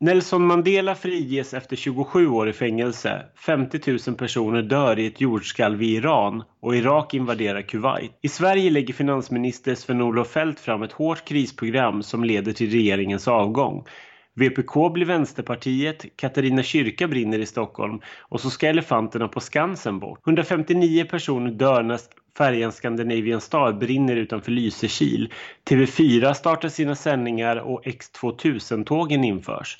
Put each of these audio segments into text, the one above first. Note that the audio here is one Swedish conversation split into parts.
Nelson Mandela friges efter 27 år i fängelse. 50 000 personer dör i ett jordskalv i Iran och Irak invaderar Kuwait. I Sverige lägger finansminister Sven-Olof Feldt fram ett hårt krisprogram som leder till regeringens avgång. VPK blir Vänsterpartiet, Katarina kyrka brinner i Stockholm och så ska elefanterna på Skansen bort. 159 personer dör när färjan Scandinavian Star brinner utanför Lysekil. TV4 startar sina sändningar och X2000-tågen införs.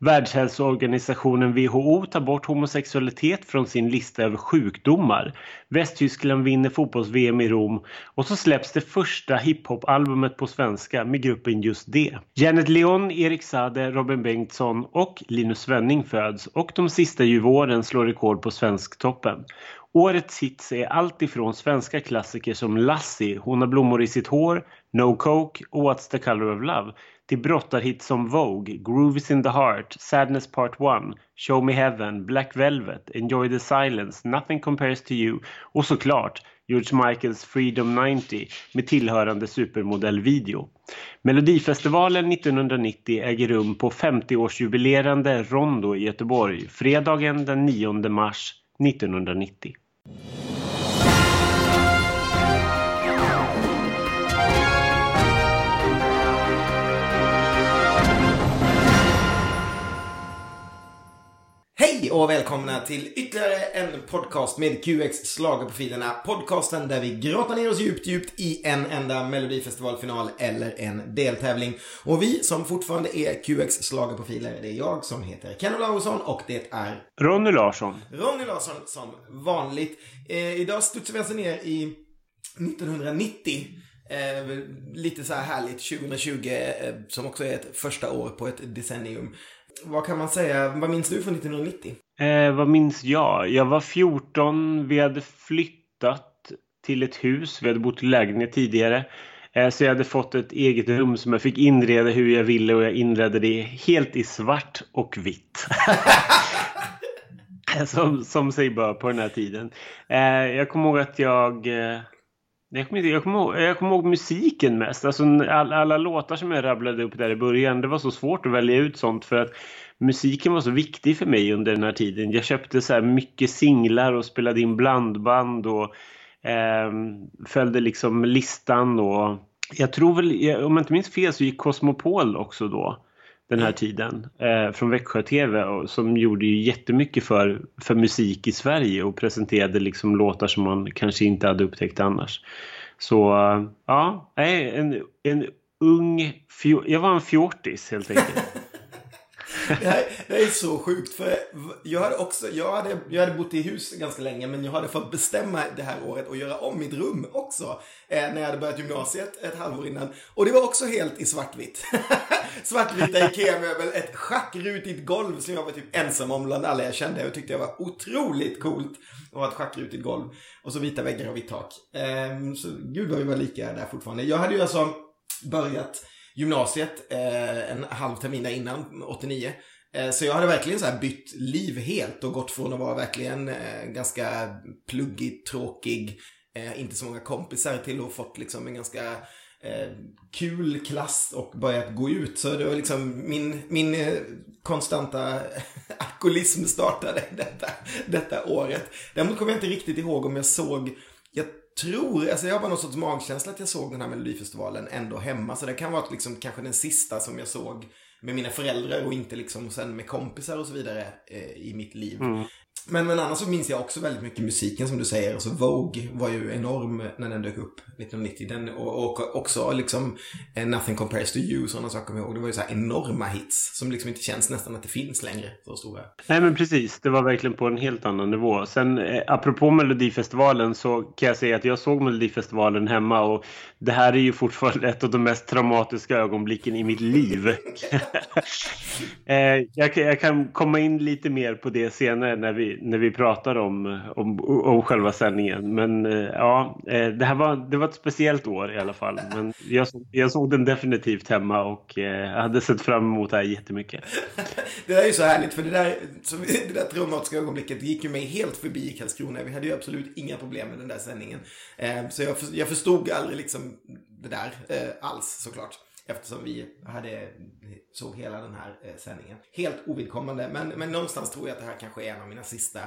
Världshälsoorganisationen WHO tar bort homosexualitet från sin lista över sjukdomar. Västtyskland vinner fotbolls-VM i Rom och så släpps det första hiphop-albumet på svenska med gruppen Just det. Janet Leon, Erik Sade, Robin Bengtsson och Linus Svenning föds och de sista juvåren slår rekord på Svensktoppen. Årets hits är allt ifrån svenska klassiker som Lassie, Hon har blommor i sitt hår, No Coke och What's the color of love till brottarhits som Vogue, Grooves in the Heart, Sadness Part 1, Show Me Heaven, Black Velvet, Enjoy the Silence, Nothing Compares to You och såklart George Michaels Freedom 90 med tillhörande supermodellvideo. Melodifestivalen 1990 äger rum på 50-årsjubilerande Rondo i Göteborg fredagen den 9 mars 1990. Hej och välkomna till ytterligare en podcast med QX Schlagerprofilerna. Podcasten där vi grottar ner oss djupt, djupt i en enda Melodifestivalfinal eller en deltävling. Och vi som fortfarande är QX Schlagerprofiler, det är jag som heter Kenny Lausson och det är Ronny Larsson. Ronny Larsson som vanligt. Eh, idag studsar vi alltså ner i 1990. Eh, lite så här härligt 2020 eh, som också är ett första år på ett decennium. Vad kan man säga? Vad minns du från 1990? Eh, vad minns jag? Jag var 14. Vi hade flyttat till ett hus. Vi hade bott i lägenhet tidigare. Eh, så jag hade fått ett eget rum som jag fick inreda hur jag ville och jag inredde det helt i svart och vitt. som, som sig bör på den här tiden. Eh, jag kommer ihåg att jag... Jag kommer, jag, kommer ihåg, jag kommer ihåg musiken mest. Alltså, all, alla låtar som jag rabblade upp där i början. Det var så svårt att välja ut sånt för att musiken var så viktig för mig under den här tiden. Jag köpte så här mycket singlar och spelade in blandband och eh, följde liksom listan. Och jag tror väl, om jag inte minns fel så gick Cosmopol också då den här tiden eh, från Växjö TV och, som gjorde ju jättemycket för, för musik i Sverige och presenterade liksom låtar som man kanske inte hade upptäckt annars. Så uh, ja, en, en ung, jag var en fjortis helt enkelt. det, här, det här är så sjukt för jag hade också, jag hade, jag hade bott i hus ganska länge men jag hade fått bestämma det här året och göra om mitt rum också. Eh, när jag hade börjat gymnasiet ett halvår innan. Och det var också helt i svartvitt. Svartvita Ikea-möbel, ett schackrutigt golv som jag var typ ensam om bland alla jag kände. Jag tyckte jag var otroligt coolt att ha ett schackrutigt golv. Och så vita väggar och vitt tak. Eh, så gud vad vi var lika där fortfarande. Jag hade ju alltså börjat gymnasiet eh, en halv termin innan, 89. Eh, så jag hade verkligen så här bytt liv helt och gått från att vara verkligen eh, ganska pluggig, tråkig, eh, inte så många kompisar till att fått liksom en ganska eh, kul klass och börjat gå ut. Så det var liksom min, min eh, konstanta alkoholism startade detta, detta året. Däremot kommer jag inte riktigt ihåg om jag såg, jag tror, alltså jag har bara någon sorts magkänsla att jag såg den här Melodifestivalen ändå hemma. Så det kan vara liksom kanske den sista som jag såg med mina föräldrar och inte liksom sen med kompisar och så vidare eh, i mitt liv. Mm. Men, men annars så minns jag också väldigt mycket musiken som du säger. Alltså Vogue var ju enorm när den dök upp 1990. Den, och, och också liksom eh, Nothing Compares to You, sådana saker kommer jag ihåg. Det var ju så här enorma hits som liksom inte känns nästan att det finns längre. Så stora. Nej men precis, det var verkligen på en helt annan nivå. Sen eh, apropå Melodifestivalen så kan jag säga att jag såg Melodifestivalen hemma och det här är ju fortfarande ett av de mest traumatiska ögonblicken i mitt liv. eh, jag, jag kan komma in lite mer på det senare när vi när vi pratar om, om, om själva sändningen. Men eh, ja, eh, det här var, det var ett speciellt år i alla fall. Men jag, jag såg den definitivt hemma och eh, hade sett fram emot det här jättemycket. det där är ju så härligt för det där, det där traumatiska ögonblicket gick ju mig helt förbi i Karlskrona. Vi hade ju absolut inga problem med den där sändningen. Eh, så jag, jag förstod aldrig liksom det där alls såklart. Eftersom vi hade, såg hela den här eh, sändningen. Helt ovidkommande, men, men någonstans tror jag att det här kanske är en av mina sista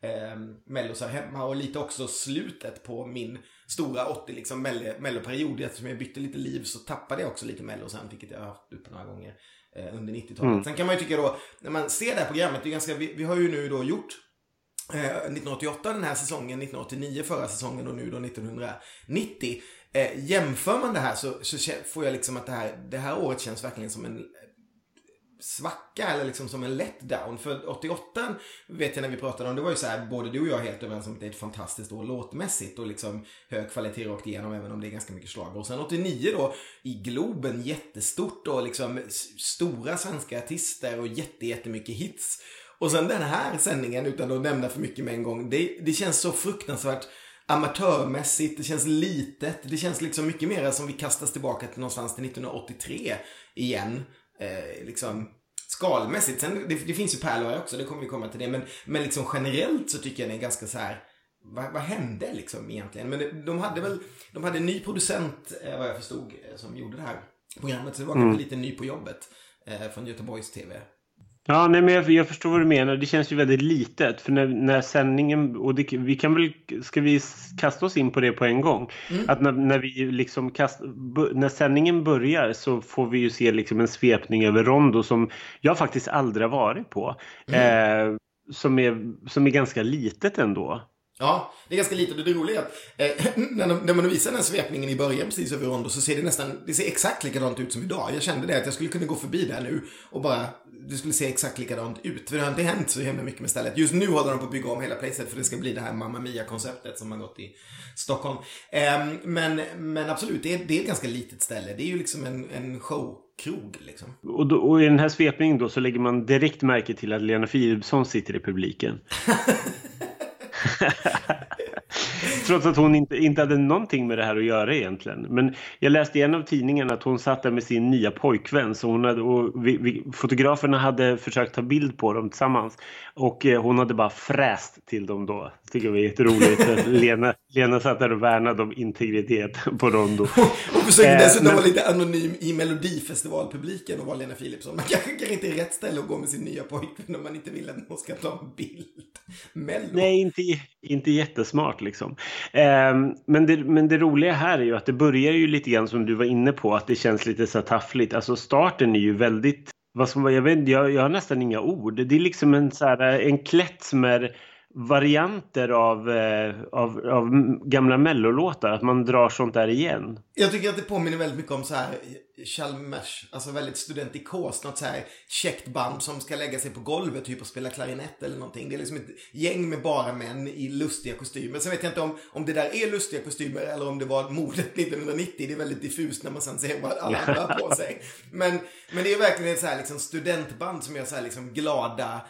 eh, mellosar hemma och lite också slutet på min stora 80 liksom melloperiod. Eftersom jag bytte lite liv så tappade jag också lite mello sen, vilket jag har haft uppe några gånger eh, under 90-talet. Mm. Sen kan man ju tycka då, när man ser det här programmet, det är ganska, vi, vi har ju nu då gjort 1988 eh, den här säsongen, 1989 förra säsongen och nu då 1990. Eh, jämför man det här så, så får jag liksom att det här, det här året känns verkligen som en svacka eller liksom som en letdown. För 88 vet jag när vi pratade om, det var ju så här, både du och jag är helt överens om att det är ett fantastiskt år låtmässigt och liksom hög kvalitet rakt igenom även om det är ganska mycket slag. Och sen 89 då i Globen jättestort och liksom stora svenska artister och jätte, jättemycket hits. Och sen den här sändningen, utan att nämna för mycket med en gång, det, det känns så fruktansvärt amatörmässigt, det känns litet, det känns liksom mycket mer som vi kastas tillbaka till någonstans till 1983 igen. Eh, liksom skalmässigt. Sen, det, det finns ju pärlor också, det kommer vi komma till det. Men, men liksom generellt så tycker jag det är ganska så här vad, vad hände liksom egentligen? Men det, de hade väl, de hade en ny producent eh, vad jag förstod eh, som gjorde det här programmet. Så det var mm. kanske lite ny på jobbet eh, från Göteborgs TV. Ja, nej, men jag, jag, förstår vad du menar. Det känns ju väldigt litet. För när, när sändningen, och det, vi kan väl, ska vi kasta oss in på det på en gång? Mm. Att när, när, vi liksom kast, när sändningen börjar så får vi ju se liksom en svepning över Rondo som jag faktiskt aldrig har varit på. Mm. Eh, som, är, som är ganska litet ändå. Ja, det är ganska litet och det roliga är att eh, när, när man visar den här svepningen i början precis över Rondo så ser det nästan, det ser exakt likadant ut som idag. Jag kände det att jag skulle kunna gå förbi där nu och bara, det skulle se exakt likadant ut. För det har inte hänt så himla mycket med stället. Just nu håller de på att bygga om hela placet för det ska bli det här Mamma Mia-konceptet som har gått i Stockholm. Eh, men, men absolut, det är, det är ett ganska litet ställe. Det är ju liksom en, en show krog liksom. Och, då, och, i den här svepningen då så lägger man direkt märke till att Lena Philipsson sitter i publiken. Trots att hon inte, inte hade någonting med det här att göra egentligen. Men jag läste i en av tidningarna att hon satt där med sin nya pojkvän. Så hon hade, och vi, vi, fotograferna hade försökt ta bild på dem tillsammans. Och eh, hon hade bara fräst till dem då. Det tycker jag var jätteroligt. Lena, Lena satt där och värnade om integritet på Rondo. Hon försökte eh, dessutom men... vara lite anonym i Melodifestivalpubliken och vara Lena Philipsson. Man kanske, kanske inte är rätt ställe att gå med sin nya pojkvän om man inte vill att någon ska ta en bild. Mello. Nej, inte, inte jättesmart liksom. Eh, men, det, men det roliga här är ju att det börjar ju lite grann som du var inne på, att det känns lite så taffligt. Alltså starten är ju väldigt vad som, jag, vet, jag, jag har nästan inga ord. Det är liksom en, så här, en klättsmer varianter av, eh, av, av gamla mellolåtar, att man drar sånt där igen. Jag tycker att det påminner väldigt mycket om så här Chalmers, alltså väldigt studentikos, något så här käckt band som ska lägga sig på golvet typ och spela klarinett eller någonting. Det är liksom ett gäng med bara män i lustiga kostymer. Sen vet jag inte om, om det där är lustiga kostymer eller om det var modet 1990. Det är väldigt diffust när man sen ser vad alla andra har på sig. Men, men det är verkligen ett så här liksom studentband som gör så här liksom glada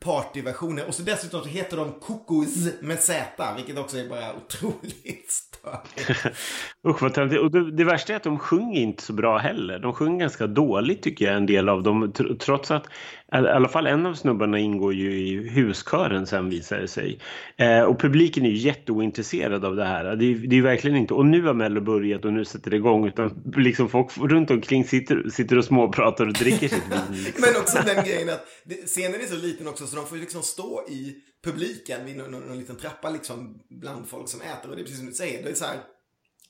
partyversioner. Och så dessutom så heter de Kokos med Z, vilket också är bara otroligt störigt. Usch vad töntigt. Och det, det, värsta är att de sjunger inte så bra heller. De sjunger ganska dåligt tycker jag, en del av dem. Trots att i alla fall en av snubbarna ingår ju i huskören sen visar det sig. Eh, och publiken är ju jätteointresserad av det här. Det är, det är verkligen inte, och nu har Mello börjat och nu sätter det igång. Utan liksom folk runt omkring sitter, sitter och småpratar och dricker sitt vin. Liksom. Men också den grejen att scenen är så liten också så de får liksom stå i publiken vid någon, någon, någon liten trappa liksom bland folk som äter. Och det är precis som du säger, det är så här,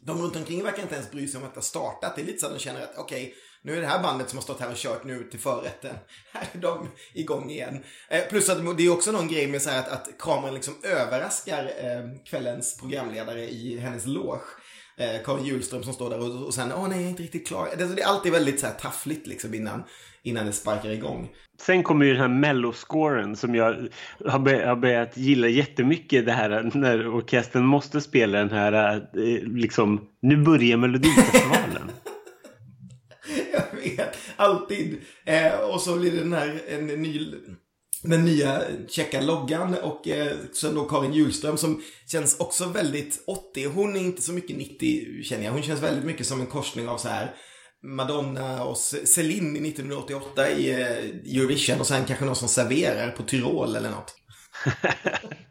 de runt omkring verkar inte ens bry sig om att det har startat. Det är lite så att de känner att okej, okay, nu är det här bandet som har stått här och kört nu till förrätten. Här är de igång igen. Eh, plus att det är också någon grej med så att, att kameran liksom överraskar eh, kvällens programledare i hennes loge. Eh, Karin Hjulström som står där och, och sen, åh nej, jag är inte riktigt klar. Det, det är alltid väldigt så här taffligt liksom innan, innan det sparkar igång. Sen kommer ju den här melloscoren som jag har, bör, har börjat gilla jättemycket det här när orkestern måste spela den här, eh, liksom, nu börjar Melodifestivalen. alltid. Eh, och så blir det den här, en ny den nya checka loggan och eh, sen då Karin Hjulström som känns också väldigt 80. Hon är inte så mycket 90 känner jag. Hon känns väldigt mycket som en korsning av så här Madonna och Celine 1988 i eh, Eurovision och sen kanske någon som serverar på Tyrol eller något.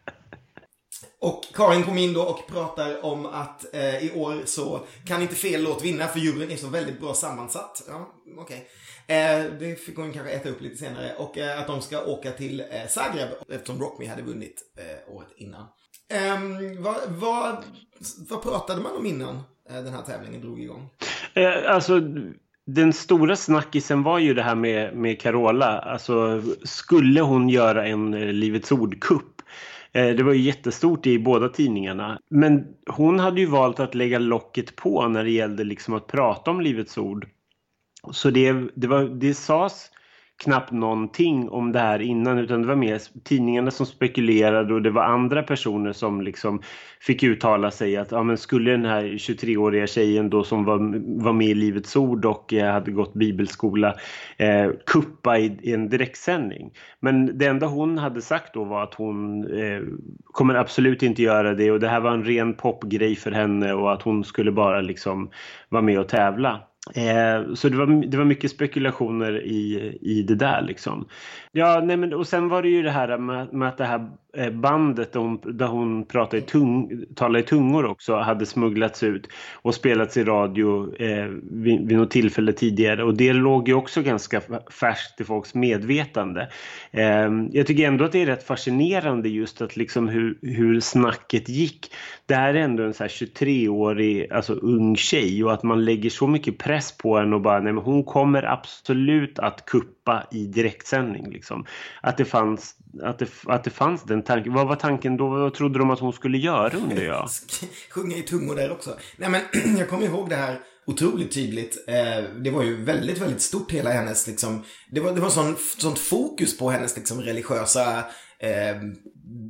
Och Karin kom in då och pratar om att eh, i år så kan inte fel låt vinna för juryn är så väldigt bra sammansatt. Ja, okej. Okay. Eh, det fick hon kanske äta upp lite senare. Och eh, att de ska åka till eh, Zagreb eftersom Rock Me hade vunnit eh, året innan. Ehm, vad, vad, vad pratade man om innan eh, den här tävlingen drog igång? Eh, alltså den stora snackisen var ju det här med, med Carola. Alltså, skulle hon göra en eh, Livets Ord-kupp? Eh, det var ju jättestort i båda tidningarna. Men hon hade ju valt att lägga locket på när det gällde liksom att prata om Livets Ord. Så det, det, var, det sades knappt någonting om det här innan utan det var mer tidningarna som spekulerade och det var andra personer som liksom fick uttala sig att ja, men skulle den här 23-åriga tjejen då som var, var med i Livets Ord och eh, hade gått bibelskola eh, kuppa i, i, en direktsändning. Men det enda hon hade sagt då var att hon eh, kommer absolut inte göra det och det här var en ren popgrej för henne och att hon skulle bara liksom vara med och tävla. Eh, så det var, det var mycket spekulationer i, i det där liksom. Ja, nej men, och sen var det ju det här med, med att det här Eh, bandet där hon, där hon pratade i tung, talade i tungor också hade smugglats ut och spelats i radio eh, vid, vid något tillfälle tidigare och det låg ju också ganska färskt i folks medvetande. Eh, jag tycker ändå att det är rätt fascinerande just att liksom hur, hur snacket gick. Det här är ändå en så 23-årig alltså ung tjej och att man lägger så mycket press på henne och bara nej men hon kommer absolut att kuppa i direktsändning liksom. Att det fanns att det, att det fanns den tanken. Vad var tanken då? Vad trodde de att hon skulle göra undrar jag? Sjunga i tungor där också. Nej men jag kommer ihåg det här otroligt tydligt. Eh, det var ju väldigt, väldigt stort hela hennes liksom. Det var, det var sån, sånt fokus på hennes liksom religiösa eh,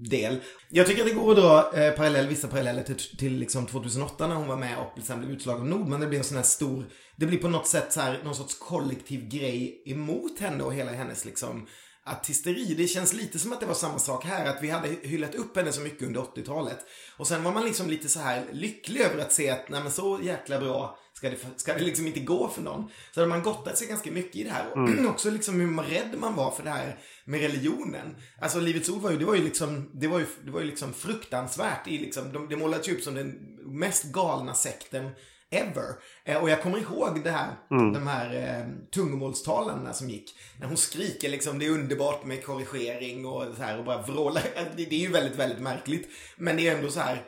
del. Jag tycker att det går att dra eh, parallell, vissa paralleller till, till liksom 2008 när hon var med och sen blev utslagen av Nordman, det blir en sån här stor, det blir på något sätt så här, någon sorts kollektiv grej emot henne och hela hennes liksom artisteri. Det känns lite som att det var samma sak här, att vi hade hyllat upp henne så mycket under 80-talet. Och sen var man liksom lite så här lycklig över att se att, nej men så jäkla bra ska det, ska det liksom inte gå för någon. Så hade man gottat sig ganska mycket i det här. Och mm. också liksom hur rädd man var för det här med religionen. Alltså Livets Ord var ju, det var ju liksom, det var ju, det var ju liksom fruktansvärt i liksom, de, det målades ju upp som den mest galna sekten ever. Eh, och jag kommer ihåg det här, mm. de här eh, tungomålstalarna som gick. När hon skriker liksom, det är underbart med korrigering och så här och bara vrålar. Det, det är ju väldigt, väldigt märkligt. Men det är ändå så här,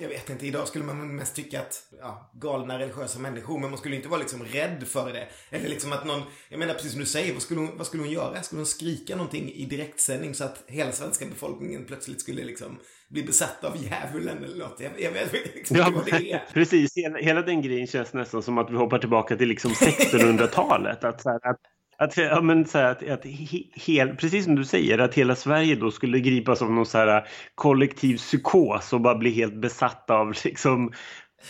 jag vet inte, idag skulle man mest tycka att, ja, galna religiösa människor, men man skulle inte vara liksom rädd för det. Eller liksom att någon, jag menar precis som du säger, vad skulle hon, vad skulle hon göra? Skulle hon skrika någonting i direktsändning så att hela svenska befolkningen plötsligt skulle liksom bli besatt av djävulen eller något. Jag, jag vet liksom ja, vad det är. Precis, hela, hela, den grejen känns nästan som att vi hoppar tillbaka till liksom 1600-talet. Att, att, att, ja, men, så här, att, att hel, precis som du säger, att hela Sverige då skulle gripas av någon så här kollektiv psykos och bara bli helt besatt av liksom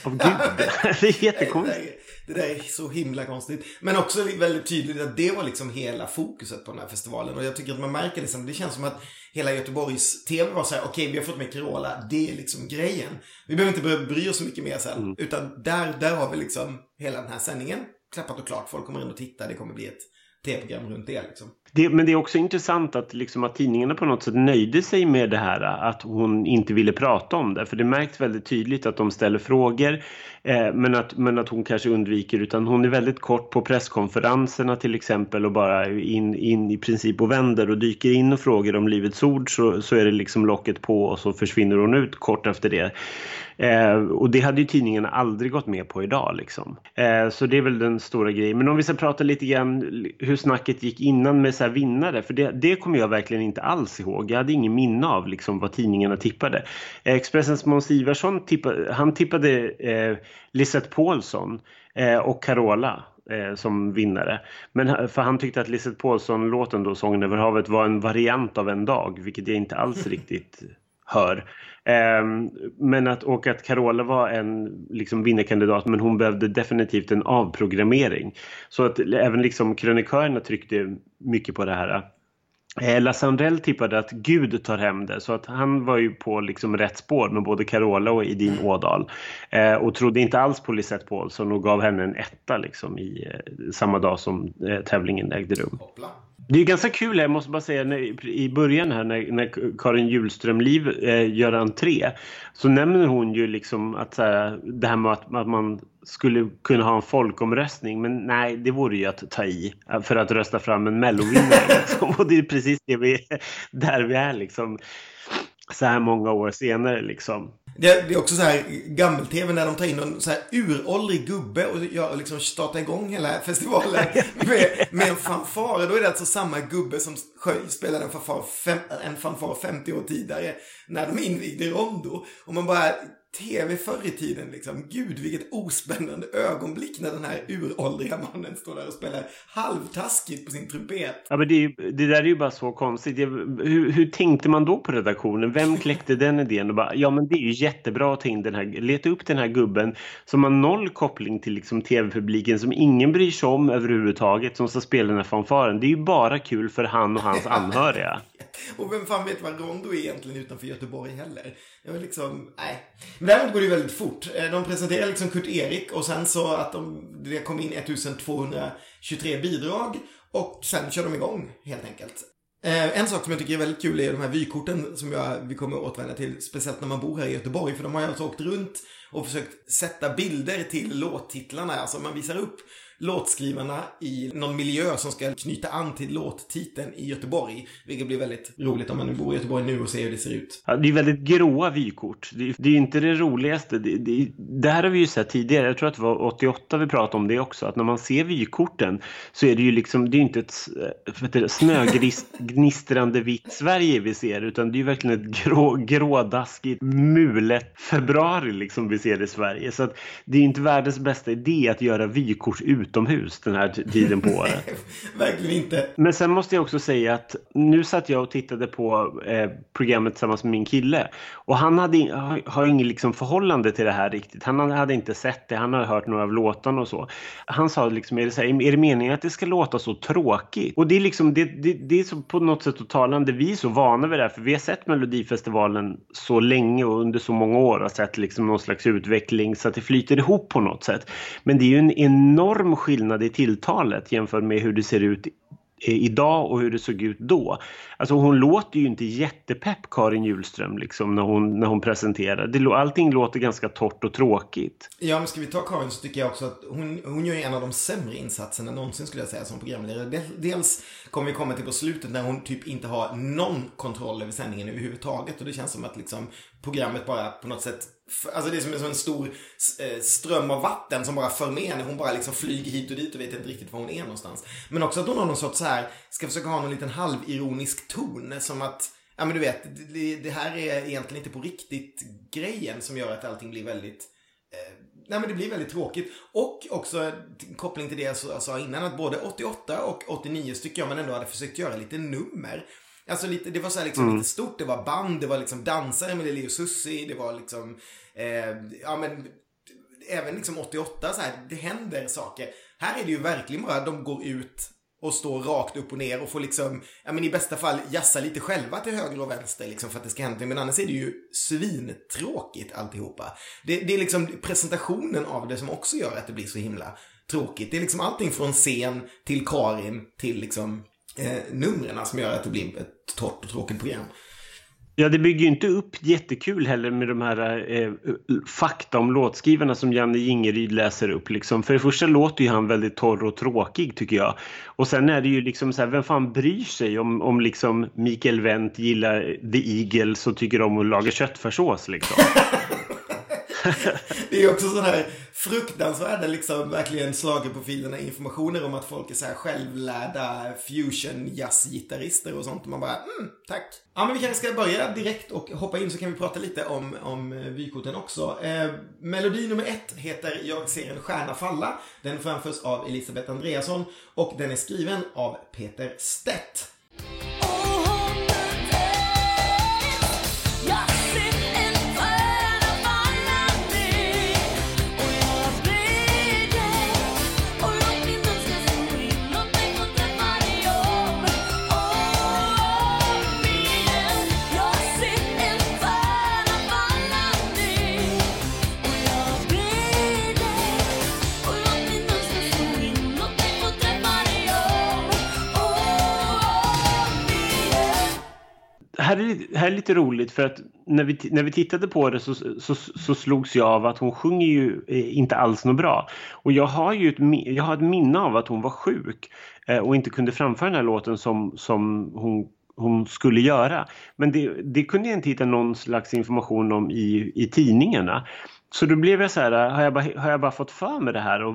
av Gud. det är jättekonstigt. Det där är så himla konstigt. Men också väldigt tydligt att det var liksom hela fokuset på den här festivalen. Och jag tycker att man märker det det känns som att hela Göteborgs TV var så här, okej okay, vi har fått med Carola, det är liksom grejen. Vi behöver inte bry oss så mycket mer sen. Mm. Utan där, där har vi liksom hela den här sändningen klappat och klart. Folk kommer in och tittar, det kommer bli ett tv-program runt det. Liksom det. Men det är också intressant att, liksom, att tidningarna på något sätt nöjde sig med det här att hon inte ville prata om det. För det märks väldigt tydligt att de ställer frågor eh, men, att, men att hon kanske undviker utan hon är väldigt kort på presskonferenserna till exempel och bara in, in i princip och vänder och dyker in och frågar om Livets Ord så, så är det liksom locket på och så försvinner hon ut kort efter det. Eh, och det hade ju tidningarna aldrig gått med på idag liksom. Eh, så det är väl den stora grejen. Men om vi ska prata lite grann hur snacket gick innan med så vinnare. För det, det kommer jag verkligen inte alls ihåg. Jag hade ingen minne av liksom, vad tidningarna tippade. Expressens Måns Ivarsson tippade, han tippade eh, Lisette Paulsson eh, och Carola eh, som vinnare. Men för han tyckte att Lisette Paulsson-låten då, Sången över havet, var en variant av en dag, vilket jag inte alls riktigt hör. Ehm, men att, och att Carola var en liksom, vinnarkandidat men hon behövde definitivt en avprogrammering. Så att även liksom, krönikörerna tryckte mycket på det här. Eh, Lassandrell tippade att Gud tar hem det så att han var ju på liksom rätt spår med både Carola och Edin Ådal. Eh, och trodde inte alls på Lisette Paulsson och gav henne en etta liksom i eh, samma dag som eh, tävlingen ägde rum. Det är ganska kul, jag måste bara säga när, i början här när, när Karin Hjulström Liv eh, gör entré så nämner hon ju liksom att här, det här med att, att, man skulle kunna ha en folkomröstning men nej det vore ju att ta i eh, för att rösta fram en mellovinnare. liksom. Och det är precis det vi, där vi är liksom så här många år senare liksom. Det, är också så här gammel-tv när de tar in en så här uråldrig gubbe och gör, liksom startar igång hela festivalen med, med en fanfar. Då är det alltså samma gubbe som spelade en fanfar, fem, en fanfar 50 år tidigare när de invigde Rondo. Och man bara, tv förr i tiden liksom. Gud vilket ospännande ögonblick när den här uråldriga mannen står där och spelar halvtaskigt på sin trumpet. Ja men det, det där är ju bara så konstigt. Hur, hur, tänkte man då på redaktionen? Vem kläckte den idén? Och bara, ja men det är ju jättebra att ta in den här, leta upp den här gubben som har noll koppling till liksom tv-publiken som ingen bryr sig om överhuvudtaget som ska spela den här fanfaren. Det är ju bara kul för han och hans anhöriga. och vem fan vet vad Rondo är egentligen utanför Göteborg heller. Jag liksom, nej. Men däremot går det ju väldigt fort. Eh, de presenterar liksom Kurt-Erik och sen så att de, det kom in 1223 bidrag och sen kör de igång helt enkelt. Eh, en sak som jag tycker är väldigt kul är de här vykorten som jag, vi kommer att återvända till, speciellt när man bor här i Göteborg. För de har ju alltså åkt runt och försökt sätta bilder till låttitlarna. Alltså man visar upp låtskrivarna i någon miljö som ska knyta an till låttiteln i Göteborg. Vilket blir väldigt roligt om man nu bor i Göteborg nu och ser hur det ser ut. Ja, det är väldigt gråa vykort. Det är, det är inte det roligaste. Det, det, det, här har vi ju sett tidigare. Jag tror att det var 88 vi pratade om det också. Att när man ser vykorten så är det ju liksom, det är inte ett eh, snögnistrande vitt Sverige vi ser. Utan det är ju verkligen ett grå, grådaskigt, mulet februari liksom vi ser i Sverige. Så att det är inte världens bästa idé att göra vykort ut utomhus den här tiden på året. Verkligen inte. Men sen måste jag också säga att nu satt jag och tittade på eh, programmet tillsammans med min kille och han hade, har, har inget liksom förhållande till det här riktigt. Han hade inte sett det, han hade hört några av låtarna och så. Han sa liksom, är det, så här, är det meningen att det ska låta så tråkigt? Och det är liksom, det, det, det är så på något sätt talande, vi är så vana vid det här för vi har sett Melodifestivalen så länge och under så många år och sett liksom någon slags utveckling så att det flyter ihop på något sätt. Men det är ju en enorm skillnad i tilltalet jämfört med hur det ser ut idag och hur det såg ut då. Alltså hon låter ju inte jättepepp Karin Hjulström liksom när hon, när hon presenterar. Det, allting låter ganska torrt och tråkigt. Ja men ska vi ta Karin så tycker jag också att hon, hon gör en av de sämre insatserna någonsin skulle jag säga som programledare. Dels kommer vi komma till på slutet när hon typ inte har någon kontroll över sändningen överhuvudtaget och det känns som att liksom programmet bara på något sätt Alltså det är som en stor eh, ström av vatten som bara för med henne. Hon bara liksom flyger hit och dit och vet inte riktigt var hon är någonstans. Men också att hon har någon sorts så här, ska försöka ha någon liten halvironisk ton. Som att, ja men du vet, det, det här är egentligen inte på riktigt grejen som gör att allting blir väldigt eh, Nej men det blir väldigt tråkigt. Och också koppling till det jag sa innan att både 88 och 89 tycker jag man ändå hade försökt göra lite nummer. Alltså lite, det var så liksom mm. lite stort, det var band, det var liksom dansare med Lili och Susie, det var liksom, eh, ja men, även liksom 88 så här, det händer saker. Här är det ju verkligen bara, de går ut och står rakt upp och ner och får liksom, ja men i bästa fall jassa lite själva till höger och vänster liksom för att det ska hända Men annars är det ju svintråkigt alltihopa. Det, det är liksom presentationen av det som också gör att det blir så himla tråkigt. Det är liksom allting från scen till Karin till liksom eh, numren som gör att det blir ett torrt och tråkigt program. Ja, det bygger ju inte upp jättekul heller med de här eh, fakta om låtskrivarna som Janne Jingeryd läser upp. Liksom. För det första låter ju han väldigt torr och tråkig tycker jag. Och sen är det ju liksom så här, vem fan bryr sig om, om liksom Mikael Wendt gillar The Eagles och tycker om att laga köttfärssås liksom. det är också sådana här fruktansvärda liksom verkligen schlagerprofilerna informationer om att folk är så här självlärda fusion jazzgitarrister och sånt. Och man bara, mm, tack. Ja, men vi kanske ska börja direkt och hoppa in så kan vi prata lite om, om vykorten också. Eh, melodi nummer ett heter Jag ser en stjärna falla. Den framförs av Elisabeth Andreasson och den är skriven av Peter Stedt. Här, är, det här är lite roligt för att när vi, när vi tittade på det så, så, så slogs jag av att hon sjunger ju eh, inte alls något bra. Och jag har ju ett, jag har ett minne av att hon var sjuk eh, och inte kunde framföra den här låten som, som hon hon skulle göra. Men det, det kunde jag inte hitta någon slags information om i, i tidningarna. Så då blev jag så här, har jag, bara, har jag bara fått för mig det här? Och,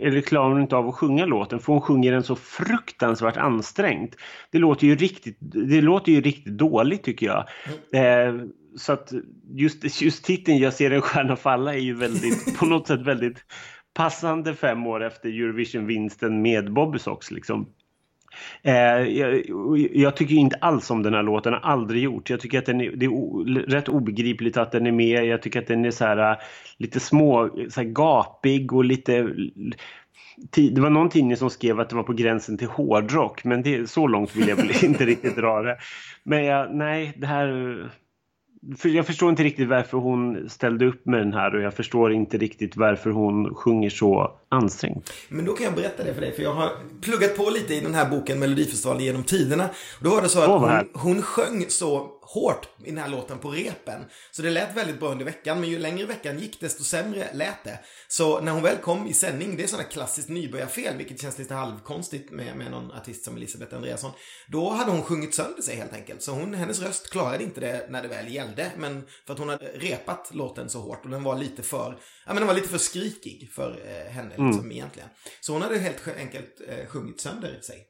eller klarar hon inte av att sjunga låten? För hon sjunger den så fruktansvärt ansträngt. Det låter ju riktigt, det låter ju riktigt dåligt tycker jag. Mm. Eh, så att just, just titeln Jag ser en stjärna falla är ju väldigt, på något sätt väldigt passande fem år efter Eurovision-vinsten med Bobby Sox liksom. Eh, jag, jag, tycker inte alls om den här låten, har aldrig gjort. Jag tycker att den är, det är o, rätt obegripligt att den är med. Jag tycker att den är så här, eh, lite små, så här gapig och lite... Det var någon tidning som skrev att det var på gränsen till hårdrock, men det, så långt vill jag väl inte riktigt dra det. Men jag, nej, det här för jag förstår inte riktigt varför hon ställde upp med den här och jag förstår inte riktigt varför hon sjunger så ansträngt. Men då kan jag berätta det för dig, för jag har pluggat på lite i den här boken Melodifestivalen genom tiderna. Då var det så att oh, hon, hon sjöng så hårt i den här låten på repen. Så det lät väldigt bra under veckan, men ju längre veckan gick desto sämre lät det. Så när hon väl kom i sändning, det är sådana klassiskt nybörjarfel, vilket känns lite halvkonstigt med, med någon artist som Elisabeth Andreasson. Då hade hon sjungit sönder sig helt enkelt. Så hon, hennes röst klarade inte det när det väl gällde, men för att hon hade repat låten så hårt och den var lite för, ja men den var lite för skrikig för eh, henne liksom mm. egentligen. Så hon hade helt enkelt eh, sjungit sönder sig.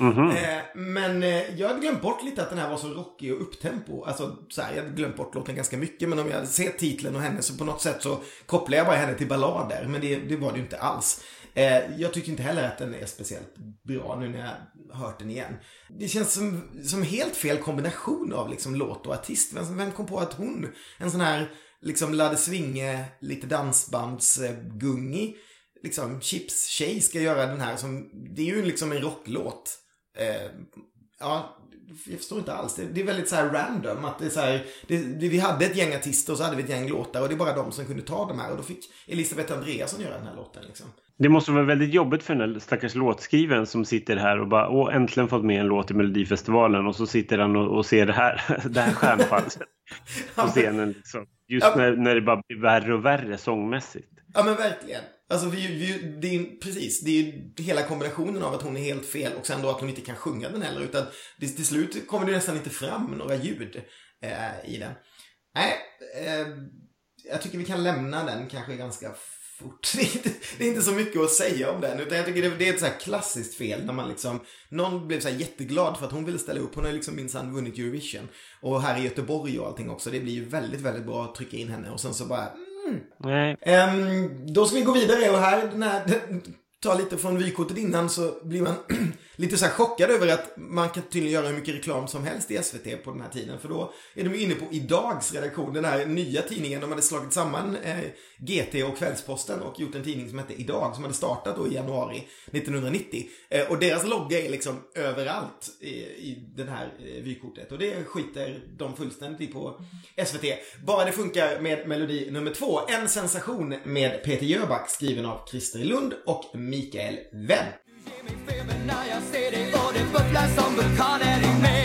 Mm -hmm. men eh, jag hade glömt bort lite att den här var så rockig och upptempo. Alltså så här, jag hade glömt bort låten ganska mycket. Men om jag ser titeln och henne så på något sätt så kopplar jag bara henne till ballader. Men det, det var det ju inte alls. Eh, jag tycker inte heller att den är speciellt bra nu när jag hört den igen. Det känns som, som helt fel kombination av liksom låt och artist. Vem, vem kom på att hon, en sån här liksom Ladde Svinge, lite dansbandsgungig, liksom chips-tjej ska göra den här som, det är ju liksom en rocklåt. Eh, ja, jag förstår inte alls. Det, det, är väldigt så här random. Att det är så här, det, vi hade ett gäng artister och så hade vi ett gäng låtar och det är bara de som kunde ta de här. Och då fick Elisabeth Andreasson göra den här låten. Liksom. Det måste vara väldigt jobbigt för den stackars låtskrivaren som sitter här och bara åh äntligen fått med en låt i Melodifestivalen och så sitter han och, och ser det här, det här stjärnfallet på scenen. Liksom. Just ja. när, när det bara blir värre och värre sångmässigt. Ja men verkligen. Alltså vi, vi, det är precis, det är ju hela kombinationen av att hon är helt fel och sen då att hon inte kan sjunga den heller. Utan det, till slut kommer det nästan inte fram några ljud eh, i den. Nej, eh, jag tycker vi kan lämna den kanske ganska fort. Det är, inte, det är inte så mycket att säga om den. Utan jag tycker det, det är ett så här klassiskt fel när man liksom, någon blev så här jätteglad för att hon ville ställa upp. Hon har liksom minsann vunnit Eurovision. Och här i Göteborg och allting också. Det blir ju väldigt, väldigt bra att trycka in henne. Och sen så bara, mm, Nej. Um, då ska vi gå vidare och här, den här, ta lite från vykortet innan så blir man lite så här chockad över att man kan tydligen göra hur mycket reklam som helst i SVT på den här tiden. För då är de inne på Idags redaktion, den här nya tidningen. De hade slagit samman eh, GT och Kvällsposten och gjort en tidning som hette Idag som hade startat då i januari 1990. Eh, och deras logga är liksom överallt i, i den här eh, vykortet. Och det skiter de fullständigt i på SVT. Bara det funkar med melodi nummer två. En sensation med Peter Jöback skriven av Christer Lund och Mikael Wendt. Du ger mig feber när jag ser dig och det bubblar som vulkaner i mig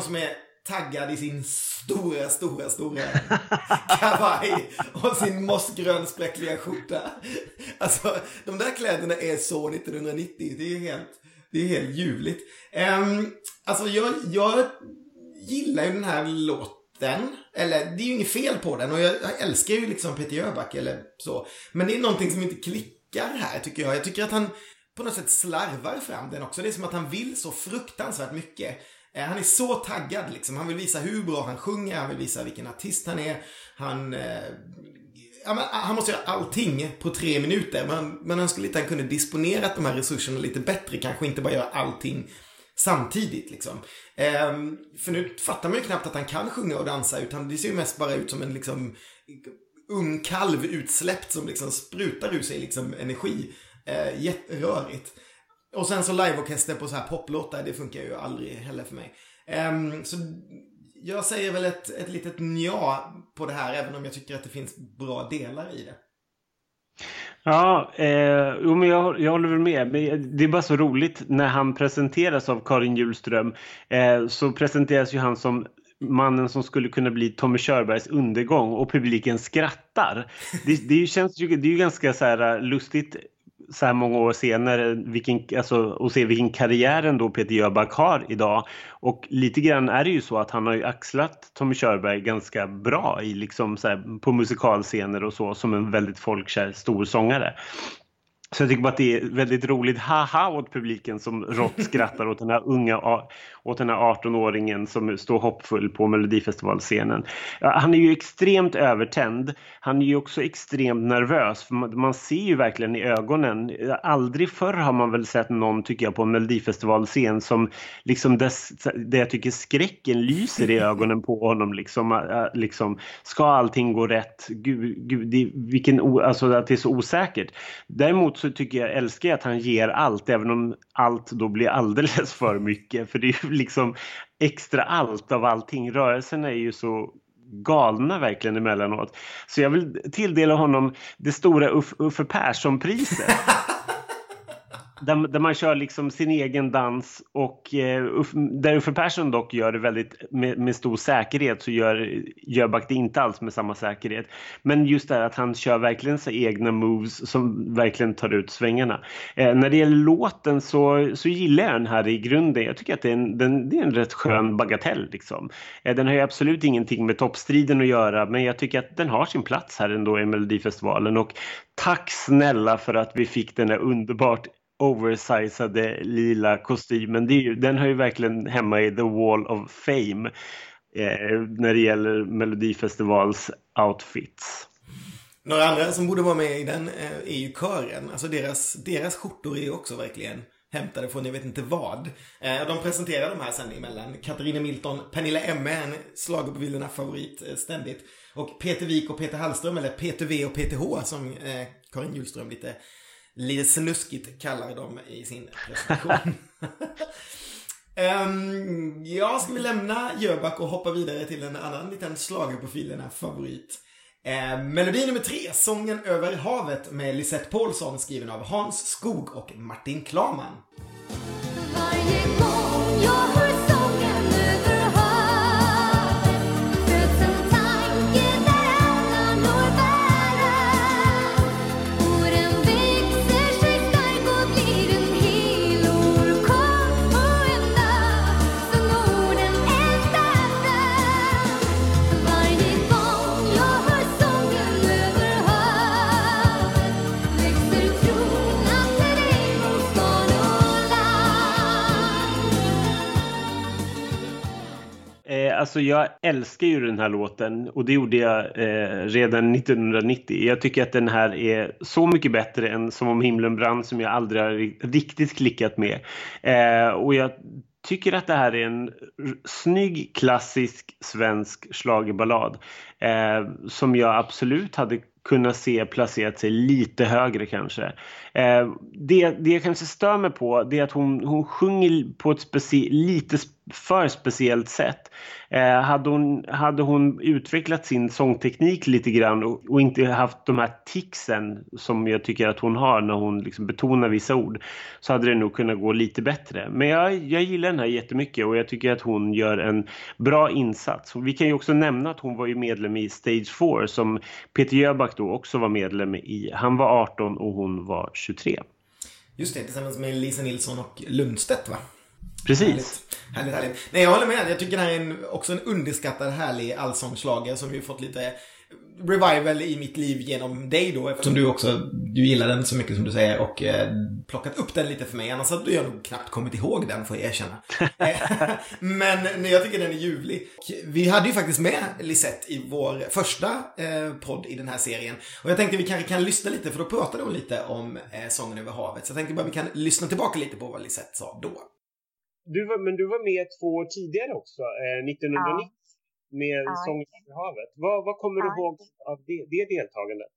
Nån som är taggad i sin stora, stora, stora kavaj och sin mossgrön spräckliga skjorta. Alltså, de där kläderna är så 1990. Det är helt, det är helt ljuvligt. Um, alltså, jag, jag gillar ju den här låten. Eller, det är ju inget fel på den och jag, jag älskar ju liksom Peter Jöback eller så. Men det är någonting som inte klickar här tycker jag. Jag tycker att han på något sätt slarvar fram den också. Det är som att han vill så fruktansvärt mycket. Eh, han är så taggad liksom. Han vill visa hur bra han sjunger, han vill visa vilken artist han är. Han, eh, ja, men, ah, han måste göra allting på tre minuter. Men man önskar lite att han kunde disponerat de här resurserna lite bättre. Kanske inte bara göra allting samtidigt liksom. Ehm, för nu fattar man ju knappt att han kan sjunga och dansa utan det ser ju mest bara ut som en liksom ung kalv utsläppt som liksom sprutar ur sig liksom energi. Ehm, jätterörigt. Och sen så liveorkester på så här poplåtar, det funkar ju aldrig heller för mig. Um, så jag säger väl ett, ett litet nja på det här, även om jag tycker att det finns bra delar i det. Ja, eh, jo, men jag, jag håller väl med. Men det är bara så roligt när han presenteras av Karin Hjulström eh, så presenteras ju han som mannen som skulle kunna bli Tommy Körbergs undergång och publiken skrattar. Det, det känns ju, det är ju ganska så här eh, lustigt så här många år senare vilken, alltså, och se vilken karriär ändå Peter Jöback har idag. Och lite grann är det ju så att han har ju axlat Tommy Körberg ganska bra i liksom så här, på musikalscener och så som en väldigt folkkär stor sångare. Så jag tycker bara att det är väldigt roligt haha åt publiken som rått skrattar åt den här unga, åt den här 18-åringen som står hoppfull på Melodifestivalscenen. Han är ju extremt övertänd. Han är ju också extremt nervös för man, ser ju verkligen i ögonen. Aldrig förr har man väl sett någon tycker jag på en Melodifestivalscen som liksom dess, det jag tycker skräcken lyser i ögonen på honom liksom. liksom ska allting gå rätt? Gud, gud det, vilken, alltså att det är så osäkert. Däremot så tycker jag, älskar jag att han ger allt, även om allt då blir alldeles för mycket. För det är ju liksom extra allt av allting. Rörelserna är ju så galna verkligen emellanåt. Så jag vill tilldela honom det stora Uffe Persson-priset. Där, där, man kör liksom sin egen dans och eh, där Uffe Persson dock gör det väldigt med, med stor säkerhet så gör Jöback det inte alls med samma säkerhet. Men just det här att han kör verkligen sina egna moves som verkligen tar ut svängarna. Eh, när det gäller låten så, så gillar jag den här i grunden. Jag tycker att det är en, den, det är en rätt skön bagatell liksom. Eh, den har ju absolut ingenting med toppstriden att göra men jag tycker att den har sin plats här ändå i Melodifestivalen och tack snälla för att vi fick den här underbart oversizade lila kostymen. Det ju, den har ju verkligen hemma i the wall of fame eh, när det gäller Melodifestivals outfits. Några andra som borde vara med i den eh, är ju kören. Alltså deras, deras skjortor är ju också verkligen hämtade från jag vet inte vad. Eh, de presenterar de här sen emellan. Katarina Milton, Pernilla Emme, en schlagerbevilderna favorit eh, ständigt. Och Peter Wik och Peter Hallström, eller Peter V och PTH som eh, Karin Hjulström lite lite snuskigt kallar de i sin presentation. um, ja, ska vi lämna Jöback och hoppa vidare till en annan liten schlagerprofil, den här favorit. Uh, melodi nummer tre, Sången över havet med Lisette Paulsson skriven av Hans Skog och Martin Klaman. Alltså jag älskar ju den här låten och det gjorde jag eh, redan 1990. Jag tycker att den här är så mycket bättre än Som om himlen brann som jag aldrig har riktigt klickat med. Eh, och jag tycker att det här är en snygg klassisk svensk slagerballad eh, som jag absolut hade kunnat se placerat sig lite högre kanske. Eh, det, det jag kanske stör mig på det är att hon, hon sjunger på ett speci lite för speciellt sätt. Eh, hade, hon, hade hon utvecklat sin sångteknik lite grann och, och, inte haft de här ticsen som jag tycker att hon har när hon liksom betonar vissa ord så hade det nog kunnat gå lite bättre. Men jag, jag gillar den här jättemycket och jag tycker att hon gör en bra insats. Och vi kan ju också nämna att hon var ju medlem i Stage 4 som Peter Jöback då också var medlem i. Han var 18 och hon var 23. Just det, tillsammans med Lisa Nilsson och Lundstedt va? Precis. Härligt, härligt. härligt. Nej, jag håller med. Jag tycker det här är en, också en underskattad härlig allsångsschlager som ju fått lite revival i mitt liv genom dig då, eftersom du också, du gillar den så mycket som du säger och eh, plockat upp den lite för mig. Annars hade jag nog knappt kommit ihåg den, får jag erkänna. Eh, Men jag tycker den är ljuvlig. Vi hade ju faktiskt med Lisette i vår första eh, podd i den här serien. Och jag tänkte vi kanske kan lyssna lite, för då pratade hon lite om eh, Sången över havet. Så jag tänkte bara vi kan lyssna tillbaka lite på vad Lisette sa då. Du var, men du var med två år tidigare också, eh, 1990. Ja med ja, Sång i havet. Vad, vad kommer du ihåg av det, det deltagandet?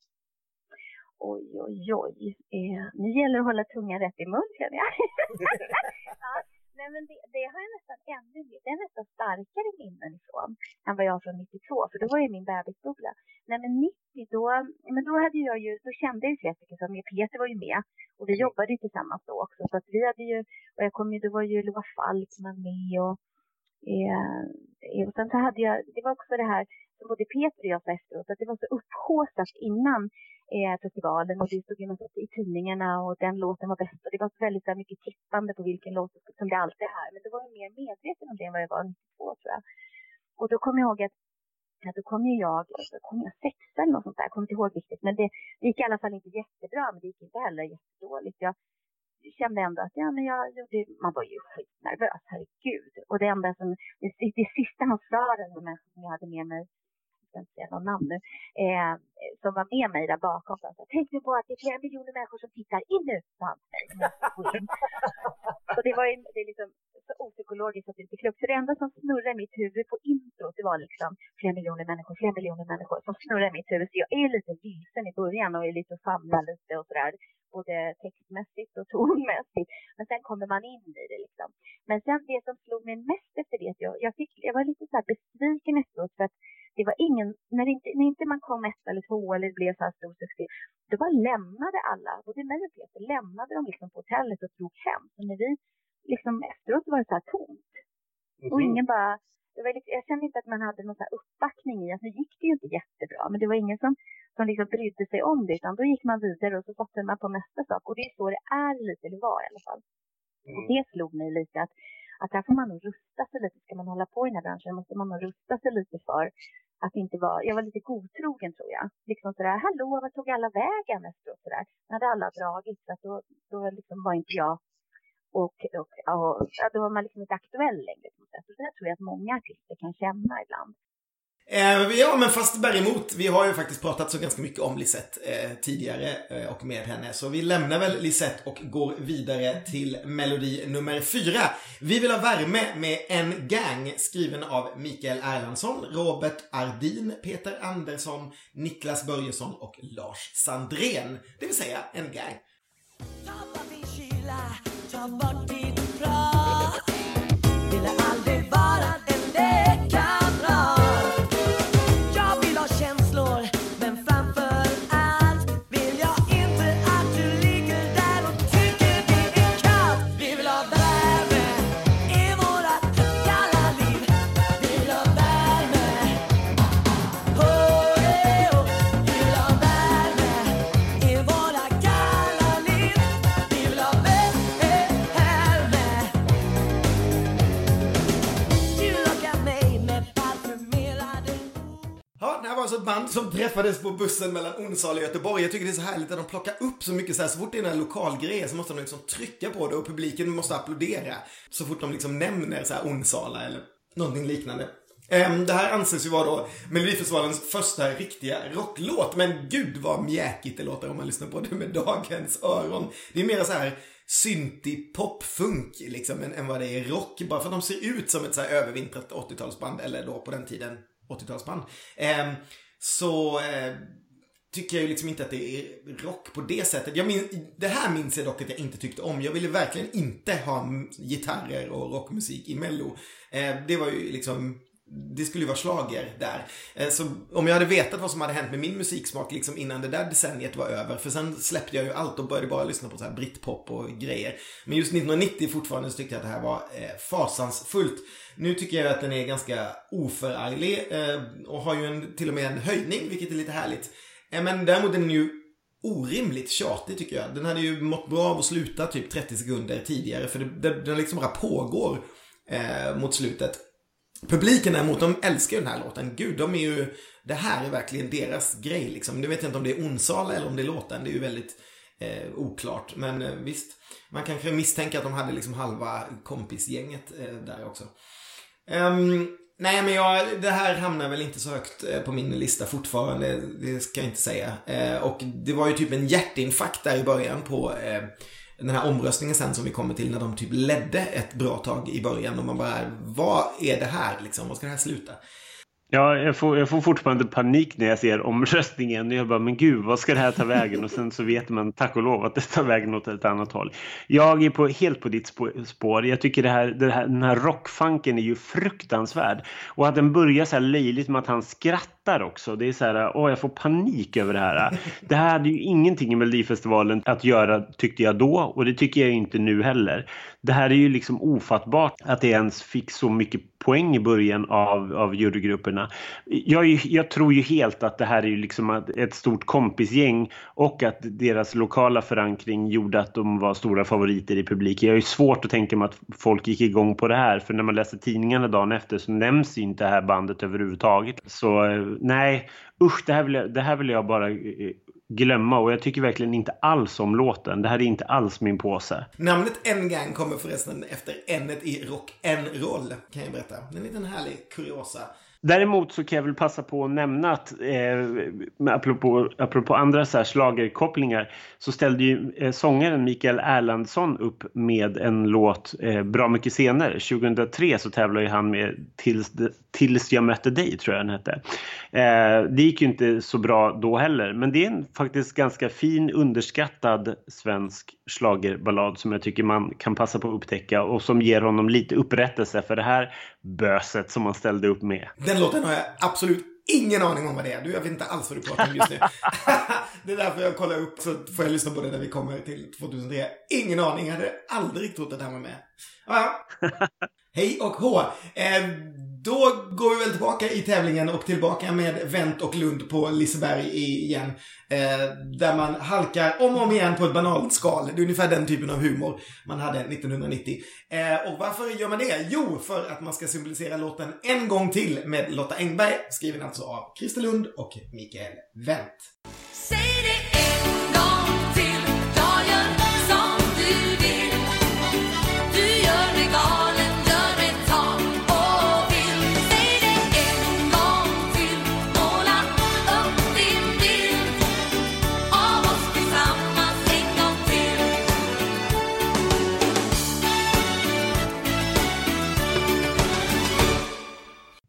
Oj, oj, oj. Eh, nu gäller det att hålla tungan rätt i mun känner jag. ja, nej, men det, det, har jag nästan ännu mer, det är nästan starkare minnen ifrån än vad jag har från 92, för då var ju min bebisbubbla. Nej men 90 då, men då hade jag ju, då kände jag ju flera stycken som Peter var ju med och vi jobbade ju tillsammans då också, så att vi hade ju, och jag kom ju, då var ju Loa Falkman med och Eh, och sen så hade jag, det var också det här som både Peter och jag sa efteråt, att det var så upphaussat innan eh, festivalen och det stod ju något i tidningarna och den låten var bäst och det var väldigt där, mycket tippande på vilken låt som det alltid är. Men det var jag mer medveten om det än vad jag var 92 tror jag. Och då kommer jag ihåg att ja, då kom ju jag, då kom jag sexa eller något sånt där, jag kommer inte ihåg riktigt. Men det, det gick i alla fall inte jättebra, men det gick inte heller jättedåligt. Jag kände ändå att ja, men jag gjorde, man var ju skitnervös, herregud. Och det enda som, det, det sista han sa, den som jag hade med mig, inte säga någon namn nu, eh, som var med mig där bakom, så sa, tänk nu på att det är flera miljoner människor som tittar, in nu, sa han mm, det var ju, det är liksom så opsykologiskt att det inte är klokt. Så det enda som snurrade i mitt huvud på introt, det var liksom flera miljoner människor, flera miljoner människor som snurrar i mitt huvud. Så jag är lite vilsen i början och är lite och famlar lite och sådär både textmässigt och tonmässigt. Men sen kommer man in i det liksom. Men sen det som slog mig mest efter det, jag, jag, fick, jag var lite så här besviken efteråt för att det var ingen, när inte, när inte man kom ett eller två eller det blev så här stor succé, då bara lämnade alla, både mig och Peter, lämnade de liksom på hotellet och drog hem. Så när vi liksom efteråt var det så här tomt. Mm. Och ingen bara, det var lite, jag kände inte att man hade någon så uppbackning i att nu gick det ju inte jättebra, men det var ingen som som liksom brydde sig om det, utan då gick man vidare och så satte man på nästa sak. Och det är så det är lite, eller var i alla fall. Mm. Och det slog mig lite att, att här får man nog rusta sig lite. Ska man hålla på i den här branschen måste man nog rusta sig lite för att inte vara, jag var lite godtrogen tror jag. Liksom sådär, hallå, vad tog alla vägen efteråt sådär? När hade alla dragit, så att då, då liksom var inte jag och, och, och, och då var man liksom inte aktuell längre. Så det tror jag att många artister kan känna ibland. Eh, ja, men fast däremot, vi har ju faktiskt pratat så ganska mycket om Lisette eh, tidigare eh, och med henne. Så vi lämnar väl Lisette och går vidare till melodi nummer fyra. Vi vill ha värme med En gang skriven av Mikael Erlandsson, Robert Ardin, Peter Andersson, Niklas Börjesson och Lars Sandren. Det vill säga En gang. Alltså ett band som träffades på bussen mellan Onsala och Göteborg. Jag tycker det är så härligt att de plockar upp så mycket så här, så fort det är en lokalgrej så måste de liksom trycka på det och publiken måste applådera. Så fort de liksom nämner så här Onsala eller någonting liknande. Ehm, det här anses ju vara då Melodifestivalens första riktiga rocklåt. Men gud vad mjäkigt det låter om man lyssnar på det med dagens öron. Det är mer så här syntig popfunk liksom än, än vad det är rock. Bara för att de ser ut som ett så här övervintrat 80-talsband eller då på den tiden 80-talsband. Ehm, så eh, tycker jag ju liksom inte att det är rock på det sättet. Jag minns, det här minns jag dock att jag inte tyckte om. Jag ville verkligen inte ha gitarrer och rockmusik i Mello. Eh, det var ju liksom det skulle ju vara slager där. Eh, så om jag hade vetat vad som hade hänt med min musiksmak liksom innan det där decenniet var över, för sen släppte jag ju allt och började bara lyssna på så här britpop och grejer. Men just 1990 fortfarande så tyckte jag att det här var eh, fasansfullt. Nu tycker jag att den är ganska oförarglig eh, och har ju en, till och med en höjning, vilket är lite härligt. Men däremot är den ju orimligt tjatig tycker jag. Den hade ju mått bra av att sluta typ 30 sekunder tidigare, för det, det, den liksom bara pågår eh, mot slutet. Publiken däremot, de älskar ju den här låten. Gud, de är ju det här är verkligen deras grej liksom. Nu vet jag inte om det är Onsala eller om det är låten. Det är ju väldigt eh, oklart. Men eh, visst, man kanske misstänker att de hade liksom halva kompisgänget eh, där också. Um, nej men jag, det här hamnar väl inte så högt eh, på min lista fortfarande. Det ska jag inte säga. Eh, och det var ju typ en hjärtinfarkt där i början på eh, den här omröstningen sen som vi kommer till när de typ ledde ett bra tag i början och man bara, vad är det här liksom? Vad ska det här sluta? Ja, jag får, jag får fortfarande panik när jag ser omröstningen. Jag bara, men gud, vad ska det här ta vägen? Och sen så vet man tack och lov att det tar vägen åt ett annat håll. Jag är på, helt på ditt spår. Jag tycker det här, det här, den här rockfunken är ju fruktansvärd. Och att den börjar så här löjligt med att han skrattar också. Det är så här, åh, jag får panik över det här. Det här hade ju ingenting i Melodifestivalen att göra, tyckte jag då. Och det tycker jag inte nu heller. Det här är ju liksom ofattbart att det ens fick så mycket poäng i början av, av jurygrupperna. Jag, jag tror ju helt att det här är ju liksom ett stort kompisgäng och att deras lokala förankring gjorde att de var stora favoriter i publiken. Jag har ju svårt att tänka mig att folk gick igång på det här för när man läser tidningarna dagen efter så nämns ju inte det här bandet överhuvudtaget. Så eh, nej, usch, det här vill jag, det här vill jag bara eh, glömma och jag tycker verkligen inte alls om låten. Det här är inte alls min påse. Namnet En-Gang kommer förresten efter N-et i rock en-roll kan jag berätta. Det är en liten härlig kuriosa. Däremot så kan jag väl passa på att nämna att eh, apropå, apropå andra så här slagerkopplingar så ställde ju eh, sångaren Mikael Erlandsson upp med en låt eh, bra mycket senare. 2003 så tävlade han med Tills, Tills jag mötte dig tror jag den hette. Eh, det gick ju inte så bra då heller men det är en faktiskt ganska fin underskattad svensk slagerballad som jag tycker man kan passa på att upptäcka och som ger honom lite upprättelse för det här böset som han ställde upp med. Den låten har jag absolut ingen aning om vad det är. Du, jag vet inte alls vad du pratar om just nu. det är därför jag kollar upp så får jag lyssna på det när vi kommer till 2003. Ingen aning. Jag hade aldrig trott att här var med. Ja, ja. Hej och hå. Eh, då går vi väl tillbaka i tävlingen och tillbaka med Vänt och Lund på Liseberg igen. Eh, där man halkar om och om igen på ett banalt skal. Det är ungefär den typen av humor man hade 1990. Eh, och varför gör man det? Jo, för att man ska symbolisera låten en gång till med Lotta Engberg, skriven alltså av Christer Lund och Mikael Wendt.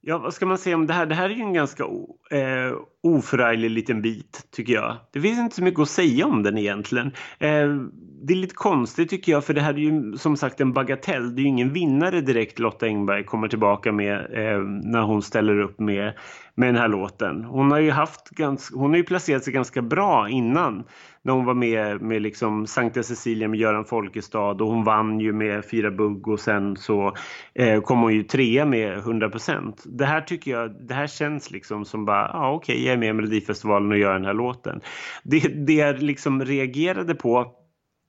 Ja, vad ska man säga om det här? Det här är ju en ganska eh, oförarglig liten bit, tycker jag. Det finns inte så mycket att säga om den egentligen. Eh, det är lite konstigt tycker jag, för det här är ju som sagt en bagatell. Det är ju ingen vinnare direkt Lotta Engberg kommer tillbaka med eh, när hon ställer upp med, med den här låten. Hon har ju haft ganska, hon har ju placerat sig ganska bra innan när hon var med med liksom Sankta Cecilia med Göran Folkestad och hon vann ju med Fyra bugg och sen så eh, kom hon ju trea med 100% Det här tycker jag, det här känns liksom som bara, ja ah, okej okay, är med i Melodifestivalen och gör den här låten. Det, det jag liksom reagerade på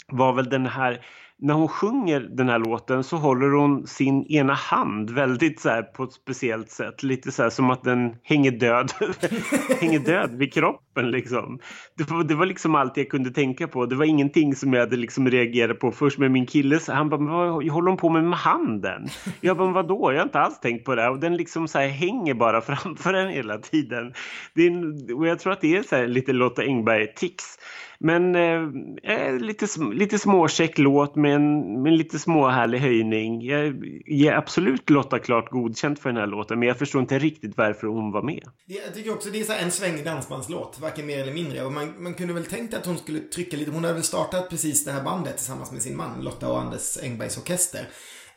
var väl den här när hon sjunger den här låten så håller hon sin ena hand väldigt så här på ett speciellt sätt. Lite så här som att den hänger död, hänger död vid kroppen liksom. Det var, det var liksom allt jag kunde tänka på. Det var ingenting som jag hade liksom reagerat på först med min kille. Han bara, vad håller hon på med med handen? Jag bara, vadå? Jag har inte alls tänkt på det. Och den liksom så här hänger bara framför en hela tiden. Det är och jag tror att det är så här lite Lotta Engberg-tics. Men eh, eh lite, lite småkäck låt med en, med en lite småhärlig höjning. Jag ger absolut Lotta klart godkänt för den här låten men jag förstår inte riktigt varför hon var med. Jag tycker också det är så en svängig dansbandslåt, varken mer eller mindre. Och man, man kunde väl tänkt att hon skulle trycka lite. Hon hade väl startat precis det här bandet tillsammans med sin man Lotta och Anders Engbergs orkester.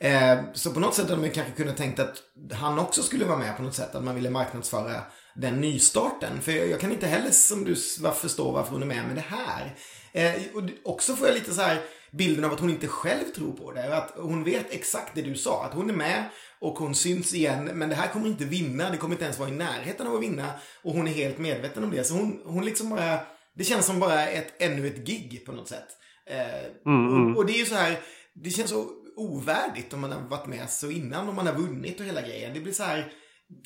Eh, så på något sätt hade man kanske kunnat tänkt att han också skulle vara med på något sätt. Att man ville marknadsföra den nystarten. För jag, jag kan inte heller som du förstå varför hon är med med det här. Eh, och också får jag lite så här bilden av att hon inte själv tror på det. Att hon vet exakt det du sa. Att hon är med och hon syns igen. Men det här kommer inte vinna. Det kommer inte ens vara i närheten av att vinna. Och hon är helt medveten om det. Så hon, hon liksom bara... Det känns som bara ett, ännu ett gig på något sätt. Eh, mm, mm. Och, och, det är ju så här... Det känns så ovärdigt om man har varit med så innan. Om man har vunnit och hela grejen. Det blir så här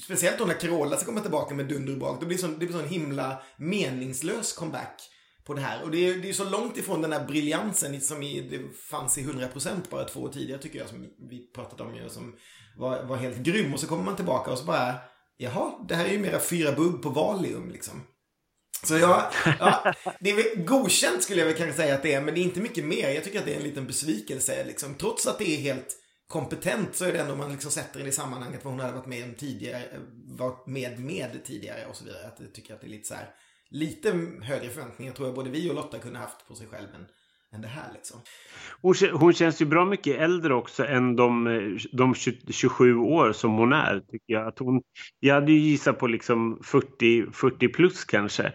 Speciellt då när Carola ska komma tillbaka med dunder och brak. Det blir så, det blir så en himla meningslös comeback på det här. Och det är, det är så långt ifrån den där briljansen som i, det fanns i 100% bara två år tidigare tycker jag, som vi pratat om ju, som var, var helt grym. Och så kommer man tillbaka och så bara, jaha, det här är ju mera fyra bugg på Valium liksom. Så ja, ja, det är väl godkänt skulle jag väl kanske säga att det är, men det är inte mycket mer. Jag tycker att det är en liten besvikelse liksom. Trots att det är helt kompetent så är det ändå om man liksom sätter det i sammanhanget vad hon hade varit med om tidigare, varit med med tidigare och så vidare. Att jag tycker att det är lite så här, lite högre förväntningar tror jag både vi och Lotta kunde haft på sig själv än, än det här liksom. Hon, hon känns ju bra mycket äldre också än de, de 27 år som hon är. tycker Jag att hon, jag hade ju gissat på liksom 40, 40 plus kanske.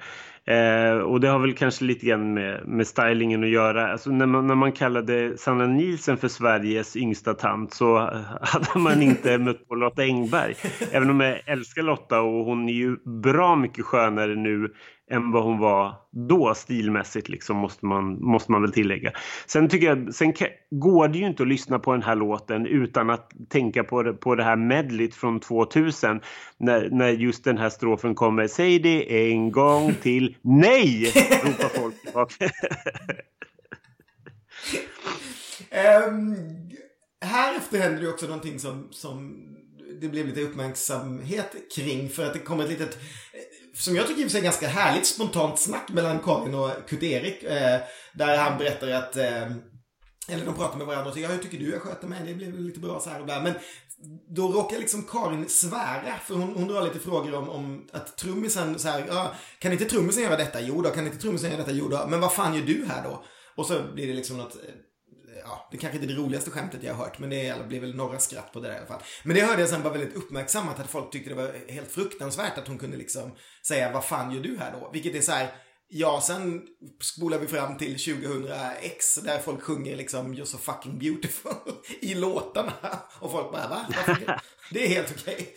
Eh, och det har väl kanske lite grann med, med stylingen att göra. Alltså när, man, när man kallade Sanna Nielsen för Sveriges yngsta tant så hade man inte mött på Lotta Engberg. Även om jag älskar Lotta och hon är ju bra mycket skönare nu än vad hon var då stilmässigt liksom måste man, måste man väl tillägga. Sen tycker jag, sen går det ju inte att lyssna på den här låten utan att tänka på det, på det här medlet från 2000 när, när just den här strofen kommer. Säg det en gång till. Nej! ropar folk tillbaka. um, här efter händer det också någonting som, som det blev lite uppmärksamhet kring för att det kom ett litet som jag tycker är ganska härligt spontant snack mellan Karin och Kurt-Erik. Eh, där han berättar att eh, eller de pratar med varandra och säger ja, hur tycker du jag sköter mig? Det blev lite bra så här och där. Men då råkar liksom Karin svära. För hon, hon drar lite frågor om, om att trummisen så här, ja, kan inte trummisen göra detta? Jo då, kan inte trummisen göra detta? Jo då. Men vad fan gör du här då? Och så blir det liksom något eh, ja, det kanske inte är det roligaste skämtet jag har hört, men det blir väl några skratt på det där i alla fall. Men det hörde jag sen var väldigt uppmärksammat, att folk tyckte det var helt fruktansvärt att hon kunde liksom säga vad fan gör du här då? Vilket är så här, Ja, sen spolar vi fram till 2000X där folk sjunger liksom You're so fucking beautiful i låtarna. Och folk bara va? Det är helt okej.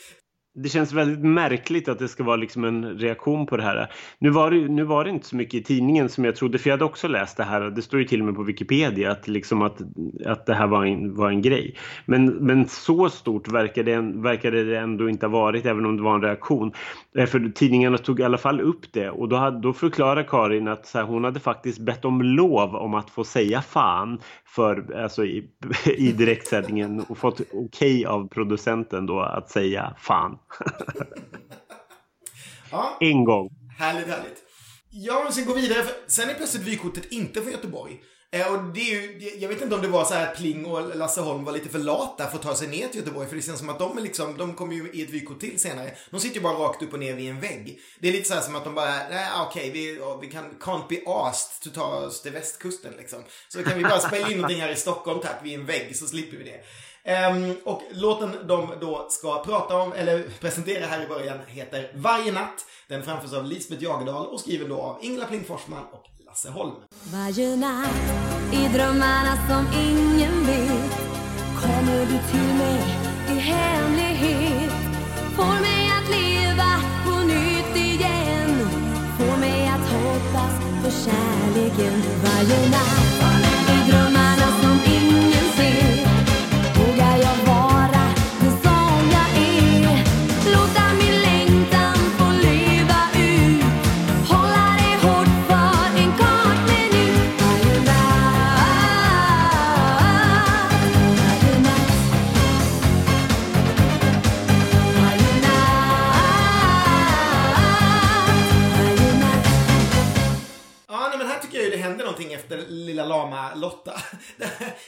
Det känns väldigt märkligt att det ska vara liksom en reaktion på det här. Nu var det, nu var det inte så mycket i tidningen som jag trodde, för jag hade också läst det här. Det står ju till och med på Wikipedia att, liksom att, att det här var en, var en grej. Men, men så stort verkade det, verkade det ändå inte ha varit, även om det var en reaktion. Eh, för tidningarna tog i alla fall upp det och då, hade, då förklarar Karin att så här, hon hade faktiskt bett om lov om att få säga fan för, alltså i, i direktsändningen och fått okej okay av producenten då att säga fan. ja. En gång. Härligt, härligt. Ja, men sen gå vidare. För sen är plötsligt vykortet inte från Göteborg. Eh, och det är ju, jag vet inte om det var så här att Pling och Lasse Holm var lite för lata för att ta sig ner till Göteborg. För det känns som att de är liksom, de kommer ju i ett vykort till senare. De sitter ju bara rakt upp och ner vid en vägg. Det är lite så här som att de bara, nej okej, okay, vi, vi kan, can't be asked to ta oss till västkusten liksom. Så kan vi bara spela in någonting här i Stockholm tack, vid en vägg så slipper vi det. Um, och låten de då ska prata om, eller presentera här i början, heter Varje natt. Den framförs av Lisbeth Jagedal och skriven då av Ingela Pling Forsman och Lasse Holm. Varje natt i drömmarna som ingen vet kommer du till mig i hemlighet får mig att leva på nytt igen får mig att hoppas på kärleken varje natt Den Lilla Lama Lotta.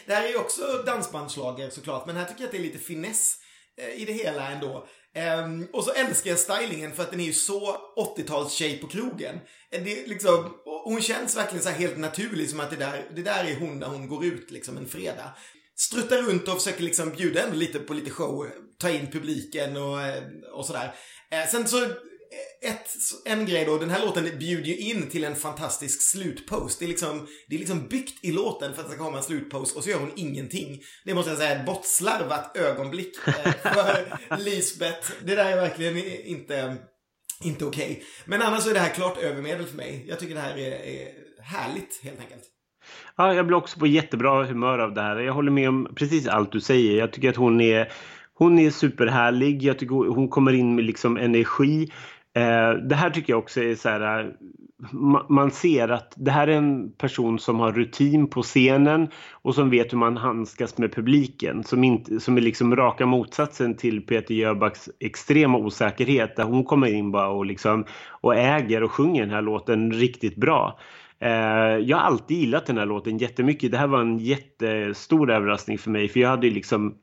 Det här, är ju också dansbandslager såklart, men här tycker jag att det är lite finess eh, i det hela ändå. Ehm, och så älskar jag stylingen för att den är ju så 80-tals på krogen. Eh, det är liksom, hon känns verkligen så här helt naturlig som att det där, det där är hon när hon går ut liksom en fredag. Struttar runt och försöker liksom bjuda ändå lite på lite show, ta in publiken och, eh, och sådär. Sen så ett, en grej då, den här låten bjuder ju in till en fantastisk slutpost. Det är liksom, det är liksom byggt i låten för att det ska komma en slutpost och så gör hon ingenting. Det måste jag säga är ett bortslarvat ögonblick eh, för Lisbeth. Det där är verkligen inte, inte okej. Okay. Men annars är det här klart övermedel för mig. Jag tycker det här är, är härligt helt enkelt. Ja, jag blir också på jättebra humör av det här. Jag håller med om precis allt du säger. Jag tycker att hon är Hon är superhärlig. Jag tycker hon kommer in med liksom energi. Eh, det här tycker jag också är så här, eh, man ser att det här är en person som har rutin på scenen och som vet hur man handskas med publiken. Som, inte, som är liksom raka motsatsen till Peter Jöbacks extrema osäkerhet där hon kommer in bara och, liksom, och äger och sjunger den här låten riktigt bra. Eh, jag har alltid gillat den här låten jättemycket. Det här var en jättestor överraskning för mig för jag hade liksom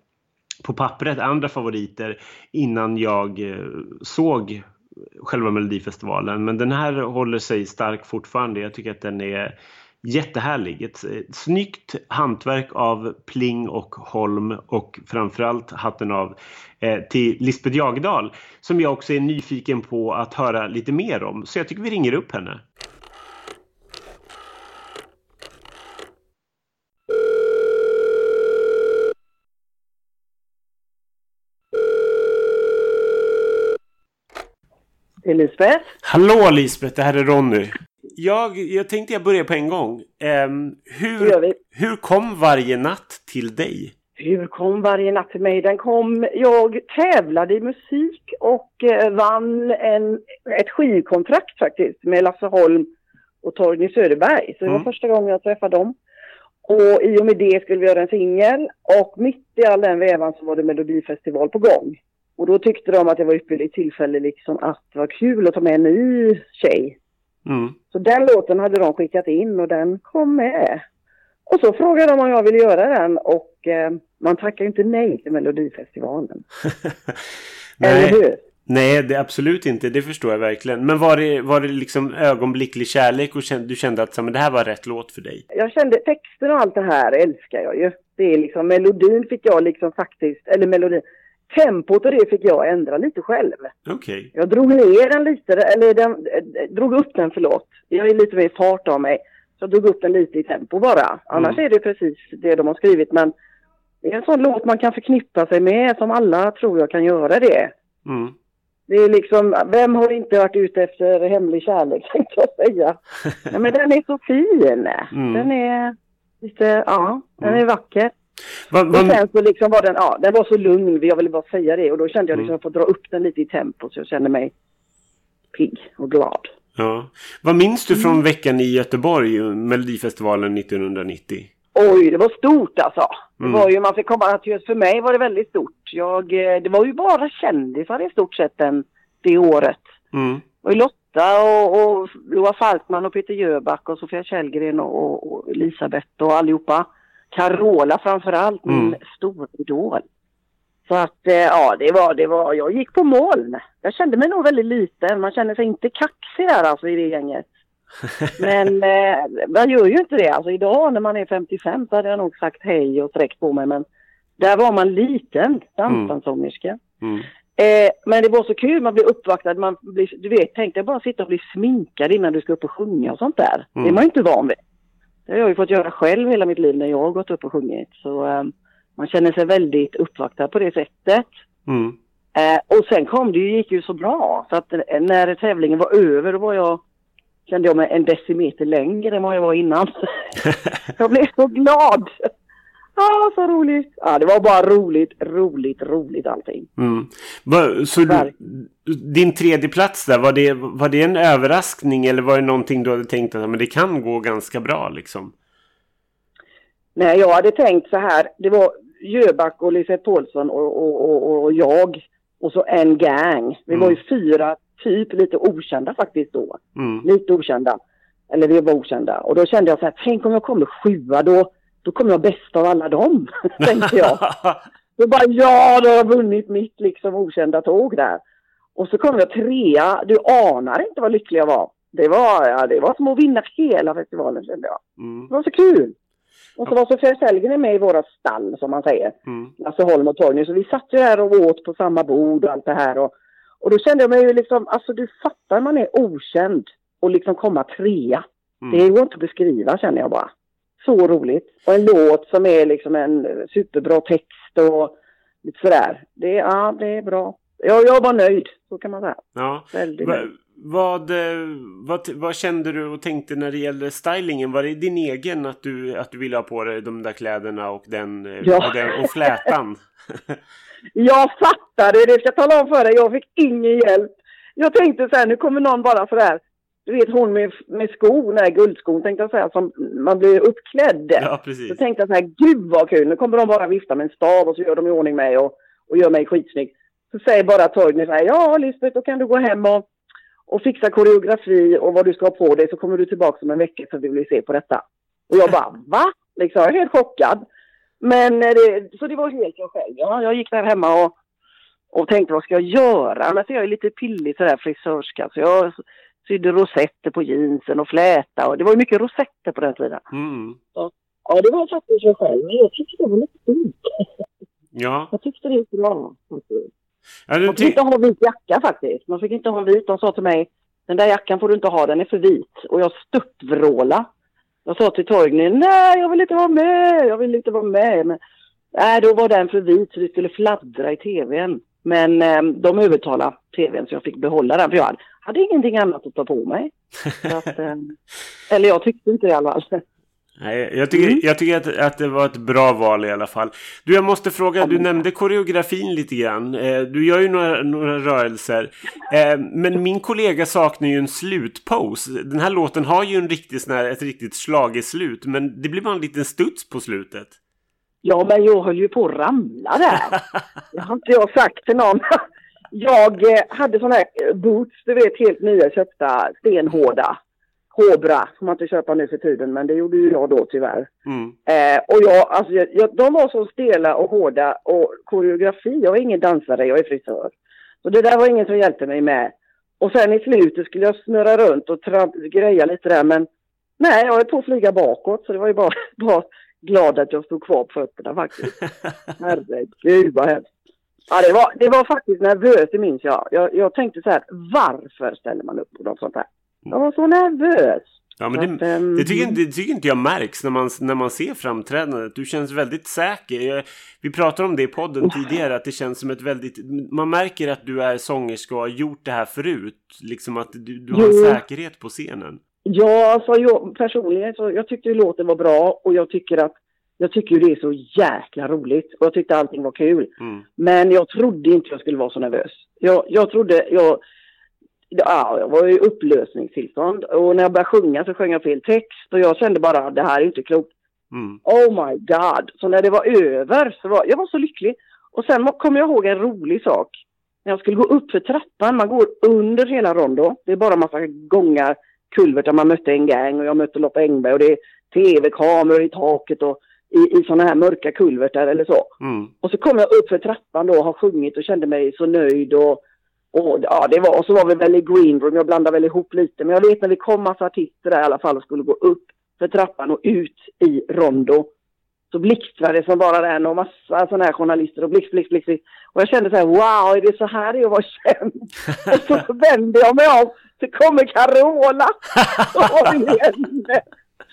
på pappret andra favoriter innan jag eh, såg själva Melodifestivalen. Men den här håller sig stark fortfarande. Jag tycker att den är jättehärlig. Ett, ett snyggt hantverk av Pling och Holm och framförallt hatten av eh, till Lisbeth Jagdal som jag också är nyfiken på att höra lite mer om. Så jag tycker vi ringer upp henne. Lisbeth. Hallå Lisbeth, det här är Ronny. Jag, jag tänkte jag börjar på en gång. Um, hur, hur kom varje natt till dig? Hur kom varje natt till mig? Den kom, jag tävlade i musik och eh, vann en, ett skivkontrakt faktiskt med Lasse Holm och Torgny Söderberg. Så det mm. var första gången jag träffade dem. Och i och med det skulle vi göra en singel och mitt i all den vävan så var det Melodifestival på gång. Och då tyckte de att det var ypperligt tillfälle liksom att det var kul att ta med en ny tjej. Mm. Så den låten hade de skickat in och den kom med. Och så frågade de om jag ville göra den och eh, man tackar inte nej till Melodifestivalen. nej. Eller hur? Nej, det absolut inte. Det förstår jag verkligen. Men var det, var det liksom ögonblicklig kärlek och kände, du kände att men det här var rätt låt för dig? Jag kände texten och allt det här älskar jag ju. Det är liksom melodin fick jag liksom faktiskt, eller melodin, tempot och det fick jag ändra lite själv. Okay. Jag drog ner den lite, eller den, drog upp den förlåt. Jag är lite mer fart av mig. Så jag drog upp den lite i tempo bara. Annars mm. är det precis det de har skrivit men det är en sån låt man kan förknippa sig med som alla tror jag kan göra det. Mm. Det är liksom, vem har inte varit ute efter hemlig kärlek tänkte jag säga. ja, men den är så fin. Mm. Den är lite, ja, den är vacker. Va, va, och sen så liksom var den, ja, den var så lugn, jag ville bara säga det. Och då kände jag liksom att jag får dra upp den lite i tempo så jag kände mig pigg och glad. Ja. Vad minns du från mm. veckan i Göteborg, Melodifestivalen 1990? Oj, det var stort alltså. Mm. Det var ju, man fick komma till, för mig var det väldigt stort. Jag, eh, det var ju bara kändisar i stort sett den, det året. Mm. Och Lotta och, och Loa Falkman och Peter Jöback och Sofia Källgren och, och, och Elisabeth och allihopa. Carola framförallt, min mm. storidol. Så att eh, ja, det var, det var, jag gick på moln. Jag kände mig nog väldigt liten. Man känner sig inte kaxig där alltså i det gänget. Men eh, man gör ju inte det. Alltså idag när man är 55 så hade jag nog sagt hej och sträckt på mig. Men där var man liten, dansansångerska. Mm. Mm. Eh, men det var så kul, man blev uppvaktad, man blir, du vet, tänk dig bara sitta och bli sminkad innan du ska upp och sjunga och sånt där. Mm. Det är man ju inte van vid. Det har jag ju fått göra själv hela mitt liv när jag har gått upp och sjungit. Så um, man känner sig väldigt uppvaktad på det sättet. Mm. Uh, och sen kom det ju, gick ju så bra. Så att uh, när tävlingen var över då var jag, kände jag mig en decimeter längre än vad jag var innan. jag blev så glad. Ja, så roligt. Ja, det var bara roligt, roligt, roligt allting. Mm. Så du, din tredje plats där, var det, var det en överraskning eller var det någonting du hade tänkt att men det kan gå ganska bra liksom? Nej, jag hade tänkt så här. Det var Jöback och Lisette Paulsson och, och, och, och, jag och så en gang. Vi mm. var ju fyra, typ lite okända faktiskt då. Mm. Lite okända. Eller vi var okända. Och då kände jag så här, tänk om jag kommer sjua då då kommer jag bäst av alla dem, tänkte jag. Då bara, ja, då har jag vunnit mitt liksom okända tåg där. Och så kom jag trea. Du anar inte vad lycklig jag var. Det var, ja, det var som att vinna hela festivalen kände jag. Mm. Det var så kul. Och så var Sofia Sellgren med i våra stall som man säger. Mm. Lasse Holm och Torgny. Så vi satt ju där och åt på samma bord och allt det här. Och, och då kände jag mig ju liksom, alltså du fattar man är okänd och liksom komma trea. Mm. Det går inte att beskriva känner jag bara så roligt. Och en låt som är liksom en superbra text och lite sådär. Det, ja, det är bra. Jag, jag var nöjd, så kan man säga. Ja. Väldigt nöjd. Vad, eh, vad, vad kände du och tänkte när det gällde stylingen? Var det din egen att du, att du ville ha på dig de där kläderna och den, eh, ja. och, den och flätan? jag fattade det, ska jag tala om för dig. Jag fick ingen hjälp. Jag tänkte så här, nu kommer någon bara så där. Du vet hon med, med skon, nej guldskon tänkte jag säga, som man blir uppklädd. Ja, precis. Så tänkte jag så här, gud vad kul, nu kommer de bara vifta med en stav och så gör de i ordning mig och, och gör mig skitsnygg. Så säger bara Torgny så här, ja Lisbeth, då kan du gå hem och, och fixa koreografi och vad du ska ha på dig så kommer du tillbaka om en vecka så vi vill se på detta. Och jag bara, va? Liksom, jag är helt chockad. Men eh, det, så det var helt jag själv. Ja, jag gick där hemma och, och tänkte vad ska jag göra? Men så jag är lite pillig sådär frisörska så jag sydde rosetter på jeansen och fläta och det var ju mycket rosetter på den tiden. Mm. Så, ja, det var faktiskt jag själv men jag tyckte det var lite fint. Ja. Jag tyckte det gick bra. Ja, man fick inte ha vit jacka faktiskt. Man fick inte ha en vit. De sa till mig, den där jackan får du inte ha, den är för vit. Och jag störtvråla. Jag sa till Torgny, nej jag vill inte vara med, jag vill inte vara med. Men, nej, då var den för vit så det skulle fladdra i tvn. Men eh, de övertalade tvn så jag fick behålla den för jag hade, hade ingenting annat att ta på mig. Att, eh, eller jag tyckte inte det i alla fall. Nej, jag tycker, mm. jag tycker att, att det var ett bra val i alla fall. Du, jag måste fråga, du nämnde koreografin lite grann. Eh, du gör ju några, några rörelser. Eh, men min kollega saknar ju en slutpose. Den här låten har ju en riktig, sån här, ett riktigt slageslut. Men det blir bara en liten studs på slutet. Ja, men jag höll ju på att ramla där. Det har inte jag sagt till någon. Jag eh, hade sådana här boots, du vet, helt nya köpta, stenhårda. Kobra får man inte köpa nu för tiden, men det gjorde ju jag då tyvärr. Mm. Eh, och jag, alltså, jag, de var så stela och hårda och koreografi, jag är ingen dansare, jag är frisör. Så det där var ingen som hjälpte mig med. Och sen i slutet skulle jag snurra runt och greja lite där, men nej, jag är på att flyga bakåt, så det var ju bara, bara glad att jag stod kvar på fötterna faktiskt. Herregud vad hemskt. Ja, det var, det var faktiskt nervöst, det minns jag. jag. Jag tänkte så här, varför ställer man upp på något sånt här? Jag var så nervös. Ja, men det, ehm, det, tycker, det tycker inte jag märks när man, när man ser framträdandet. Du känns väldigt säker. Vi pratade om det i podden tidigare, att det känns som ett väldigt... Man märker att du är sångerska och har gjort det här förut. Liksom att du, du har en säkerhet på scenen. Ja, alltså jag, personligen så jag tyckte låten var bra och jag tycker att jag tycker det är så jäkla roligt och jag tyckte allting var kul. Mm. Men jag trodde inte jag skulle vara så nervös. Jag, jag trodde, jag, ja, jag var i upplösningstillstånd och när jag började sjunga så sjöng jag fel text och jag kände bara det här är inte klokt. Mm. Oh my god! Så när det var över så var jag var så lycklig. Och sen kom jag ihåg en rolig sak. När jag skulle gå upp för trappan, man går under hela rondo. Det är bara massa gångar, kulvertar. Man mötte en gang och jag mötte Lotta Engberg och det är tv-kameror i taket och i, i sådana här mörka kulvertar eller så. Mm. Och så kom jag upp för trappan då och har sjungit och kände mig så nöjd och och, ja, det var, och så var vi väl i green room, jag blandade väl ihop lite. Men jag vet när vi kom massa artister där i alla fall och skulle gå upp för trappan och ut i rondo. Så blixtrade det som bara den och massa sådana här journalister och blixt, blixt, blixt. Och jag kände så här, wow, är det så här det är att vara känd? och så vände jag mig om, så kommer Carola.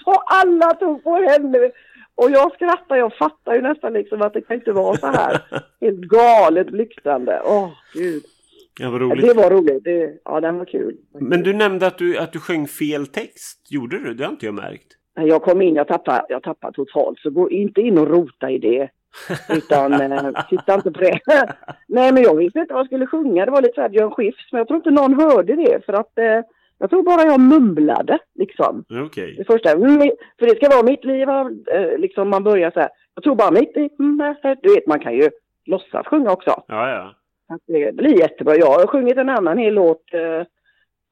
Och alla tog på henne. Och jag skrattar, jag fattar ju nästan liksom att det kan inte vara så här. Helt galet blixtrande. Åh, oh, gud. Ja, vad roligt. Det var roligt. Det, ja, den var kul. Men du nämnde att du, att du sjöng fel text. Gjorde du? Det har inte jag märkt. Jag kom in, jag tappade, jag tappade totalt. Så gå inte in och rota i det. Utan eh, titta inte på det. Nej, men jag visste inte vad jag skulle sjunga. Det var lite såhär Björn Skifs. Men jag tror inte någon hörde det. För att eh, jag tror bara jag mumlade liksom. Okay. Det första. För det ska vara mitt liv. Eh, liksom man börjar så här. Jag tror bara mitt liv. Du vet, man kan ju låtsas sjunga också. Ja, ja. Det blir jättebra. Jag har sjungit en annan hel låt eh,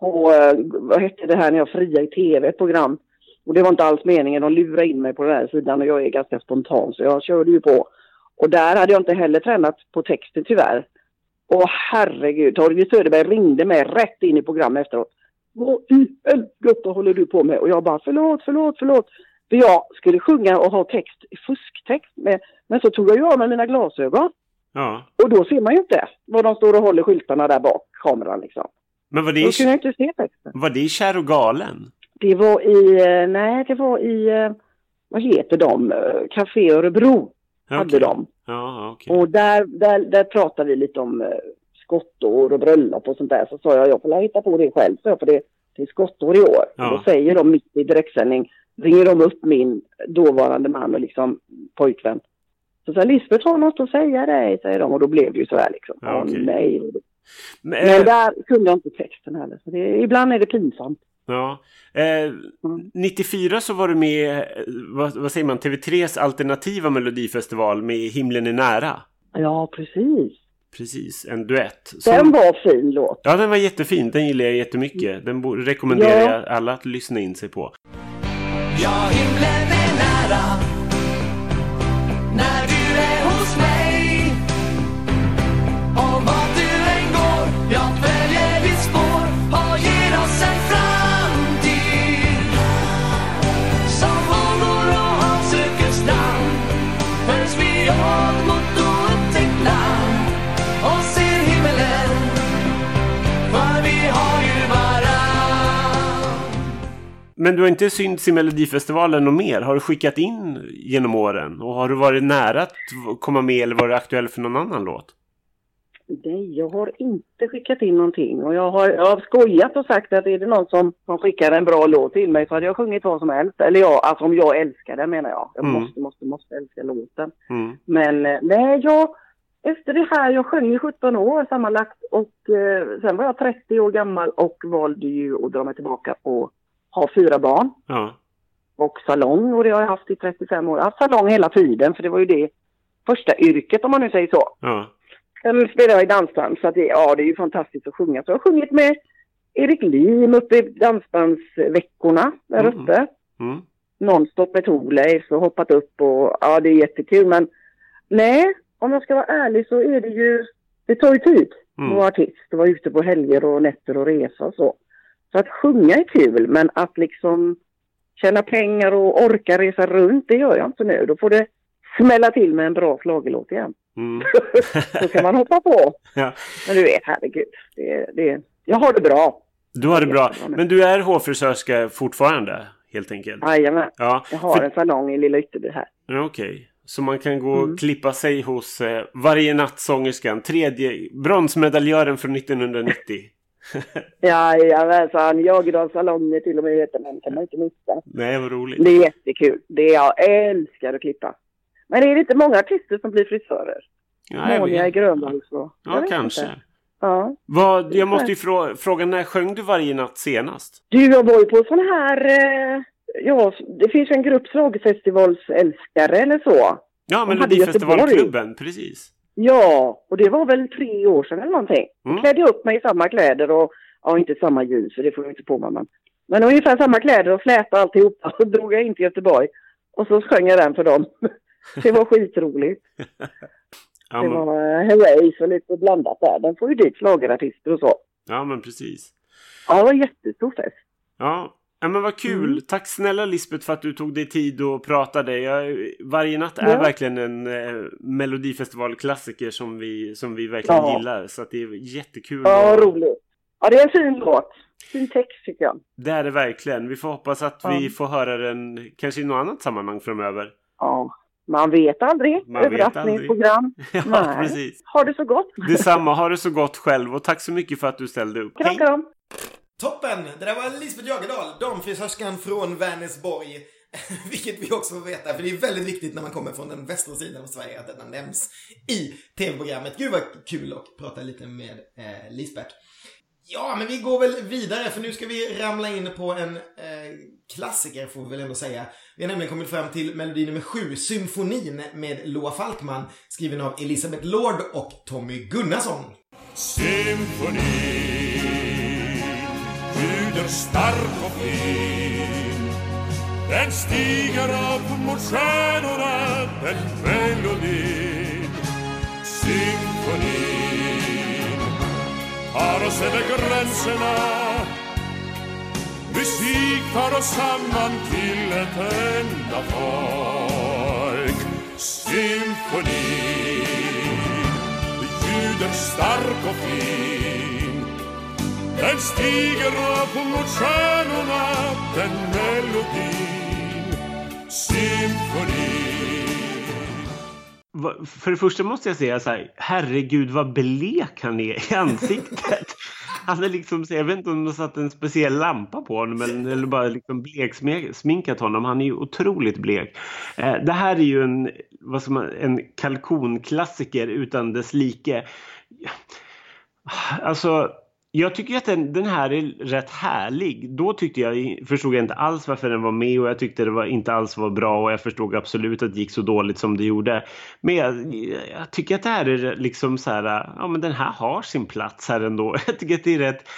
på, eh, vad hette det här när jag fria i tv, ett program. Och det var inte alls meningen, de lurade in mig på den här sidan och jag är ganska spontan så jag körde ju på. Och där hade jag inte heller tränat på texten tyvärr. Och herregud, Torgny Söderberg ringde mig rätt in i programmet efteråt. Vad i helvete håller du på med? Och jag bara förlåt, förlåt, förlåt. För jag skulle sjunga och ha text, fusktext med, men så tog jag ju av mig mina glasögon. Ja. Och då ser man ju inte vad de står och håller skyltarna där bak kameran liksom. Men var det, då kunde jag inte se texten. Var det i Kär och galen? Det var i, eh, nej det var i, eh, vad heter de, eh, Café Örebro. Okay. Hade de. Ja, okay. Och där, där, där pratade vi lite om skottår och bröllop och sånt där. Så sa jag, jag får hitta på det själv, så jag, för det, det är skottår i år. Ja. Och då säger de mitt i direktsändning, ringer de upp min dåvarande man och liksom pojkvän. Så säger Lisbeth har något att säga dig, säger de. Och då blev det ju så här liksom. Ja. Åh, nej. Men, Men där kunde jag inte texten heller. Så det, ibland är det pinsamt. Ja. eh, 94 så var du med, eh, vad, vad säger man, TV3s alternativa melodifestival med Himlen är nära. Ja, precis. Precis, en duett. Den Som, var fin låt. ja, den var jättefin. Den gillar jag jättemycket. Den bo- rekommenderar Ja. jag alla att lyssna in sig på. Ja, himlen är nära Men du har inte synts i Melodifestivalen och mer? Har du skickat in genom åren? Och har du varit nära att komma med eller varit aktuell för någon annan låt? Nej, jag har inte skickat in någonting. Och jag har, jag har skojat och sagt att är det någon som, som skickar en bra låt till mig så hade jag sjungit vad som helst. Eller ja, alltså om jag älskar den menar jag. Jag Mm. måste, måste, måste älska låten. Mm. Men eh, nej, jag, efter det här, jag sjöng i 17 år sammanlagt och eh, sen var jag 30 år gammal och valde ju att dra mig tillbaka och ha fyra barn Ja. och salong och det har jag haft i 35 år. Jag har haft salong hela tiden för det var ju det första yrket om man nu säger så. Ja. Sen spelar jag i dansband så att det, ja, det är ju fantastiskt att sjunga. Så jag har sjungit med Erik Lim uppe i dansbandsveckorna där Mm. uppe. Mm. Nonstop med Thorleif och hoppat upp och ja, det är jättekul. Men nej, om jag ska vara ärlig så är det ju, det tar ju tid Mm. att vara artist och vara ute på helger och nätter och resa och så. Så att sjunga är kul, men att liksom tjäna pengar och orka resa runt, det gör jag inte nu. Då får det smälla till med en bra schlagerlåt igen. Mm. Så kan man hoppa på. Ja. Men du vet, herregud. Det, det, jag har det bra. Du har det bra. Men du är hårfrisörska fortfarande, helt enkelt? Jajamän. Ja. Jag har För- en salong i Lilla Ytterby här. Okej. Så man kan gå Mm. och klippa sig hos eh, varje nattsångerskan, tredje bronsmedaljören från 1990. Jajamensan. Jagerdals salonger till och med heter den. kan man inte missa. Nej, vad roligt. Det är jättekul. Det är, jag älskar att klippa. Men är det inte många artister som blir frisörer? Ja, Monia vet. Grönvall så. Ja kanske. inte. Ja. Vad, jag måste ju frå- fråga, när sjöng du varje natt senast? Du, jag var ju på sån här... Eh, ja, det finns en grupp schlagerfestivalsälskare eller så. Ja, hade Melodifestivalklubben, precis. Ja, och det var väl tre år sedan eller någonting. Mm. Då klädde jag upp mig i samma kläder och, ja inte samma jeans för det får jag inte på mig men. Men ungefär samma kläder och fläta alltihopa och drog jag in till Göteborg. Och så sjöng jag den för dem. Det var skitroligt. Ja, Det men, var eh, Herreys och lite blandat där. Den får ju dit schlagerartister och så. ja, men precis. Ja, det var en jättestor fest. Ja. Ja, men vad kul. Mm. Tack snälla Lisbeth för att du tog dig tid och pratade. Jag, varje natt är Ja. verkligen en eh, Melodifestivalklassiker som vi, som vi verkligen Ja. gillar. Så det är jättekul. Ja, roligt. Ja, det är en fin låt. Fin text tycker jag. Det är det verkligen. Vi får hoppas att Ja. vi får höra den kanske i något annat sammanhang framöver. Ja, man vet aldrig. Man Överraskningsprogram. Ja, Nej. precis. Ha det så gott. Detsamma. Ha det så gott själv och tack så mycket för att du ställde upp. Kram, kram. Toppen! Det där var Lisbeth Jagerdal, damfrisörskan från Vänersborg. Vilket vi också får veta, för det är väldigt viktigt när man kommer från den västra sidan av Sverige att detta nämns i tv-programmet. Gud vad kul att prata lite med eh, Lisbeth. Ja, men vi går väl vidare för nu ska vi ramla in på en eh, klassiker får vi väl ändå säga. Vi har nämligen kommit fram till melodi nummer sju, Symfonin med Loa Falkman, skriven av Elisabeth Lord och Tommy Gunnarsson. Symfoni ljuder stark och fin. Den stiger upp mot stjärnorna, den melodin. Symfonin tar oss över gränserna. Musik tar oss samman till ett enda folk. Symfonin ljuder stark och fin. Den stiger upp mot stjärnorna, den melodin Symfonin för det första måste jag säga så här, herregud vad blek han är i ansiktet. Han är liksom, jag vet inte om de satt en speciell lampa på honom eller, eller bara liksom bleksminkat honom. Han är ju otroligt blek. Eh, det här är ju en, vad som, en kalkonklassiker utan dess like. Alltså jag tycker att den, den, här är rätt härlig. Då tyckte jag, förstod jag inte alls varför den var med och jag tyckte det var, inte alls var bra och jag förstod absolut att det gick så dåligt som det gjorde. Men jag, jag tycker att det här är liksom så här, ja men den här har sin plats här ändå. Jag tycker att det är rätt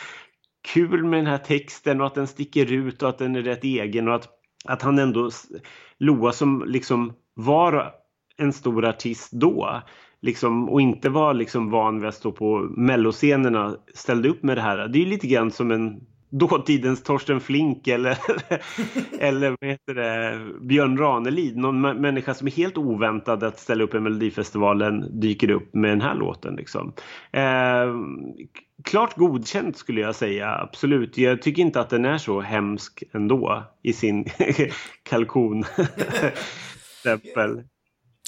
kul med den här texten och att den sticker ut och att den är rätt egen och att, att han ändå, Loa som liksom var en stor artist då liksom, och inte var liksom van vid att stå på melloscenerna ställde upp med det här. Det är lite grann som en dåtidens Torsten Flink eller, eller vad heter det, Björn Ranelid. Någon människa som är helt oväntad att ställa upp i Melodifestivalen dyker upp med den här låten. Liksom. Eh, klart godkänt skulle jag säga, absolut. Jag tycker inte att den är så hemsk ändå i sin kalkon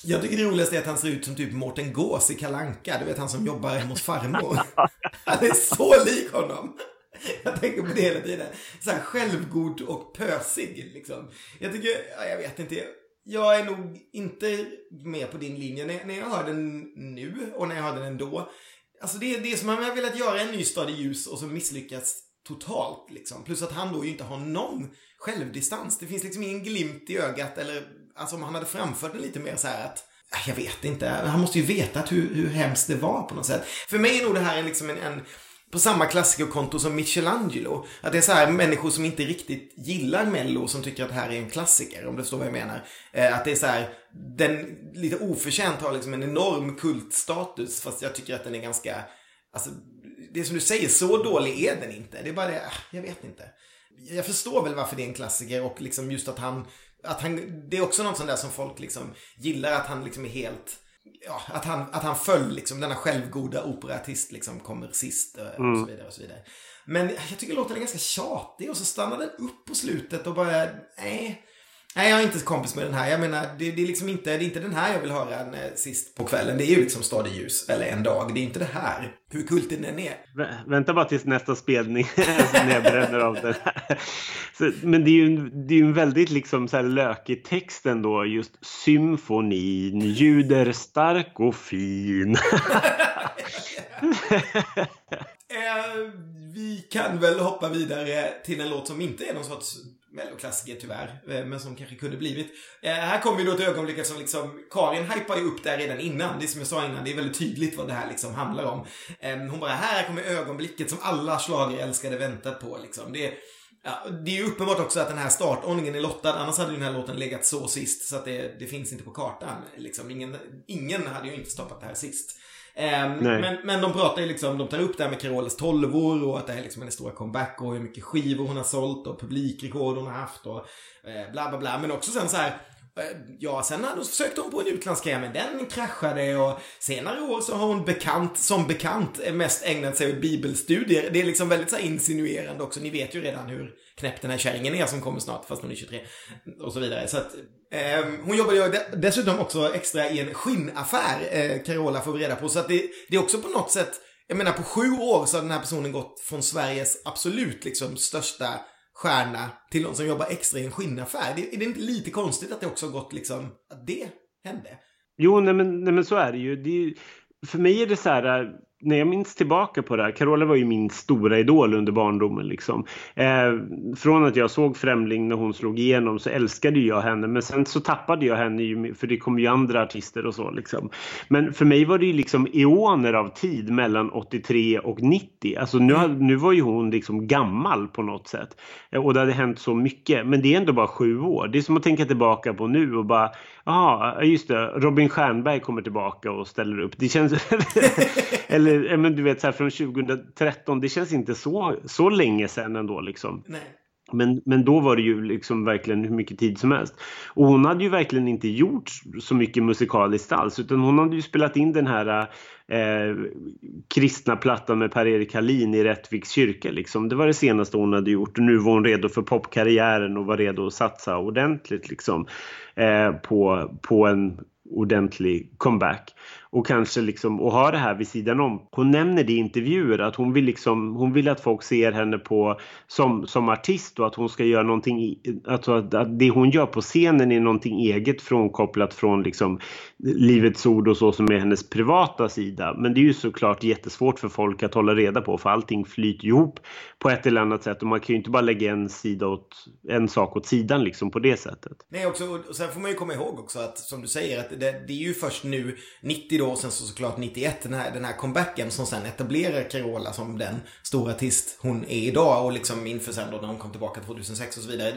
Jag tycker det roligaste är att han ser ut som typ Mårten Gås i Kalanka. Du vet han som jobbar hemma hos farmor. Han är så lik honom. Jag tänker på det hela tiden. Så här självgod och pösig liksom. Jag tycker, ja, jag vet inte. Jag är nog inte med på din linje. När, när jag hör den nu och när jag hörde den då. Alltså det, det är som man har velat göra en ny stad i ljus och så misslyckats totalt liksom. Plus att han då ju inte har någon självdistans. Det finns liksom ingen glimt i ögat eller alltså om han hade framfört det lite mer så här att ah, jag vet inte, han måste ju veta hur, hur hemskt det var på något sätt. För mig är nog det här liksom en, en på samma klassikerkonto som Michelangelo. Att det är så här människor som inte riktigt gillar Mello som tycker att det här är en klassiker, om du förstår vad jag menar. Eh, att det är så här, den lite oförtjänt har liksom en enorm kultstatus fast jag tycker att den är ganska, alltså det är som du säger, så dålig är den inte. Det är bara det, ah, jag vet inte. Jag förstår väl varför det är en klassiker och liksom just att han att han, det är också något sånt där som folk liksom gillar att han liksom är helt Ja, att han, att han föll liksom, denna självgoda operaartist liksom kommer sist eh, och mm. så vidare och så vidare. Men jag tycker låten är ganska tjatig och så stannar den upp på slutet och bara, nej. Nej, jag är inte kompis med den här. Jag menar, det, det, är liksom inte, det är inte den här jag vill höra när, sist på kvällen. Det är ju liksom Stad i ljus, eller En dag. Det är inte det här. Hur kultig den är. Vä vänta bara tills nästa spelning när jag bränner av den här. Så, men det är ju en, det är en väldigt liksom så här lökig text ändå. Just symfonin, ljuder stark och fin. eh, vi kan väl hoppa vidare till en låt som inte är någon sorts melloklassiker tyvärr, eh, men som kanske kunde blivit. Eh, här kommer vi då till ögonblicket som liksom, Karin hypar ju upp där redan innan. Det är som jag sa innan, det är väldigt tydligt vad det här liksom handlar om. Eh, hon bara, här kommer ögonblicket som alla schlagerälskare väntat på liksom. Det, ja, det är ju uppenbart också att den här startordningen är lottad, annars hade ju den här låten legat så sist så att det, det finns inte på kartan. Liksom. Ingen, ingen hade ju inte stoppat det här sist. Um, men, men de pratar ju liksom, de tar upp det här med Carolas tolvor och att det är liksom hennes stora comeback och hur mycket skivor hon har sålt och publikrekord hon har haft och eh, bla bla bla. Men också sen så här eh, Ja, sen då försökte hon på en utlandskarriär men den kraschade och senare år så har hon bekant, som bekant mest ägnat sig åt bibelstudier. Det är liksom väldigt så insinuerande också. Ni vet ju redan hur knäpp den här kärringen är som kommer snart fast hon är 23. Och så vidare. Så att Eh, Ehm, hon jobbar ju dessutom också extra i en skinnaffär, eh, Carola får vi reda på. Så att det, det, är också på något sätt, jag menar på sju år så har den här personen gått från Sveriges absolut liksom största stjärna till någon som jobbar extra i en skinnaffär. Det, är det inte lite konstigt att det också har gått liksom, att det hände? Jo, nej men, nej men så är det ju. Det är, för mig är det så här, när jag minns tillbaka på det här, Carola var ju min stora idol under barndomen. Liksom. Eh, från att jag såg Främling när hon slog igenom så älskade jag henne men sen så tappade jag henne ju, för det kom ju andra artister och så. Liksom. Men för mig var det ju liksom eoner av tid mellan 83 och 90. Alltså nu, nu var ju hon liksom gammal på något sätt. Eh, och det hade hänt så mycket. Men det är ändå bara sju år. Det är som att tänka tillbaka på nu och bara Ja, just det. Robin Stjernberg kommer tillbaka och ställer upp. Det känns... eller men du vet så här från 2013. Det känns inte så, så länge sedan ändå liksom. Nej. Men, men då var det ju liksom verkligen hur mycket tid som helst. Och hon hade ju verkligen inte gjort så mycket musikaliskt alls utan hon hade ju spelat in den här eh, kristna plattan med Per-Erik Hallin i Rättviks kyrka. Liksom. Det var det senaste hon hade gjort och nu var hon redo för popkarriären och var redo att satsa ordentligt liksom, eh, på, på en ordentlig comeback och kanske liksom och ha det här vid sidan om. Hon nämner det i intervjuer att hon vill liksom, hon vill att folk ser henne på som, som artist och att hon ska göra någonting, alltså att, att det hon gör på scenen är någonting eget frånkopplat från liksom Livets Ord och så som är hennes privata sida. Men det är ju såklart jättesvårt för folk att hålla reda på för allting flyter ihop på ett eller annat sätt och man kan ju inte bara lägga en sida åt, en sak åt sidan liksom på det sättet. Nej, också, och sen får man ju komma ihåg också att som du säger att det, det är ju först nu 90 då och sen så såklart 91 den här, den här comebacken som sen etablerar Carola som den stora artist hon är idag och liksom inför sen då när hon kom tillbaka 2006 och så vidare.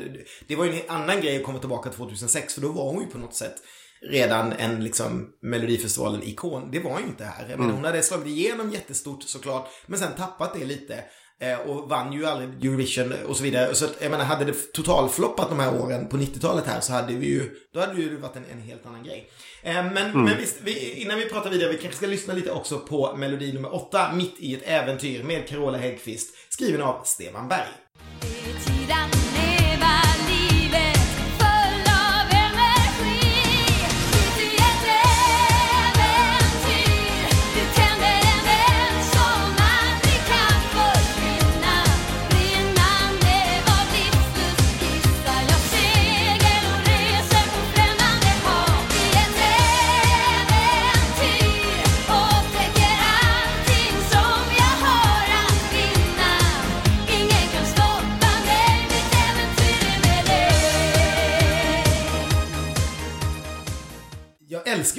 Det, var ju en annan grej att komma tillbaka 2006 för då var hon ju på något sätt redan en liksom Melodifestivalen-ikon. Det var ju inte här. Men hon hade slagit igenom jättestort såklart, men sen tappat det lite. Eh, och vann ju aldrig Eurovision och så vidare. Så att, jag menar, hade det totalfloppat de här åren på 90-talet här så hade vi ju, då hade det ju varit en, en helt annan grej. Eh, men, men visst, vi, innan vi pratar vidare, vi kanske ska lyssna lite också på melodi nummer åtta, Mitt i ett äventyr med Carola Häggkvist, skriven av Stefan Berg.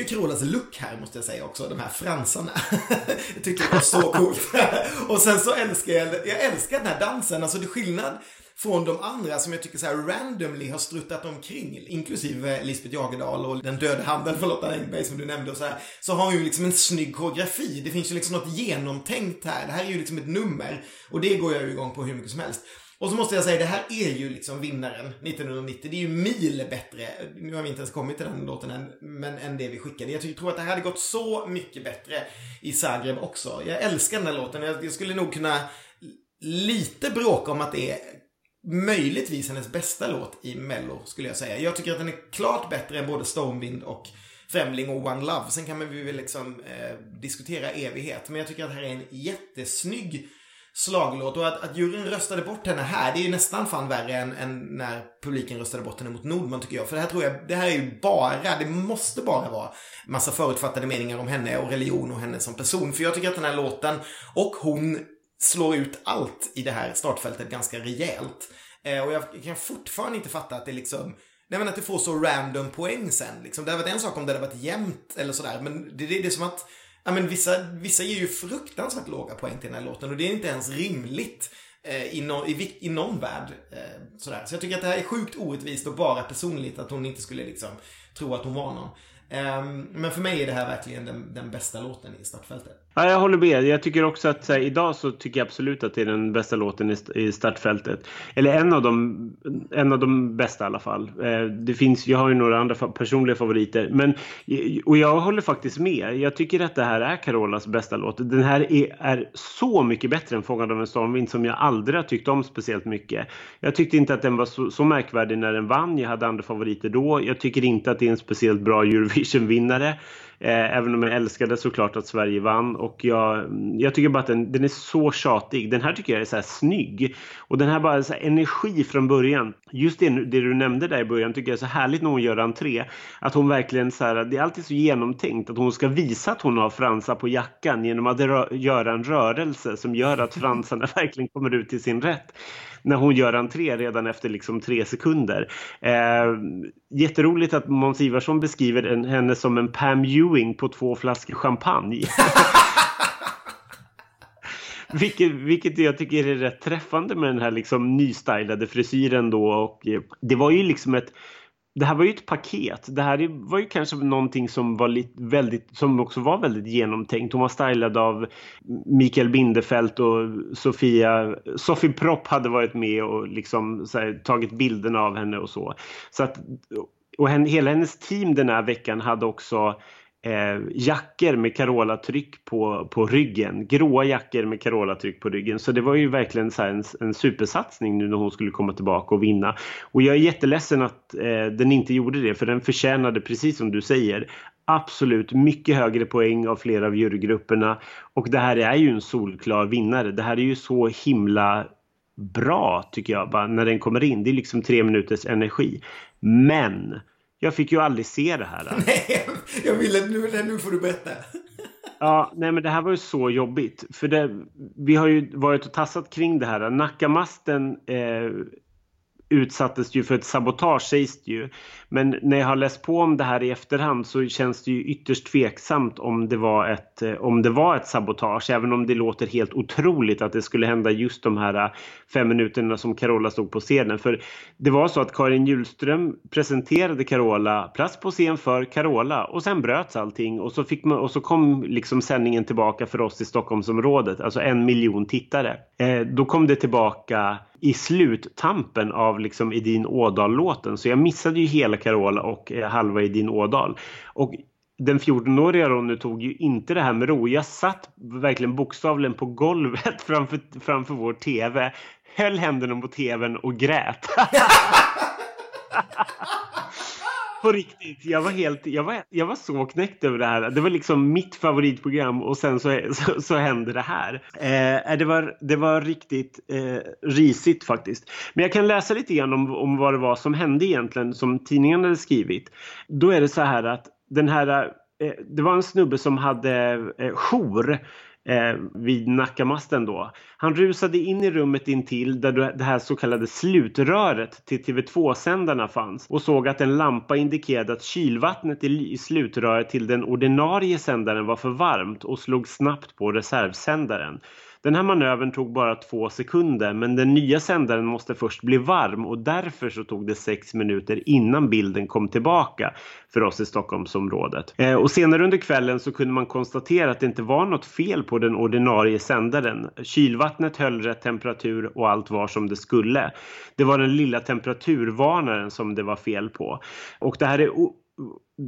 Älskar Carolas look här måste jag säga också, de här fransarna. jag tyckte det var så coolt. och sen så älskar jag, jag älskar den här dansen, alltså det är skillnad från de andra som jag tycker så här randomly har struttat omkring, inklusive Lisbeth Jagerdal och Den döda handen för Lotta Engberg som du nämnde och så här, så har hon ju liksom en snygg koreografi. Det finns ju liksom något genomtänkt här. Det här är ju liksom ett nummer och det går jag ju igång på hur mycket som helst. Och så måste jag säga, det här är ju liksom vinnaren 1990. Det är ju mil bättre. Nu har vi inte ens kommit till den låten än, men än det vi skickade. Jag tror att det här hade gått så mycket bättre i Zagreb också. Jag älskar den här låten. Jag, jag skulle nog kunna lite bråka om att det är möjligtvis hennes bästa låt i Mello, skulle jag säga. Jag tycker att den är klart bättre än både Stormwind och Främling och One Love. Sen kan vi väl liksom eh, diskutera evighet. Men jag tycker att det här är en jättesnygg slaglåt. Och att, att juryn röstade bort henne här, det är ju nästan fan värre än, än när publiken röstade bort henne mot Nordman tycker jag. För det här tror jag, det här är ju bara, det måste bara vara massa förutfattade meningar om henne och religion och henne som person. För jag tycker att den här låten och hon slår ut allt i det här startfältet ganska rejält. Eh, och jag kan fortfarande inte fatta att det liksom Nej men att det får så random poäng sen. Liksom. Det hade varit en sak om det hade varit jämnt eller sådär. Men det, det, det är som att ja, men vissa, vissa ger ju fruktansvärt låga poäng till den här låten. Och det är inte ens rimligt eh, i, no, i, i någon värld. Eh, sådär. Så jag tycker att det här är sjukt orättvist och bara personligt. Att hon inte skulle liksom tro att hon var någon. Eh, men för mig är det här verkligen den, den bästa låten i startfältet. Ja, jag håller med. Jag tycker också att så här, idag så tycker jag absolut att det är den bästa låten i, i startfältet. Eller en av de, en av de bästa i alla fall. Eh, det finns, jag har ju några andra fa- personliga favoriter. Men, eh, och jag håller faktiskt med. Jag tycker att det här är Carolas bästa låt. Den här är, är så mycket bättre än Fångad av en stormvind som jag aldrig har tyckt om speciellt mycket. Jag tyckte inte att den var så, så märkvärdig när den vann. Jag hade andra favoriter då. Jag tycker inte att det är en speciellt bra Eurovision-vinnare. Eh, även om jag älskade såklart att Sverige vann. Och jag, jag tycker bara att den, den är så tjatig. Den här tycker jag är så här snygg. Och den här bara så här energi från början. Just det, det du nämnde där i början tycker jag är så härligt när hon gör entré. Att hon verkligen så här, det är alltid så genomtänkt att hon ska visa att hon har fransar på jackan genom att göra en rörelse som gör att fransarna verkligen kommer ut till sin rätt när hon gör entré redan efter liksom tre sekunder. Eh, jätteroligt att Måns Ivarsson beskriver en, henne som en Pam Ewing på två flaskor champagne. Vilket, vilket jag tycker är rätt träffande med den här liksom nystylade frisyren då och eh, det var ju liksom ett det här var ju ett paket. Det här var ju kanske någonting som var lite, väldigt, som också var väldigt genomtänkt. Hon var stylad av Mikael Bindefeld och Sofia, Sofie Propp hade varit med och liksom så här, tagit bilderna av henne och så. så att, och henne, hela hennes team den här veckan hade också eh, jackor med Carola-tryck på, på ryggen. Gråa jackor med Carola-tryck på ryggen. Så det var ju verkligen så här en, en supersatsning nu när hon skulle komma tillbaka och vinna. Och jag är jätteledsen att eh, den inte gjorde det för den förtjänade, precis som du säger, absolut mycket högre poäng av flera av jurygrupperna. Och det här är ju en solklar vinnare. Det här är ju så himla bra tycker jag bara, när den kommer in. Det är liksom tre minuters energi. Men jag fick ju aldrig se det här. Nej, jag ville, nu, nu får du berätta. Ja, nej men det här var ju så jobbigt. För det, vi har ju varit och tassat kring det här. Nackamasten eh, utsattes ju för ett sabotage sägs det ju. Men när jag har läst på om det här i efterhand så känns det ju ytterst tveksamt om det var ett, eh, om det var ett sabotage. Även om det låter helt otroligt att det skulle hända just de här eh, fem minuterna som Carola stod på scenen. För det var så att Karin Hjulström presenterade Carola plats på scen för Carola och sen bröts allting och så, fick man, och så kom liksom sändningen tillbaka för oss i Stockholmsområdet, alltså en miljon tittare. Eh, då kom det tillbaka i sluttampen av liksom Edin Ådal-låten. Så jag missade ju hela Carola och eh, halva Edin Ådal. Och den 14-åriga Ronny tog ju inte det här med ro. Jag satt verkligen bokstavligen på golvet framför, framför vår TV, höll händerna på TVn och grät. på riktigt. Jag var helt, jag var, jag var så knäckt över det här. Det var liksom mitt favoritprogram och sen så, så, så hände det här. Eh, eh, det, var, det var riktigt eh, risigt faktiskt. Men jag kan läsa lite grann om, om vad det var som hände egentligen som tidningen hade skrivit. Då är det så här att den här, eh, det var en snubbe som hade eh, jour eh, vid Nackamasten då. Han rusade in i rummet intill där det här så kallade slutröret till TV2-sändarna fanns och såg att en lampa indikerade att kylvattnet i slutröret till den ordinarie sändaren var för varmt och slog snabbt på reservsändaren. Den här manövern tog bara två sekunder men den nya sändaren måste först bli varm och därför så tog det sex minuter innan bilden kom tillbaka för oss i Stockholmsområdet. Eh, och senare under kvällen så kunde man konstatera att det inte var något fel på den ordinarie sändaren. Kylvattnet höll rätt temperatur och allt var som det skulle. Det var den lilla temperaturvarnaren som det var fel på. Och det här är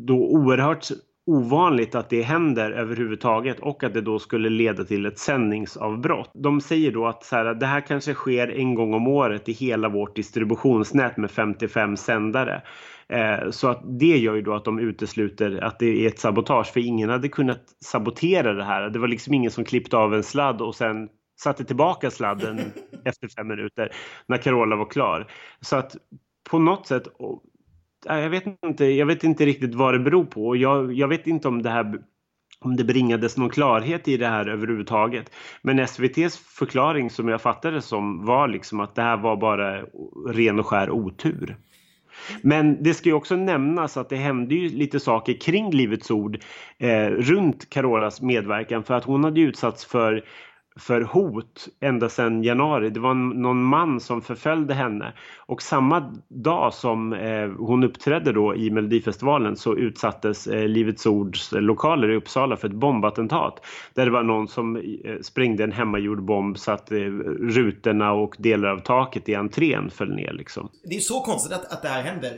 då oerhört ovanligt att det händer överhuvudtaget och att det då skulle leda till ett sändningsavbrott. De säger då att så här, det här kanske sker en gång om året i hela vårt distributionsnät med 55 sändare. Eh, så att det gör ju då att de utesluter att det är ett sabotage för ingen hade kunnat sabotera det här. Det var liksom ingen som klippte av en sladd och sen satte tillbaka sladden efter fem minuter när Carola var klar. Så att på något sätt jag vet inte, jag vet inte riktigt vad det beror på. Jag, jag vet inte om det här om det bringades någon klarhet i det här överhuvudtaget. Men SVTs förklaring som jag fattade som var liksom att det här var bara ren och skär otur. Men det ska ju också nämnas att det hände ju lite saker kring Livets Ord eh, runt Carolas medverkan för att hon hade utsatts för för hot ända sedan januari. Det var någon man som förföljde henne och samma dag som eh, hon uppträdde då i Melodifestivalen så utsattes eh, Livets Ords lokaler i Uppsala för ett bombattentat där det var någon som eh, sprängde en hemmagjord bomb så att rutorna och delar av taket i entrén föll ner liksom. Det är så konstigt att, att det här händer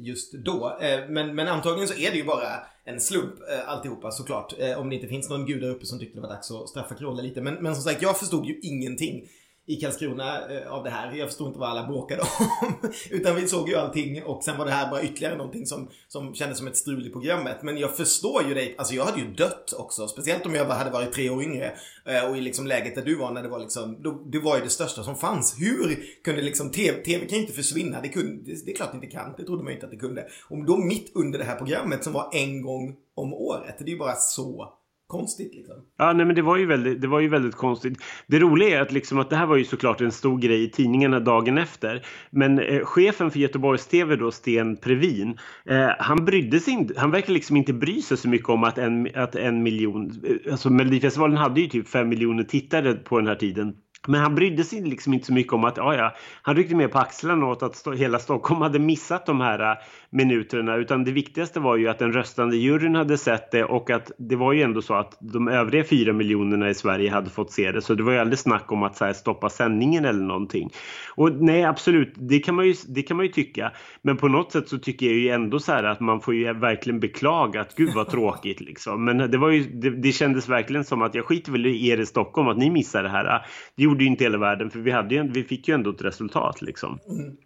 just då. Men, men antagligen så är det ju bara en slump eh, alltihopa såklart. Eh, om det inte finns någon gud där uppe som tyckte det var dags att straffa Carola lite. Men, men som sagt, jag förstod ju ingenting i Karlskrona eh, av det här. Jag förstod inte vad alla bråkade om. Utan vi såg ju allting och sen var det här bara ytterligare någonting som, som kändes som ett strul i programmet. Men jag förstår ju dig. Alltså jag hade ju dött också. Speciellt om jag hade varit tre år yngre. Eh, och i liksom läget där du var när det var liksom, då, det var ju det största som fanns. Hur kunde liksom, TV, TV kan ju inte försvinna. Det, kunde, det, det är klart det inte kan. Det trodde man ju inte att det kunde. Och då mitt under det här programmet som var en gång om året. Det är ju bara så konstigt liksom. Ja, nej, men det var ju väldigt, det var ju väldigt konstigt. Det roliga är att, liksom, att det här var ju såklart en stor grej i tidningarna dagen efter. Men eh, chefen för Göteborgs TV då, Sten Previn, eh, han brydde sig inte, han verkar liksom inte bry sig så mycket om att en, att en miljon, eh, alltså Melodifestivalen hade ju typ fem miljoner tittare på den här tiden. Men han brydde sig liksom inte så mycket om att, ja, ja, han ryckte med på axlarna åt att hela Stockholm hade missat de här eh, minuterna. Utan det viktigaste var ju att den röstande juryn hade sett det och att det var ju ändå så att de övriga fyra miljonerna i Sverige hade fått se det. Så det var ju aldrig snack om att här, stoppa sändningen eller någonting. Och nej, absolut, det kan, man ju, det kan man ju tycka. Men på något sätt så tycker jag ju ändå så här att man får ju verkligen beklaga att gud vad tråkigt liksom. Men det var ju, det, det kändes verkligen som att jag skiter väl i er i Stockholm att ni missar det här. Ah, det gjorde ju inte hela världen för vi, hade ju, vi fick ju ändå ett resultat liksom. Mm.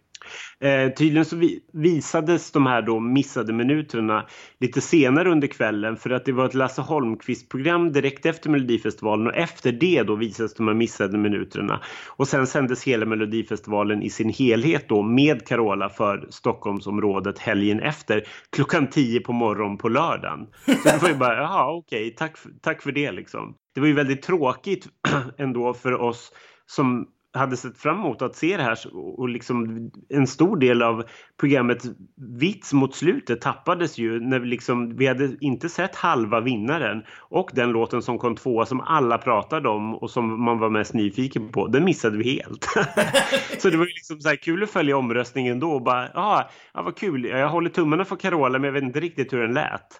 Eh, tydligen så vi, visades de här då missade minuterna lite senare under kvällen för att det var ett Lasse Holmqvist-program direkt efter Melodifestivalen och efter det då visades de här missade minuterna. Och sen sändes hela Melodifestivalen i sin helhet då med Carola för Stockholmsområdet helgen efter klockan 10 på morgonen på lördagen. Så det var ju bara, jaha okej, okay, tack, tack för det liksom. Det var ju väldigt tråkigt ändå för oss som hade sett fram emot att se det här och liksom en stor del av programmet vits mot slutet tappades ju när vi liksom vi hade inte sett halva vinnaren och den låten som kom tvåa som alla pratade om och som man var mest nyfiken på den missade vi helt. så det var ju liksom så här kul att följa omröstningen då och bara ja, ja vad kul jag håller tummarna för Carola men jag vet inte riktigt hur den lät.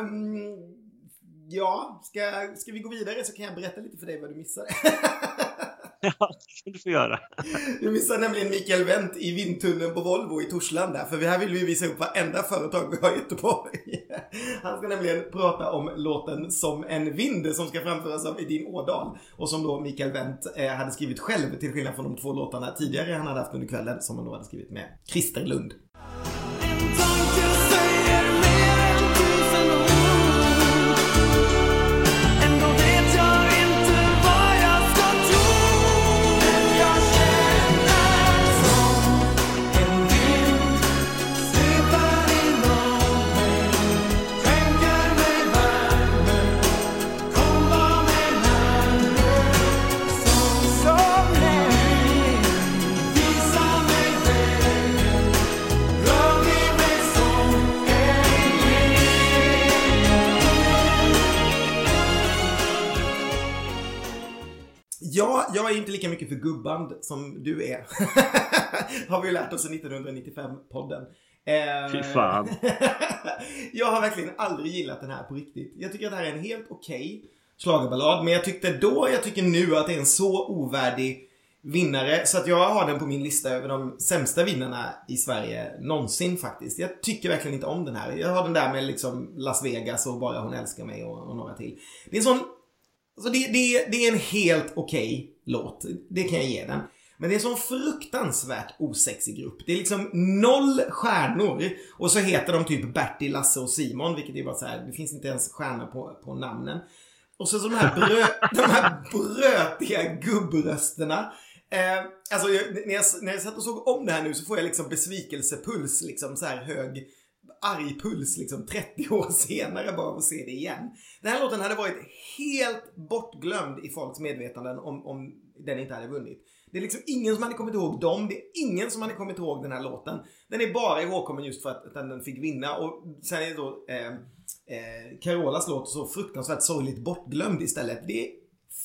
um... Ja, ska, ska vi gå vidare så kan jag berätta lite för dig vad du missade. ja, det kan du få göra. Du missade nämligen Mikael Wendt i vindtunneln på Volvo i Torslanda. För här vill vi visa upp varenda företag vi har i Göteborg. Han ska nämligen prata om låten Som en vind som ska framföras av Edin Ådal. Och som då Mikael Wendt eh, hade skrivit själv till skillnad från de två låtarna tidigare han hade haft under kvällen som han då hade skrivit med Christer Lund. Ja, jag är inte lika mycket för gubband som du är. har vi ju lärt oss i 1995-podden. Eh, Fy fan. jag har verkligen aldrig gillat den här på riktigt. Jag tycker att det här är en helt okej okay schlagerballad. Men jag tyckte då, jag tycker nu att det är en så ovärdig vinnare. Så att jag har den på min lista över de sämsta vinnarna i Sverige någonsin faktiskt. Jag tycker verkligen inte om den här. Jag har den där med liksom Las Vegas och Bara hon älskar mig och, och några till. Det är en sån Alltså det, det, det är en helt okej okay låt. Det kan jag ge den. Men det är en sån fruktansvärt osexig grupp. Det är liksom noll stjärnor. Och så heter de typ Bertil, Lasse och Simon, vilket är bara så här, det finns inte ens stjärnor på, på namnen. Och så, så de här, brö, de här brötiga gubbrösterna. Eh, alltså när jag, när jag satt och såg om det här nu så får jag liksom besvikelsepuls, liksom så här hög arg puls liksom 30 år senare bara av att se det igen. Den här låten hade varit helt bortglömd i folks medvetanden om, om den inte hade vunnit. Det är liksom ingen som hade kommit ihåg dem. Det är ingen som hade kommit ihåg den här låten. Den är bara ihågkommen just för att, den fick vinna. Och sen är då eh, eh, Carolas låt så fruktansvärt sorgligt bortglömd istället. Det är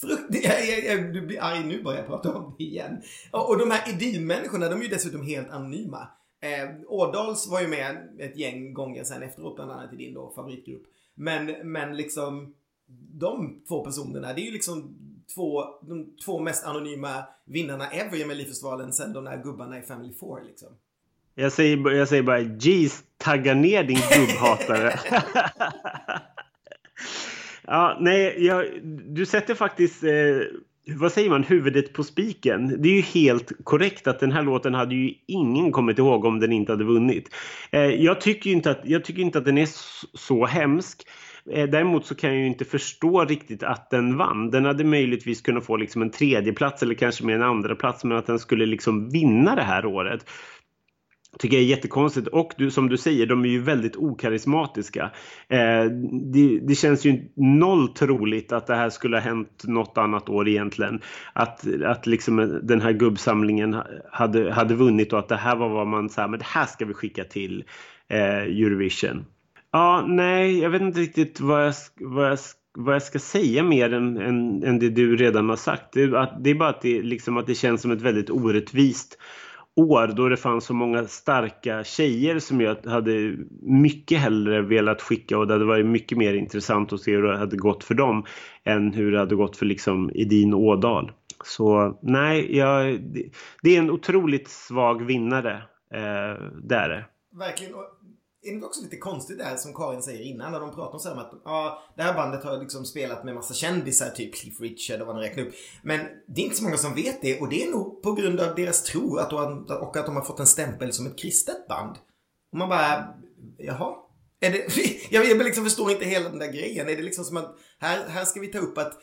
frukt... Jag, jag, jag, du blir arg nu bara jag pratar om det igen. Och, och de här Edin-människorna, de är ju dessutom helt anonyma. Eh, Ådals var ju med ett gäng gånger sen efteråt, bland annat i din då favoritgrupp. Men, men liksom de två personerna, det är ju liksom två, de två mest anonyma vinnarna ever i Melodifestivalen sen de där gubbarna i Family Four liksom. Jag säger, jag säger bara jeez, tagga ner din gubbhatare. ja, nej, jag, du sätter faktiskt eh, vad säger man, huvudet på spiken. Det är ju helt korrekt att den här låten hade ju ingen kommit ihåg om den inte hade vunnit. Eh, jag, tycker inte att, jag tycker inte att den är så, så hemsk. Eh, däremot så kan jag ju inte förstå riktigt att den vann. Den hade möjligtvis kunnat få liksom en tredje plats eller kanske med en andra plats men att den skulle liksom vinna det här året tycker jag är jättekonstigt. Och du, som du säger, de är ju väldigt okarismatiska. Eh, det, det, känns ju noll troligt att det här skulle ha hänt något annat år egentligen. Att, att liksom den här gubbsamlingen hade, hade vunnit och att det här var vad man sa, men det här ska vi skicka till eh, Eurovision. Ja, nej, jag vet inte riktigt vad jag, vad jag vad jag ska säga mer än, än, än det du redan har sagt. Det, att, det är bara att det, liksom, att det känns som ett väldigt orättvist år då det fanns så många starka tjejer som jag hade mycket hellre velat skicka och det hade varit mycket mer intressant att se hur det hade gått för dem än hur det hade gått för liksom Edin Ådal. Så nej, jag, det, det är en otroligt svag vinnare. Eh, det är det. Verkligen är det också lite konstigt där som Karin säger innan när de pratar om, så här, med att ja, det här bandet har liksom spelat med massa kändisar, typ Cliff Richard och vad de räknar upp. Men det är inte så många som vet det och det är nog på grund av deras tro att de, och att de har fått en stämpel som ett kristet band. Och man bara, jaha? Är det, jag, jag liksom förstår inte hela den där grejen. Är det liksom som att här, här ska vi ta upp att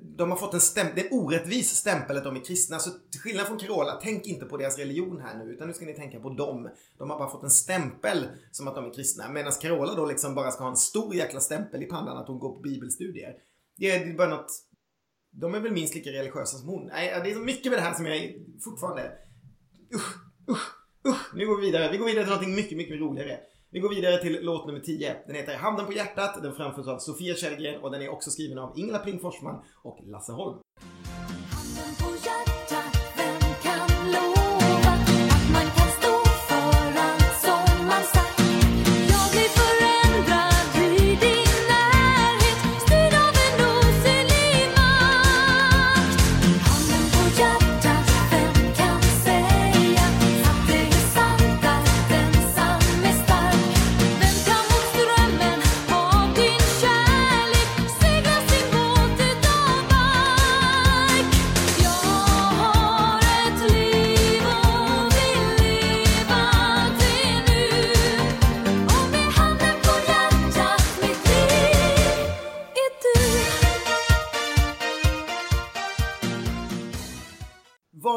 de har fått en stämpel, det är en orättvis stämpel att de är kristna. Så till skillnad från Carola, tänk inte på deras religion här nu, utan nu ska ni tänka på dem. De har bara fått en stämpel som att de är kristna. Medan Carola då liksom bara ska ha en stor jäkla stämpel i pannan att hon går på bibelstudier. Det är bara något, de är väl minst lika religiösa som hon. Nej, det är så mycket med det här som jag fortfarande, usch, usch, usch. Nu går vi vidare. Vi går vidare till någonting mycket, mycket roligare. Vi går vidare till låt nummer 10. Den heter Handen på hjärtat. Den framförs av Sofia Källgren och den är också skriven av Ingela Pling Forsman och Lasse Holm.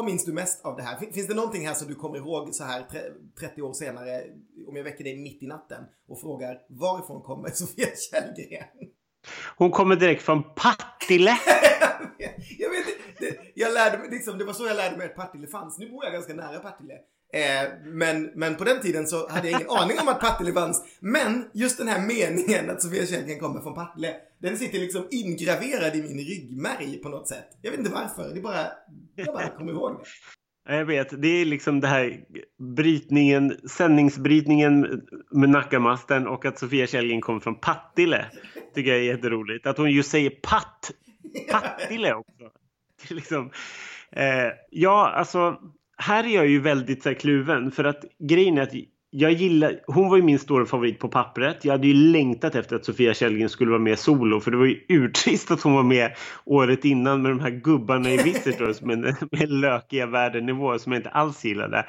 Vad minns du mest av det här? Fin- Finns det någonting här som du kommer ihåg så här tre- 30 år senare om jag väcker dig mitt i natten och frågar varifrån kommer Sofia Källgren? Hon kommer direkt från Partille. jag vet det, jag lärde mig, liksom, det var så jag lärde mig att Partille fanns. Nu bor jag ganska nära Partille. Eh, men, men på den tiden så hade jag ingen aning om att Partille fanns. Men just den här meningen att Sofia Källgren kommer från Partille, den sitter liksom ingraverad i min ryggmärg på något sätt. Jag vet inte varför, det är bara, jag bara ihåg det. Jag vet, det är liksom det här brytningen, sändningsbrytningen med Nackamasten och att Sofia Källgren kommer från Pattile. Tycker jag är jätteroligt. Att hon just säger patt, Pattile också. Det liksom, eh, ja, alltså här är jag ju väldigt så här, kluven för att grejen är att jag gillar, hon var ju min stora favorit på pappret. Jag hade ju längtat efter att Sofia Källgren skulle vara med solo för det var ju urtrist att hon var med året innan med de här gubbarna i Visitors med, med lökiga värdenivåer som jag inte alls gillade.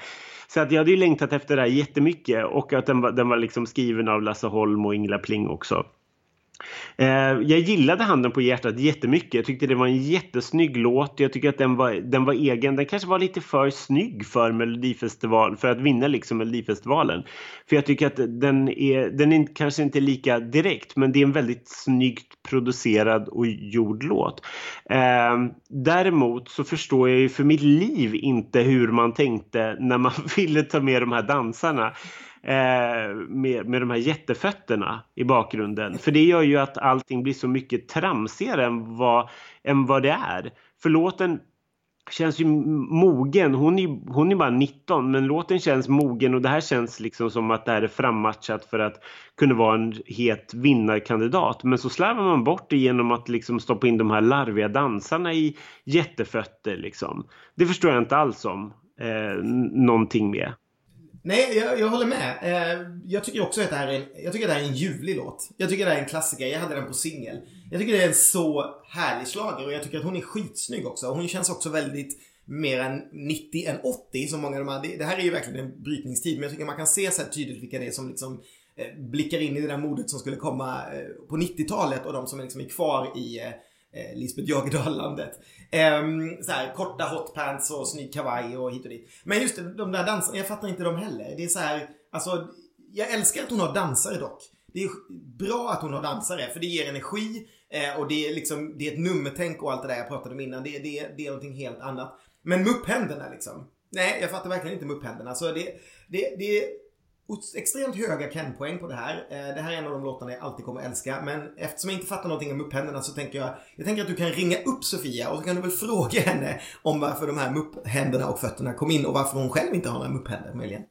Så att jag hade ju längtat efter det här jättemycket och att den var, den var liksom skriven av Lasse Holm och Ingela Pling också. Eh, jag gillade Handen på hjärtat jättemycket. Jag tyckte det var en jättesnygg låt. Jag tycker att den var, den var egen. Den kanske var lite för snygg för Melodifestivalen, för att vinna liksom Melodifestivalen. För jag tycker att den är, den är kanske inte lika direkt, men det är en väldigt snyggt producerad och gjord låt. Eh, däremot så förstår jag ju för mitt liv inte hur man tänkte när man ville ta med de här dansarna eh, med, med de här jättefötterna i bakgrunden. För det gör ju att allting blir så mycket tramsigare än vad, än vad det är. För låten känns ju mogen. Hon är, hon är bara 19 men låten känns mogen och det här känns liksom som att det här är frammatchat för att kunna vara en het vinnarkandidat. Men så slarvar man bort det genom att liksom stoppa in de här larviga dansarna i jättefötter liksom. Det förstår jag inte alls om eh, någonting med. Nej, jag, jag håller med. Eh, jag tycker också att det här är en, jag tycker att det här är en ljuvlig låt. Jag tycker det här är en klassiker. Jag hade den på singel. Jag tycker det är en så härlig schlager och jag tycker att hon är skitsnygg också. Hon känns också väldigt mer än 90 än 80 som många av de här. Det, här är ju verkligen en brytningstid men jag tycker man kan se så här tydligt vilka det är som liksom eh, blickar in i det där modet som skulle komma eh, på 90-talet och de som liksom är kvar i eh, eh, Lisbeth Jagerdal-landet. Eh, så här, korta hotpants och snygg kavaj och hit och dit. Men just det, de där dansarna, jag fattar inte dem heller. Det är så här, alltså, jag älskar att hon har dansare dock. Det är bra att hon har dansare för det ger energi eh, och det är liksom, det är ett nummertänk och allt det där jag pratade om innan. Det, det, det är någonting helt annat. Men mupphänderna liksom. Nej, jag fattar verkligen inte mupphänderna. Så det, det, det extremt höga Ken-poäng på det här. Eh, det här är en av de låtarna jag alltid kommer älska. Men eftersom jag inte fattar någonting om mupphänderna så tänker jag, jag tänker att du kan ringa upp Sofia och så kan du väl fråga henne om varför de här mupphänderna och fötterna kom in och varför hon själv inte har några mupphänder möjligen.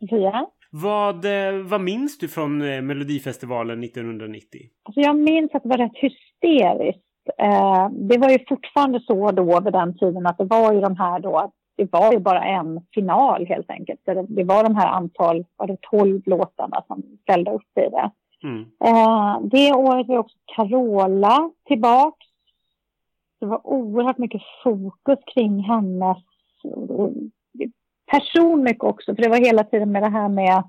Sofia? Vad, eh, vad minns du från eh, Melodifestivalen 1990? Alltså jag minns att det var rätt hysteriskt. Eh, det var ju fortfarande så då vid den tiden att det var ju de här då, det var ju bara en final helt enkelt. Det, var de här antal, var det 12 låtarna som ställde upp i det. Mm. Det året var också Carola tillbaks. Det var oerhört mycket fokus kring hennes person mycket också. För det var hela tiden med det här med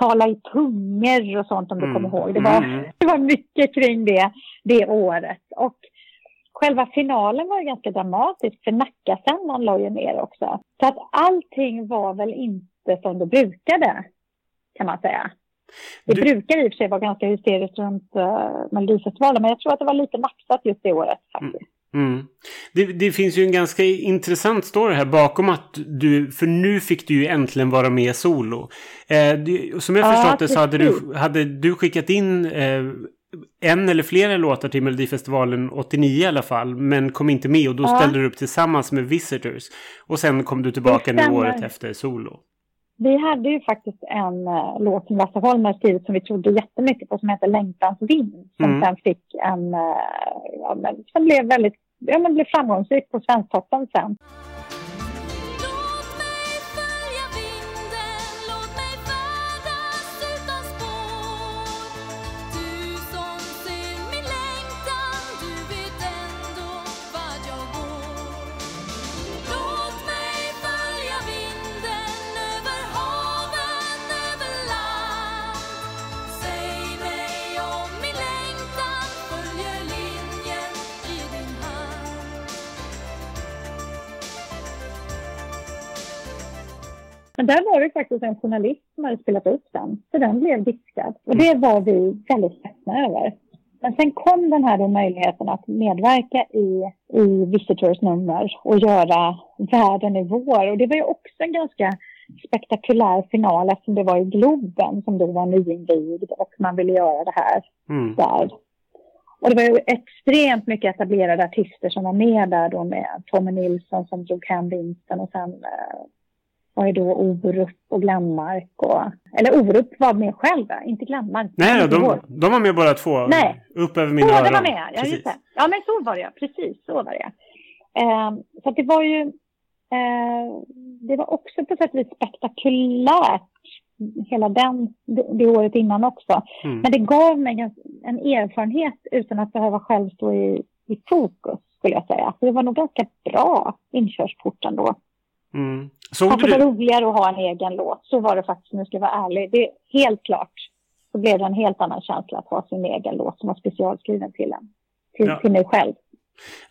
tala i tungor och sånt om du Mm. kommer ihåg. Det var, Mm. det var mycket kring det, det året. Och själva finalen var ju ganska dramatisk för Nackasändaren la ju ner också. Så att allting var väl inte som det brukade, kan man säga. Det Du- brukar i och för sig vara ganska hysteriskt runt uh, Melodifestivalen, men jag tror att det var lite maxat just det året faktiskt. Mm. Det, det finns ju en ganska intressant story här bakom att du, för nu fick du ju äntligen vara med solo. Eh, det, som jag Ja, förstått det så hade du, hade du skickat in eh, en eller flera låtar till Melodifestivalen 89 i alla fall, men kom inte med och då Ja. ställde du upp tillsammans med Visitors. Och sen kom du tillbaka nu året efter solo. Vi hade ju faktiskt en uh, låt som Lasse Holm har skrivit som vi trodde jättemycket på som heter Längtans vind. Som Mm. sen fick en, uh, ja, men, som blev väldigt, ja men blev framgångsrik på Svensktoppen sen. Men där var det faktiskt en journalist som hade spelat upp den. Så den blev diskad. Och det var vi väldigt ledsna över. Men sen kom den här möjligheten att medverka i, i Visitors nummer och göra Världen i vår. Och det var ju också en ganska spektakulär final eftersom det var i Globen som då var nyinvigd och man ville göra det här Mm. där. Och det var ju extremt mycket etablerade artister som var med där då med Tommy Nilsson som drog hem vinsten och sen eh, var ju då Orup och Glenmark och, eller Orup var med själv, inte Glenmark. Nej, inte de, de var med båda två. Nej. Upp över mina Båda öron. var med, ja Precis. just det. Ja men så var det precis så var det. Ehm, så det var ju, eh, det var också på sätt och vis spektakulärt hela den, det året innan också. Mm. Men det gav mig en, en erfarenhet utan att behöva själv stå i, i fokus skulle jag säga. Så det var nog ganska bra inkörsport ändå. Mm. Såg du det var roligare att ha en egen låt. Så var det faktiskt, nu ska jag vara ärlig. Det är helt klart. Så blev det en helt annan känsla att ha sin egen låt som var specialskriven till en. Till, Ja. till mig själv.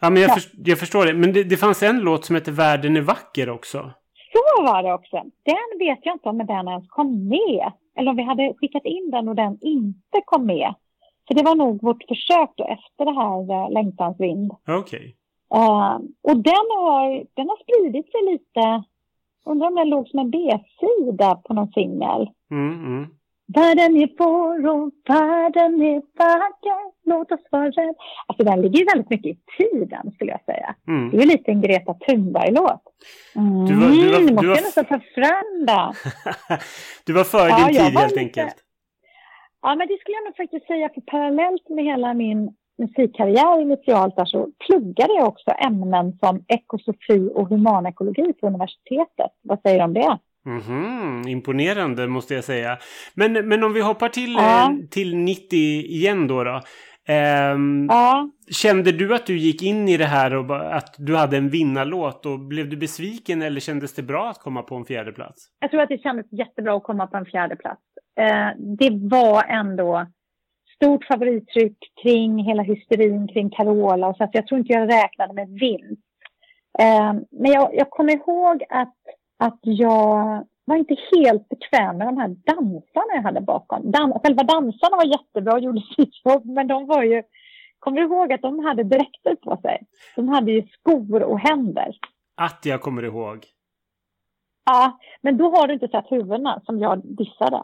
Ja, men jag, Ja. förs- jag förstår det. Men det, det fanns en låt som heter Världen är vacker också. Så var det också. Den vet jag inte om den ens kom med. Eller om vi hade skickat in den och den inte kom med. För det var nog vårt försök då efter det här uh, Längtans vind. Okej. Eh, och den har, den har spridit sig lite. Undrar om den låg som en B-sida på någon singel. Mm, mm. Världen är vår och världen är vacker. Låt oss vara rädda. Alltså den ligger ju väldigt mycket i tiden skulle jag säga. Mm. Det är ju lite en Greta Thunberg-låt. Mm, Du var- du var- måste du var- jag nästan ta fram den. du var före Ja, din tid var helt lite- enkelt. Ja, men det skulle jag nog faktiskt säga. För parallellt med hela min musikkarriär initialt där så pluggade jag också ämnen som ekosofi och humanekologi på universitetet. Vad säger du om det? Mhm, imponerande måste jag säga. Men, men om vi hoppar till, Ja. eh, till 90 igen då. då. Ehm, Ja, Kände du att du gick in i det här och att du hade en vinnarlåt och blev du besviken eller kändes det bra att komma på en fjärde plats? jag tror att det kändes jättebra att komma på en fjärde plats. Eh, det var ändå stort favorittryck kring hela hysterin kring Carola och så att jag tror inte jag räknade med vinst. Eh, men jag, jag kommer ihåg att, att jag var inte helt bekväm med de här dansarna jag hade bakom. Dan själva dansarna var jättebra och gjorde sitt jobb, men de var ju... Kommer du ihåg att de hade dräkter på sig? De hade ju skor och händer. Att jag kommer ihåg. Ja, men då har du inte sett huvudena som jag dissade.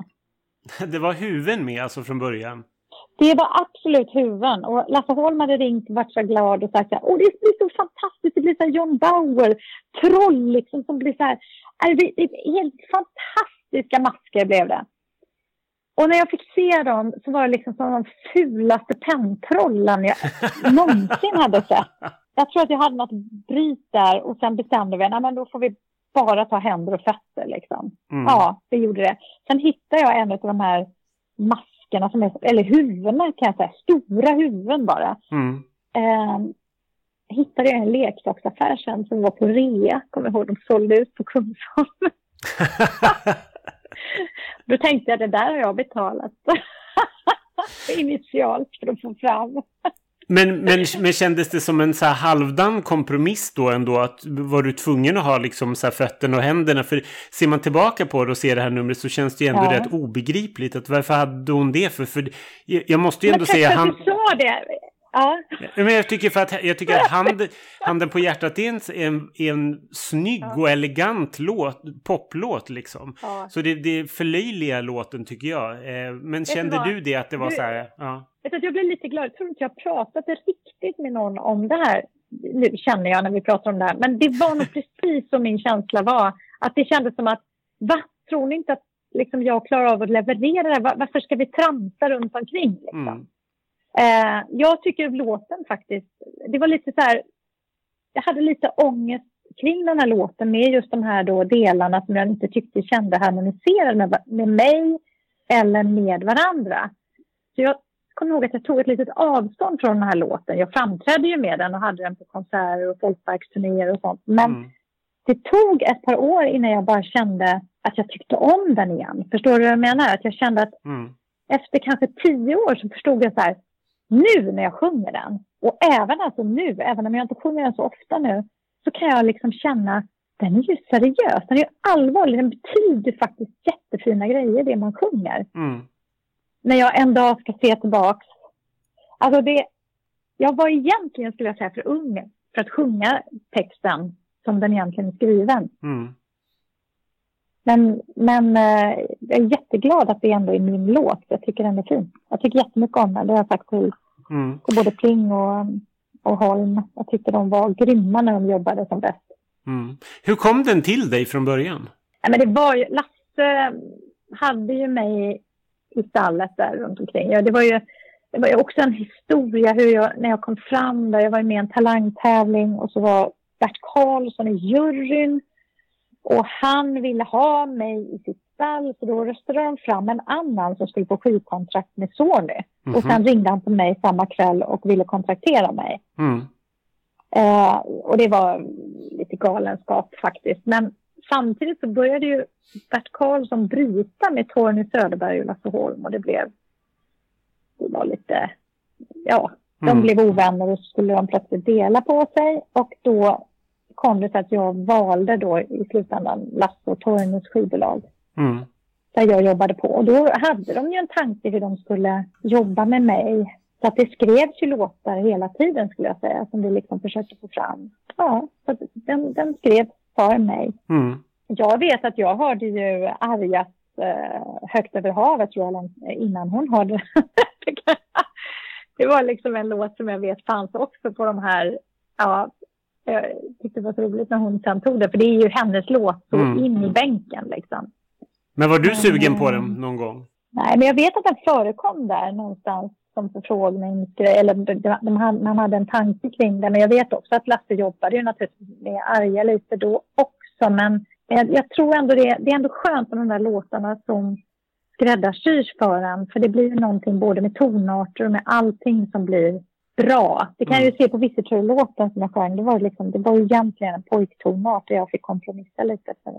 Det var huvuden med alltså från början. Det var absolut huvuden. Och Lasse Holm hade ringt och varit så glad och sagt att Åh, det blir så fantastiskt. Det blir så John Bauer, troll liksom som blir så här. Äh, Det är helt fantastiska masker blev det. Och när jag fick se dem så var det liksom som de fulaste penntrollen jag någonsin hade sett. Jag tror att jag hade något bryt där och sen bestämde vi, men då får vi bara ta händer och fötter liksom. Mm. Ja, det gjorde det. Sen hittade jag en av de här maskerna som är, eller huvudena kan jag säga, stora huvuden bara. Mm. Eh, hittade jag en leksaksaffär sen som var på rea, kommer jag ihåg, de sålde ut på Kungsholmen. Då tänkte jag, det där har jag betalat initialt för att få fram. Men, men, men kändes det som en så halvdan kompromiss då ändå? Att var du tvungen att ha liksom så fötterna och händerna? För ser man tillbaka på det och ser det här numret så känns det ju ändå Ja. rätt obegripligt. Att varför hade hon det för? För jag måste ju Men ändå tack säga... Han, du sa det. Ja, Ja, men jag tycker, för att, jag tycker att hand, Handen på hjärtat är en, en, en snygg och elegant låt, poplåt liksom. Ja. Så det, det förlöjliga låten tycker jag. Eh, men kände du det att det var Du- så här? Ja. Vet att jag blev lite glad. Jag tror inte jag pratade riktigt med någon om det här. Nu känner jag när vi pratar om det här. Men det var nog precis som min känsla var. Att det kändes som att, va? Tror ni inte att liksom, jag klarar av att leverera det här? Va- Varför ska vi tramsa runt omkring? Liksom? Mm. Eh, jag tycker låten faktiskt, det var lite så här, jag hade lite ångest kring den här låten med just de här då delarna som jag inte tyckte kände harmoniserade med, med mig eller med varandra. Så jag kommer ihåg att jag tog ett litet avstånd från den här låten. Jag framträdde ju med den och hade den på konserter och folkparksturnéer och sånt. Men Mm. det tog ett par år innan jag bara kände att jag tyckte om den igen. Förstår du vad jag menar? Att jag kände att Mm. efter kanske tio år så förstod jag så här, nu när jag sjunger den, och även alltså nu, även om jag inte sjunger den så ofta nu, så kan jag liksom känna, den är ju seriös, den är ju allvarlig, den betyder faktiskt jättefina grejer det man sjunger. Mm. När jag en dag ska se tillbaks. Alltså det, jag var egentligen, skulle jag säga, för ung för att sjunga texten som den egentligen är skriven. Mm. Men, men eh, jag är jätteglad att det ändå är min låt. Jag tycker den är fin. Jag tycker jättemycket om den. Det har jag sagt till, Mm. till både Pling och, och Holm. Jag tyckte de var grymma när de jobbade som bäst. Mm. Hur kom den till dig från början? Nej, men det var ju, Lasse hade ju mig i stallet där runt omkring. Ja, det, var ju, det var ju också en historia hur jag, när jag kom fram där. Jag var med i en talangtävling och så var Bert Karlsson i juryn. Och han ville ha mig i sitt stall så då röstade de fram en annan som skulle få skivkontrakt med Sony. Och sen ringde han på mig samma kväll och ville kontraktera mig. Mm. Eh, och det var lite galenskap faktiskt. Men samtidigt så började ju Bert Karlsson bryta med Torgny Söderberg och Lasse Holm och det blev... Det var lite... Ja, de Mm. blev ovänner och så skulle de plötsligt dela på sig och då kom det så att jag valde då i slutändan Lasse och Torgnys skivbolag Mm. där jag jobbade på. Och då hade de ju en tanke hur de skulle jobba med mig. Så att det skrevs ju låtar hela tiden skulle jag säga, som vi liksom försökte få fram. Ja, så den, den skrevs för mig. Mm. Jag vet att jag hörde ju Arjas eh, Högt över havet långt innan hon hörde Det var liksom en låt som jag vet fanns också på de här, ja, jag tyckte det var så roligt när hon sen tog det, för det är ju hennes låt så Mm. in i bänken liksom. Men var du sugen på Mm. den någon gång? Nej, men jag vet att den förekom där någonstans som förfrågningsgrej. Eller de, de, hade- man hade en tanke kring det. Men jag vet också att Lasse jobbade ju naturligtvis med Arja lite då också. Men jag, jag tror ändå det, det är ändå skönt med de där låtarna som skräddarsyrs för en. För det blir ju någonting både med tonarter och med allting som blir bra. Det kan jag ju se på Visitor-låten som jag sjöng. Det var, liksom, det var ju egentligen en pojktonart där jag fick kompromissa lite för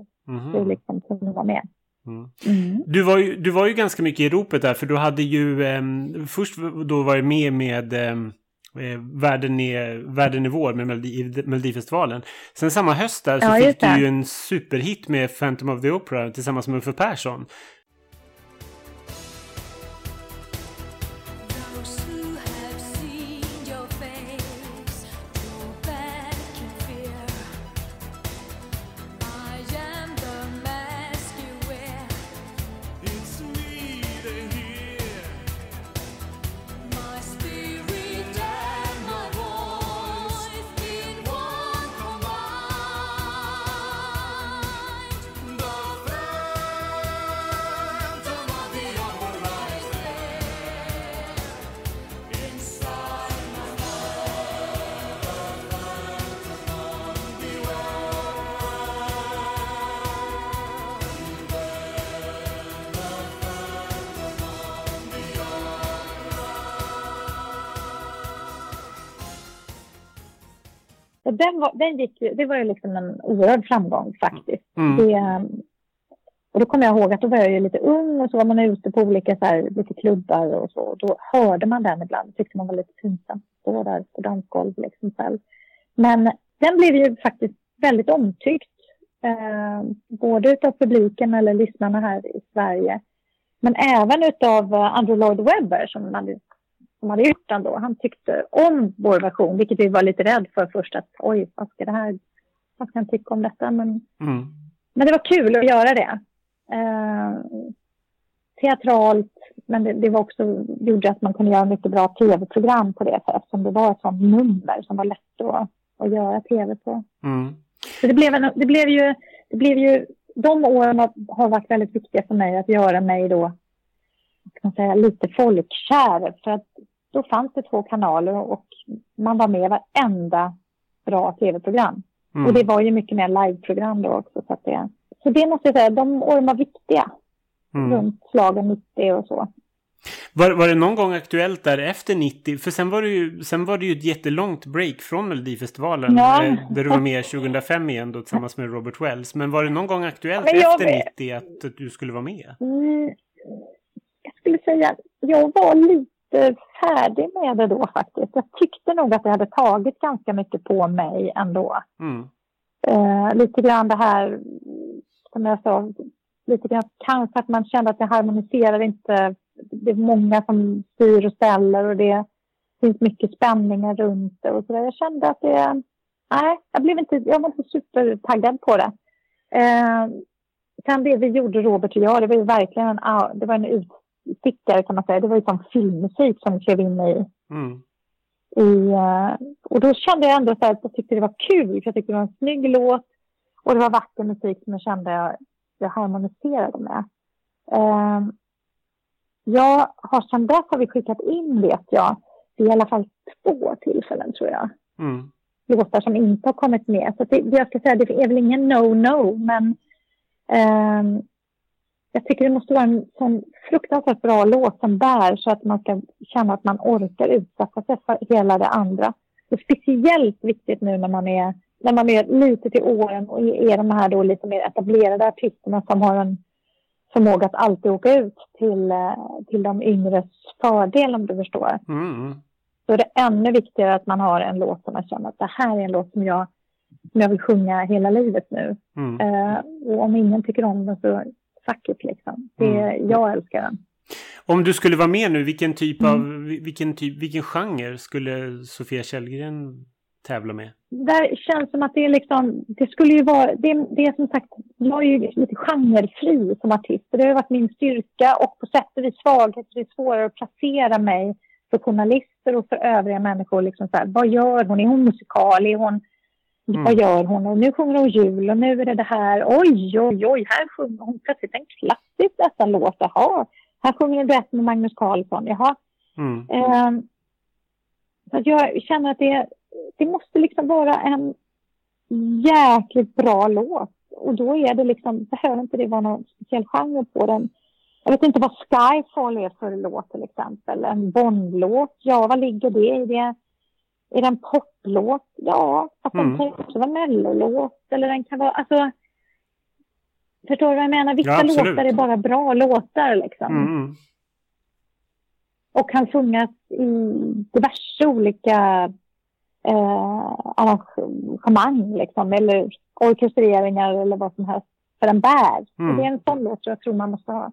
det liksom kunde vara med. Mm. Mm. Du var, ju, du var ju ganska mycket i ropet där för du hade ju ehm, först då var jag med med ehm, eh, världen, är, världen i vår med Melodi, Melodifestivalen. Sen samma höst där så Ja, fick du ju en superhit med Phantom of the Opera tillsammans med Uffe Persson. Den gick ju, det var ju liksom en oerhörd framgång faktiskt. Mm. Det, och då kommer jag ihåg att då var jag ju lite ung och så var man ute på olika så här, lite klubbar och så. Och då hörde man den ibland. tyckte man var lite pinsamt att stå där på dansgolv liksom själv. Men den blev ju faktiskt väldigt omtyckt. Eh, både utav publiken eller lyssnarna här i Sverige. Men även utav eh, Andrew Lloyd Webber som hade, som hade gjort den då. Han tyckte om vår version, vilket vi var lite rädd för först att oj, vad ska det här, vad ska han tycka om detta? Men, Mm. men det var kul att göra det. Eh, teatralt, men det, det var också, gjorde att man kunde göra mycket bra tv-program på det, för eftersom det var ett sånt nummer som var lätt att, att göra tv på. Mm. Så det blev, en, det blev ju, det blev ju, de åren har, varit väldigt viktiga för mig att göra mig då, kan säga, lite folkkär. För att då fanns det två kanaler och man var med i varenda bra tv-program. Mm. Och det var ju mycket mer liveprogram då också. Så, det, så det måste jag säga, de åren var viktiga. Mm. Runt slagen 90 och så. Var, var det någon gång aktuellt där efter 90? För sen var det ju, sen var det ju ett jättelångt break från Melodifestivalen. Ja. eh, Där du var med 2005 igen då tillsammans med Robert Wells. Men var det någon gång aktuellt jag efter vet- 90 att, att du skulle vara med? Mm, jag skulle säga att jag var lite färdig med det då faktiskt. Jag tyckte nog att det hade tagit ganska mycket på mig ändå. Mm. Eh, lite grann det här, som jag sa, lite grann kanske att man kände att det harmoniserar inte. Det är många som styr och ställer och det finns mycket spänningar runt det och så där. Jag kände att det, nej, jag blev inte, jag var inte supertaggad på det. Eh, sen det vi gjorde, Robert och jag, det var ju verkligen en, det var en utstickare kan man säga. Det var ju som filmmusik som klev in i Mm. i, eh, och då kände jag ändå så här att jag tyckte det var kul. För jag tyckte det var en snygg låt och det var vacker musik som jag kände jag, jag harmoniserade med. Eh, jag har sedan dess har vi skickat in, vet jag, i alla fall två tillfällen tror jag. Mm. Låtar som inte har kommit med. Så det, jag ska säga, det är väl ingen no-no, men ehm, jag tycker det måste vara en sån fruktansvärt bra låt som bär så att man ska känna att man orkar utsätta sig för hela det andra. Det är speciellt viktigt nu när man är, när man är lite till åren och är de här då lite mer etablerade artisterna som har en förmåga att alltid åka ut till, eh, till de yngres fördel om du förstår. Mm. Då är det ännu viktigare att man har en låt som man känner att det här är en låt som jag, som jag vill sjunga hela livet nu. Mm. Eh, och om ingen tycker om den så fuck it liksom. Det, Mm. Jag älskar den. Om du skulle vara med nu, vilken typ Mm. av, vilken typ, vilken genre skulle Sofia Källgren tävla med? Där känns som att det är liksom, det skulle ju vara, det, det är som sagt, jag är ju lite genrefri som artist. Det har varit min styrka och på sätt och vis svaghet. Det är svårare att placera mig för journalister och för övriga människor. Liksom så här, vad gör hon? Är hon musikal? Är hon, Mm. Vad gör hon? Och nu sjunger hon jul och nu är det det här. Oj, oj, oj, här sjunger hon plötsligt en klassisk nästan låt. Jaha, här sjunger hon duett med Magnus Carlsson. Jaha. Mm. Ehm, så jag känner att det, det måste liksom vara en jäkligt bra låt. Och då är det liksom, behöver inte det vara någon speciell genre på den. Jag vet inte vad Skyfall är för låt till exempel. En Bond-låt, ja vad ligger det i? det? Är det en poplåt? Ja, fast den Mm. kan ju också vara mellolåt. Eller den kan vara, alltså. Förstår du vad jag menar? Vissa Ja, låtar är bara bra låtar liksom Mm. och kan sjungas i diverse olika eh, arrangemang liksom, eller orkestreringar eller vad som helst. För den bär. Mm. Det är en sån låt jag tror man måste ha.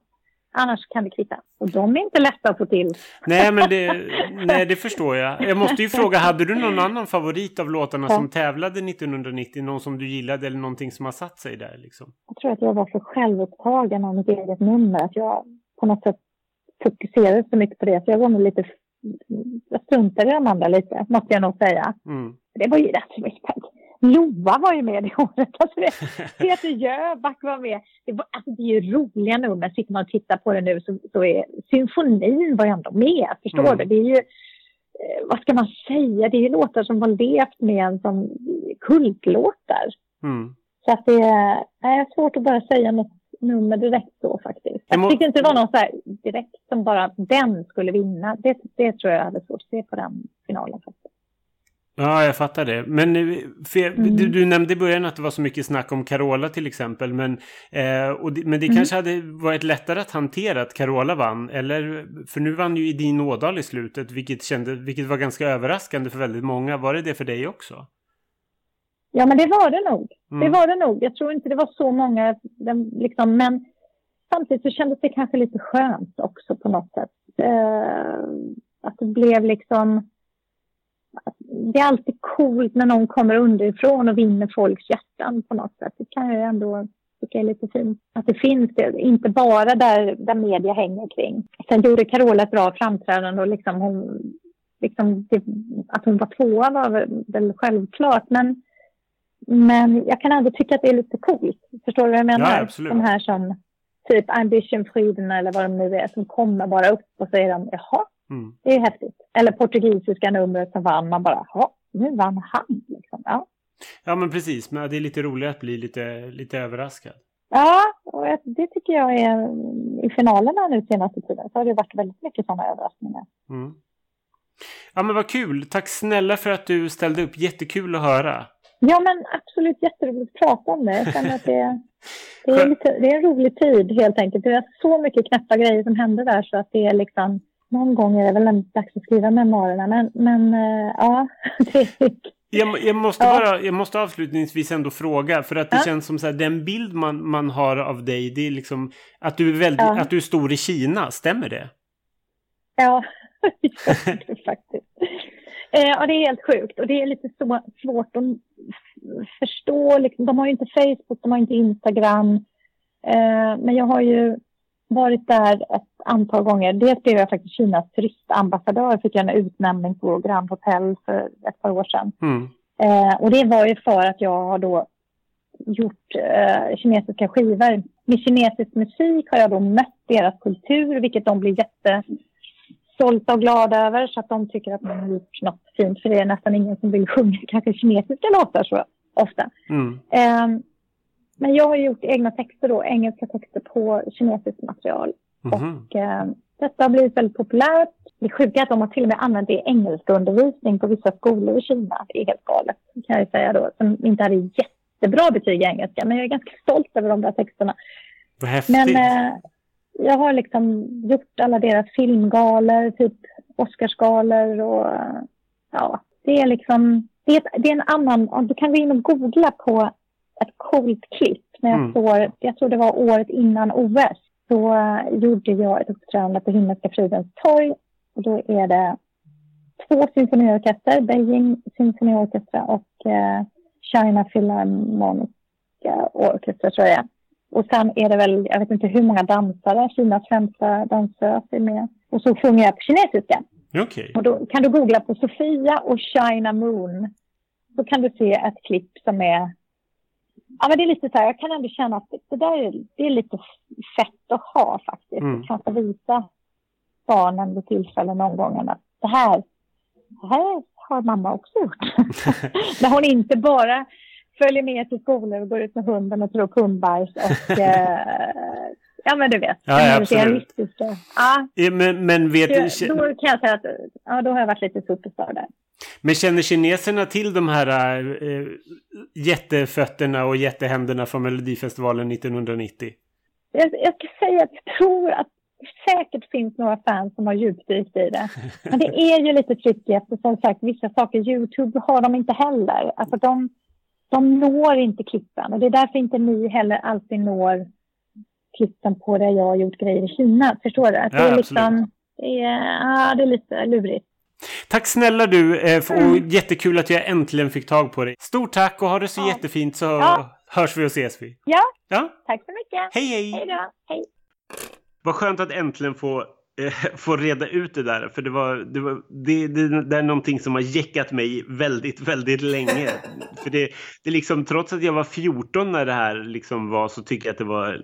Annars kan det kvitta. Och de är inte lätta att få till. Nej, men det, nej, det förstår jag. Jag måste ju fråga, hade du någon annan favorit av låtarna Ja. som tävlade 1990? Någon som du gillade eller någonting som har satt sig där liksom? Jag tror att jag var så självupptagen av mitt eget nummer att jag på något sätt fokuserade så mycket på det. Så jag var nog lite... Jag struntade i de andra lite, måste jag nog säga. Mm. Det var ju rätt mycket. Loa var ju med det året. Alltså det, Peter Jöback var med. Det, var, alltså det är ju roliga nummer. Sitter man och tittar på det nu så, så är symfonin var ju ändå med. Förstår Mm. du? Det är ju, eh, vad ska man säga? Det är ju låtar som har levt med en som kultlåtar. Mm. Så att det är, är svårt att bara säga något nummer direkt så faktiskt. Jag tyckte inte det var någon så här direkt som bara den skulle vinna. Det, det tror jag hade svårt att se på den finalen. Faktiskt. Ja, jag fattar det. Men eh, jag- Mm. du, du nämnde i början att det var så mycket snack om Carola till exempel. Men, eh, och det, men det Mm. kanske hade varit lättare att hantera att Carola vann. Eller, för nu vann ju Edin Ådahl i slutet, vilket, kände, vilket var ganska överraskande för väldigt många. Var det det för dig också? Ja, men det var det nog. Mm. Det var det nog. Jag tror inte det var så många, liksom, men samtidigt så kändes det kanske lite skönt också på något sätt. Eh, att det blev liksom... Det är alltid coolt när någon kommer underifrån och vinner folks hjärtan på något sätt. Det kan jag ändå tycka är lite fint. Att det finns det, inte bara där, där media hänger kring. Sen gjorde Carola ett bra framträdande och liksom hon, liksom det, att hon var tvåa var väl- självklart. Men men jag kan ändå tycka att det är lite coolt. Förstår du vad jag menar? Ja, absolut. De här som typ Ambition Freedom eller vad de nu är som kommer bara upp och säger de jaha, Mm. det är häftigt. Eller portugisiska numret som vann, man bara jaha, nu vann han. Liksom. Ja. Ja, men precis. Men det är lite roligare att bli lite, lite överraskad. ja, och det tycker jag är i finalerna nu senaste tiden så har det varit väldigt mycket sådana överraskningar. Mm. Ja, men vad kul. Tack snälla för att du ställde upp. Jättekul att höra. Ja, men absolut jätteroligt att prata om det. Jag känner att det, det, är lite, det är en rolig tid helt enkelt. Det är så mycket knäppa grejer som händer där så att det är liksom någon gång är det väl dags att skriva memoarerna. Men, men eh, ja, Jag, jag, måste bara, jag måste avslutningsvis ändå fråga. För att det Ja. känns som så här, den bild man, man har av dig, det är liksom att du är, väldigt, Ja. att du är stor i Kina. Stämmer det? ja, det faktiskt. Eh, ja, det är helt sjukt och det är lite så svårt att förstå. Liksom, de har ju inte Facebook, de har inte Instagram. Eh, men jag har ju varit där ett antal gånger. Dels blev jag faktiskt Kinas turistambassadör, fick jag en utnämning på Grand Hotel för ett par år sedan. Mm. Eh, och det var ju för att jag har då gjort eh, kinesiska skivor. Med kinesisk musik har jag då mött deras kultur, vilket de blir jättestolta och glada över. Så att de tycker att man har gjort något fint. För det är nästan ingen som vill sjunga kanske kinesiska låtar så ofta. Mm. Eh, men jag har gjort egna texter då, engelska texter på kinesiskt material. Mhm. Och eh, detta har blivit väldigt populärt. Det sjuka är att de har till och med använt det i engelska undervisning på vissa skolor i Kina. Det är helt galet, kan jag säga då. Som inte hade jättebra betyg i engelska. Men jag är ganska stolt över de där texterna. Vad häftigt. Men eh, jag har liksom gjort alla deras filmgalor, typ Oscarsgalor och ja, det är liksom, det är, ett, det är en annan, du kan gå in och googla på ett coolt klipp när jag Mm. står, jag tror det var året innan OS, så eh, gjorde jag ett uppträdande på Himmelska fridens torg och då är det två symfoniorkester, Beijing symfoniorkestra och eh, China Philharmoniska orkestra tror jag. Och sen är det väl, jag vet inte hur många dansare, Kinas främsta dansös är med. Och så sjunger jag på kinesiska. Okej. Och då kan du googla på Sofia och China Moon. Då kan du se ett klipp som är... Ja, men det är lite så här, jag kan ändå känna att det där är, det är lite fett att ha faktiskt. Mm. Att kanske visa barnen vid tillfälle någon gång att det här, det här har mamma också gjort. När hon inte bara följer med till skolan och går ut med hunden och tror hundbajs och... eh, ja, men du vet. Ja, ja, absolut. Ja, Eh, Men, men, vet, det- då kan jag säga att ja, då har jag varit lite superstar där. Men känner kineserna till de här äh, jättefötterna och jättehänderna från Melodifestivalen 1990? Jag, jag ska säga att jag tror att säkert finns några fans som har djupdykt i det. Men det är ju lite tricky eftersom som sagt vissa saker, Youtube har de inte heller. Alltså de, de når inte klippen och det är därför inte ni heller alltid når klippen på där jag har gjort grejer i Kina. Förstår du? Att det Ja, är liksom, det är, ja, det är lite lurigt. Tack snälla du eh, och Mm. jättekul att jag äntligen fick tag på dig. Stort tack och ha det så Ja. jättefint så Ja. hörs vi och ses vi. Ja, Ja, tack så mycket. hej hej! Hej då. Hej. Vad skönt att äntligen få, Eh, få reda ut det där. För det, var, det, var, det, det, det är någonting som har jäckat mig väldigt, väldigt länge. för det, det liksom, trots att jag var 14 när det här liksom var så tycker jag att det var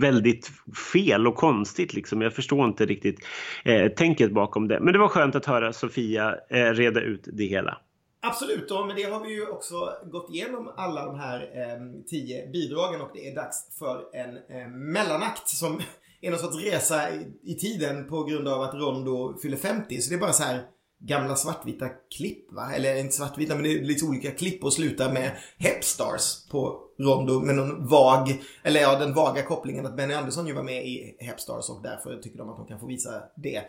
väldigt fel och konstigt. Liksom. Jag förstår inte riktigt eh, tänket bakom det. Men det var skönt att höra Sofia eh, reda ut det hela. Absolut, och med det har vi ju också gått igenom alla de här eh, tio bidragen och det är dags för en eh, mellanakt som är någon sorts resa i, i tiden på grund av att Rondo fyller 50. Så det är bara så här, gamla svartvita klipp va? Eller inte svartvita men det är lite olika klipp och slutar med Hepstars på Rondo med någon vag, eller ja den vaga kopplingen att Benny Andersson ju var med i Hepstars och därför tycker de att de kan få visa det.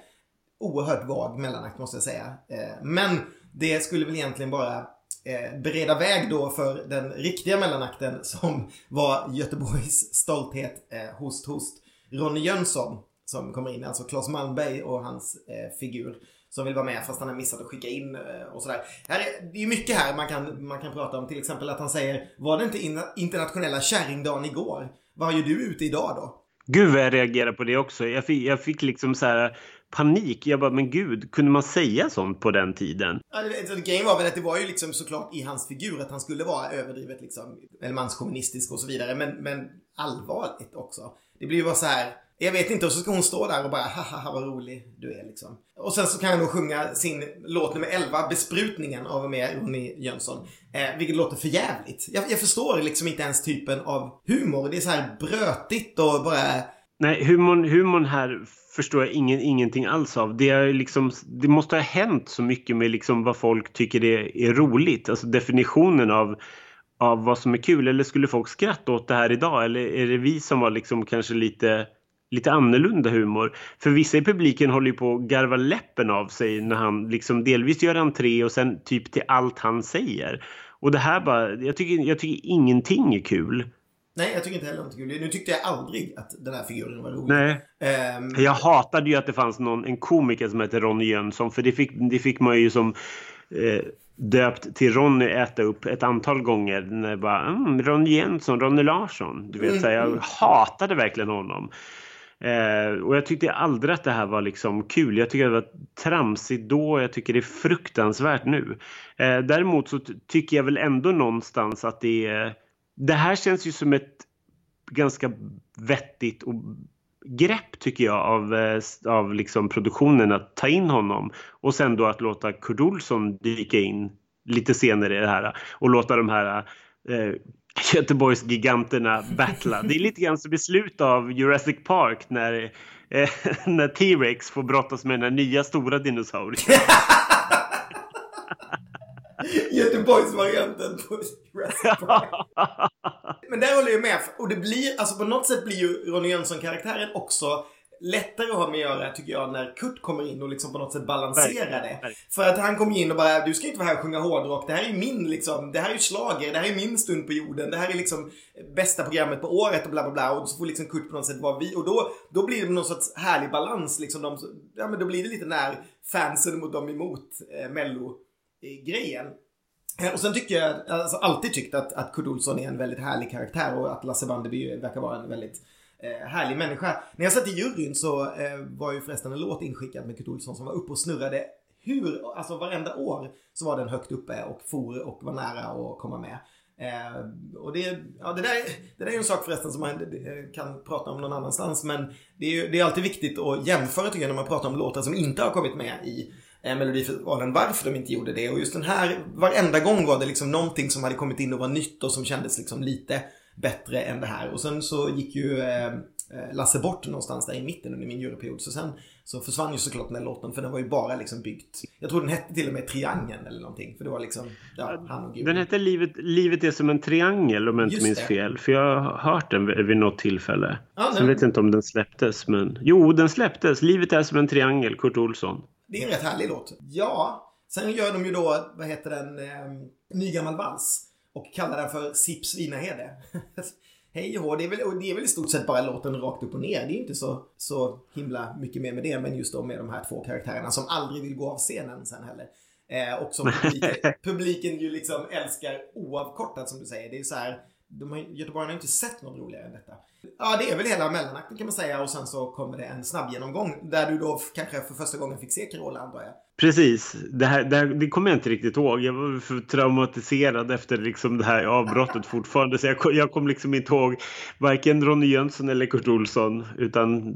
Oerhört vag mellanakt måste jag säga. Eh, men det skulle väl egentligen bara eh, bereda väg då för den riktiga mellanakten som var Göteborgs stolthet, eh, host host. Ronny Jönsson som kommer in, alltså Claes Malmberg och hans eh, figur som vill vara med fast han har missat att skicka in eh, och sådär. Här är, det är mycket här man kan, man kan prata om. Till exempel att han säger Var det inte in, internationella kärringdagen igår? Vad gör du ute idag då? Gud vad jag reagerade på det också. Jag fick, jag fick liksom så här panik. Jag bara, men gud, kunde man säga sånt på den tiden? Ja, det- så Grejen var väl att det var ju liksom såklart i hans figur att han skulle vara överdrivet liksom, eller manskommunistisk och så vidare. Men, men allvarligt också. Det blir ju bara så här. Jag vet inte, och så ska hon stå där och bara haha vad rolig du är liksom. Och sen så kan hon då sjunga sin låt nummer 11, Besprutningen av med Ronny Jönsson. Eh, vilket låter för jävligt. Jag, jag förstår liksom inte ens typen av humor. Det är så här brötigt och bara Nej, humorn, humorn här förstår jag ingen, ingenting alls av. Det, är liksom, det måste ha hänt så mycket med liksom vad folk tycker är, är roligt. Alltså definitionen av, av vad som är kul. Eller skulle folk skratta åt det här idag? Eller är det vi som var liksom kanske lite, lite annorlunda humor? För vissa i publiken håller ju på att garva läppen av sig när han liksom delvis gör entré och sen typ till allt han säger. Och det här bara, jag tycker, jag tycker ingenting är kul. Nej, jag tycker inte heller om det kul. Nu tyckte jag aldrig att den här figuren var rolig. Nej. Ehm, Jag hatade ju att det fanns någon, en komiker som hette Ronny Jönsson för det fick, det fick man ju som eh, döpt till Ronny äta upp ett antal gånger. När jag bara, mm, Ronny Jönsson, Ronny Larsson. Du vet, så här, jag hatade verkligen honom. Eh, och jag tyckte aldrig att det här var liksom kul. Jag tycker det var tramsigt då jag tycker det är fruktansvärt nu. Eh, däremot så ty- tycker jag väl ändå någonstans att det är... Det här känns ju som ett ganska vettigt och grepp tycker jag av, eh, av liksom produktionen att ta in honom och sen då att låta Kurt Olsson dyka in lite senare i det här och låta de här eh, Göteborgsgiganterna battla. Det är lite grann som i slutet av Jurassic Park när, eh, när T-Rex får brottas med den här nya stora dinosaurien. Göteborgsvarianten på Jurassic Park. Men där håller jag med. Och det blir, alltså på något sätt blir ju Ronny Jönsson-karaktären också lättare att ha med att göra tycker jag när Kurt kommer in och liksom på något sätt balanserar det. verkligen. För att han kommer in och bara, du ska inte vara här och sjunga hårdrock. Det här är min liksom, det här är ju schlager, det här är min stund på jorden. Det här är liksom bästa programmet på året och bla bla bla. Och så får liksom Kurt på något sätt vara vi. Och då, då blir det någon sorts härlig balans liksom. De, ja men då blir det lite när fansen mot dem emot eh, mello-grejen grejen. Eh, och sen tycker jag, alltså alltid tyckt att, att Kurt Olsson är en väldigt härlig karaktär och att Lasse Vandeby verkar vara en väldigt eh, härlig människa. När jag satt i juryn så eh, var ju förresten en låt inskickad med Kurt Olsson som var uppe och snurrade hur, alltså varenda år så var den högt uppe och for och var nära att komma med. Eh, och det, ja, det, där, det där är ju en sak förresten som man eh, kan prata om någon annanstans men det är, ju, det är alltid viktigt att jämföra tycker jag när man pratar om låtar som inte har kommit med i Melodifestivalen varför de inte gjorde det. Och just den här, varenda gång var det liksom någonting som hade kommit in och var nytt och som kändes liksom lite bättre än det här. Och sen så gick ju eh, eh, Lasse bort någonstans där i mitten under min juryperiod. Så sen så försvann ju såklart den här låten för den var ju bara liksom byggt. Jag tror den hette till och med Triangeln eller någonting. För det var liksom, ja, han och Gud. Den hette Livet, Livet är som en triangel om jag inte Just minns det. fel. För jag har hört den vid, något tillfälle. Ja, Sen vet jag inte om den släpptes men... Jo, den släpptes. Livet är som en triangel, Kurt Olsson. Det är en rätt härlig låt. Ja, sen gör de ju då, vad heter den, eh, Nygammal vals. Och kallar den för Sipp Svinahede. Hej och det är, väl, och det är väl i stort sett bara låten rakt upp och ner. Det är inte så, så himla mycket mer med det. Men just då med de här två karaktärerna som aldrig vill gå av scenen sen heller. Eh, och som publiken, publiken ju liksom älskar oavkortat som du säger. Det är så här, de har, Göteborg har inte sett något roligare än detta. Ja, det är väl hela mellanakten kan man säga och sen så kommer det en snabb genomgång där du då kanske för första gången fick se Carola antar jag. Precis. Det, här, det, här, det kommer jag inte riktigt ihåg. Jag var för traumatiserad efter liksom det här avbrottet fortfarande. Så jag, jag kom liksom inte ihåg varken Ronny Jönsson eller Kurt Olsson. Utan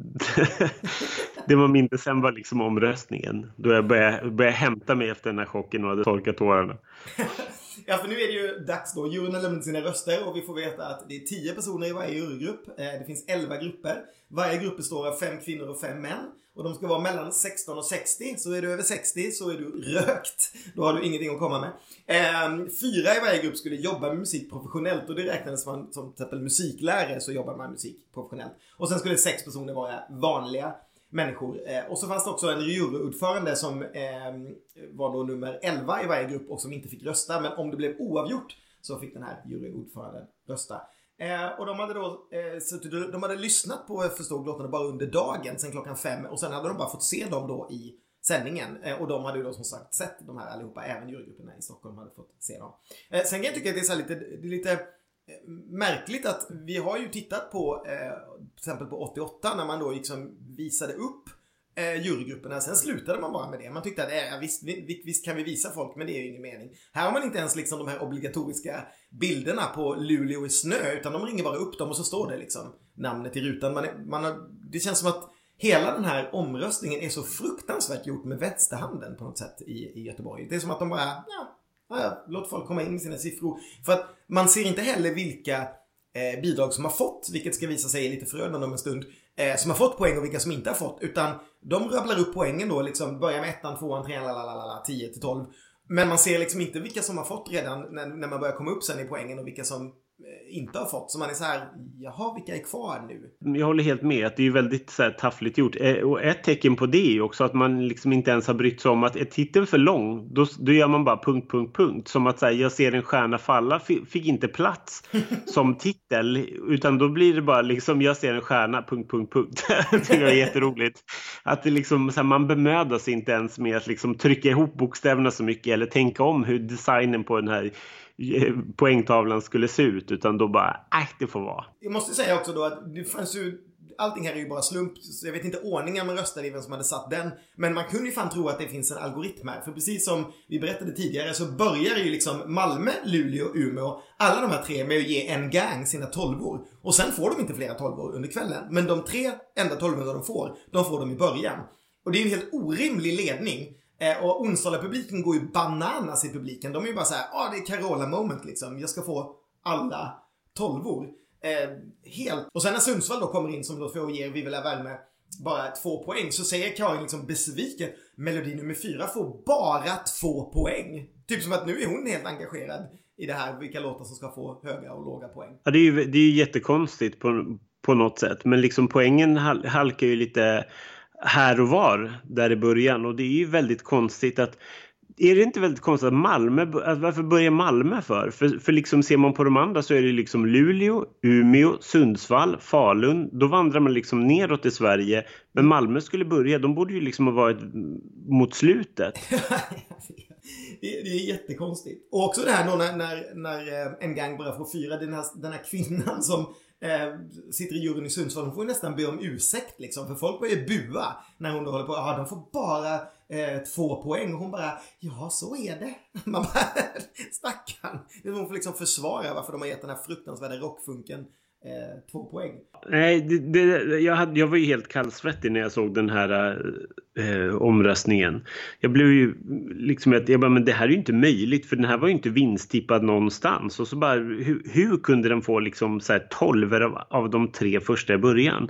det man minns sen var liksom omröstningen. Då jag började, började hämta mig efter den här chocken och hade torkat tårarna. Ja, för nu är det ju dags då. Juryn har lämnat sina röster och vi får veta att det är 10 personer i varje jurygrupp. Eh, det finns 11 grupper. Varje grupp består av fem kvinnor och fem män. Och de ska vara mellan 16 och 60. Så är du över 60 så är du rökt. Då har du ingenting att komma med. Ehm, fyra i varje grupp skulle jobba med musik professionellt och det räknades man som till exempel musiklärare så jobbar man med musik professionellt. Och sen skulle sex personer vara vanliga människor. Eh, och så fanns det också en juryordförande som eh, var då nummer 11 i varje grupp och som inte fick rösta. Men om det blev oavgjort så fick den här juryordföranden rösta. Eh, och de hade då eh, suttit, de hade lyssnat på, jag förstod låtarna bara under dagen sen klockan fem och sen hade de bara fått se dem då i sändningen. Eh, och de hade ju då som sagt sett de här allihopa, även jurygrupperna i Stockholm hade fått se dem. Eh, sen kan jag tycka att det är så här lite, det är lite märkligt att vi har ju tittat på eh, till exempel på 88 när man då liksom visade upp eh, jurygrupperna. Sen slutade man bara med det. Man tyckte att eh, visst, vi- visst kan vi visa folk men det är ju ingen mening. Här har man inte ens liksom de här obligatoriska bilderna på Luleå i snö utan de ringer bara upp dem och så står det liksom namnet i rutan. Man är, man har, det känns som att hela den här omröstningen är så fruktansvärt gjort med vänsterhanden på något sätt i, i Göteborg. Det är som att de bara, ja, ja, ja, låt folk komma in med sina siffror. För att man ser inte heller vilka eh, bidrag som har fått, vilket ska visa sig lite förödande om en stund, eh, som har fått poäng och vilka som inte har fått. Utan de rabblar upp poängen då, liksom börjar med ettan, tvåan, trean, lalalala, 10 till 12. Men man ser liksom inte vilka som har fått redan när, när man börjar komma upp sen i poängen och vilka som inte har fått. Så man är så här, jaha, vilka är kvar nu? Jag håller helt med att det är väldigt så här, taffligt gjort. Eh, Och ett tecken på det är också att man liksom inte ens har brytt sig om att är titeln för lång, då, då gör man bara punkt, punkt, punkt. Som att säga jag ser en stjärna falla fi- fick inte plats som titel. Utan då blir det bara liksom jag ser en stjärna, punkt, punkt, punkt. det är jätteroligt. Att det liksom, så här, man bemödar sig inte ens med att liksom trycka ihop bokstäverna så mycket eller tänka om hur designen på den här eh, poängtavlan skulle se ut. Utan då bara, äh, det får vara. Jag måste säga också då att det fanns ju Allting här är ju bara slump, så jag vet inte ordningen man röstade i vem som hade satt den. Men man kunde ju fan tro att det finns en algoritm här. För precis som vi berättade tidigare så börjar ju liksom Malmö, Luleå, Umeå, alla de här tre med att ge en gang sina tolvor. Och sen får de inte flera tolvor under kvällen. Men de tre enda tolvorna de får, de får de i början. Och det är ju en helt orimlig ledning. Eh, och Onsala-publiken går ju bananas i publiken. De är ju bara så här, ja ah, det är Carola moment liksom. Jag ska få alla tolvor. Eh, helt. Och sen när Sundsvall då kommer in som då får och ger Vivela Värme bara två poäng så säger Karin liksom besviken melodi nummer fyra får bara två poäng. Typ som att nu är hon helt engagerad i det här vilka låtar som ska få höga och låga poäng. Ja, det är ju det är ju jättekonstigt på, på något sätt. Men liksom poängen halkar ju lite här och var där i början. Och det är ju väldigt konstigt att är det inte väldigt konstigt att Malmö, att varför börjar Malmö för? För, för liksom ser man på de andra så är det liksom Luleå, Umeå, Sundsvall, Falun. Då vandrar man liksom neråt i Sverige. Men Malmö skulle börja, de borde ju liksom ha varit mot slutet. det, det är jättekonstigt. Och också det här då när, när, när eh, en gang börjar få fyra, den här, den här kvinnan som eh, sitter i juryn i Sundsvall, hon får ju nästan be om ursäkt liksom. För folk börjar ju bua när hon då håller på, ja de får bara eh, två poäng. Och hon bara, ja så är det. Man bara, stackarn. Hon får liksom försvara varför de har gett den här fruktansvärda rockfunken eh, två poäng. Nej, det, det, jag, hade, jag var ju helt kallsvettig när jag såg den här eh, omröstningen. Jag blev ju liksom att jag bara, men det här är ju inte möjligt för den här var ju inte vinsttippad någonstans. Och så bara, hur, hur kunde den få liksom så här 12 av, av de tre första i början?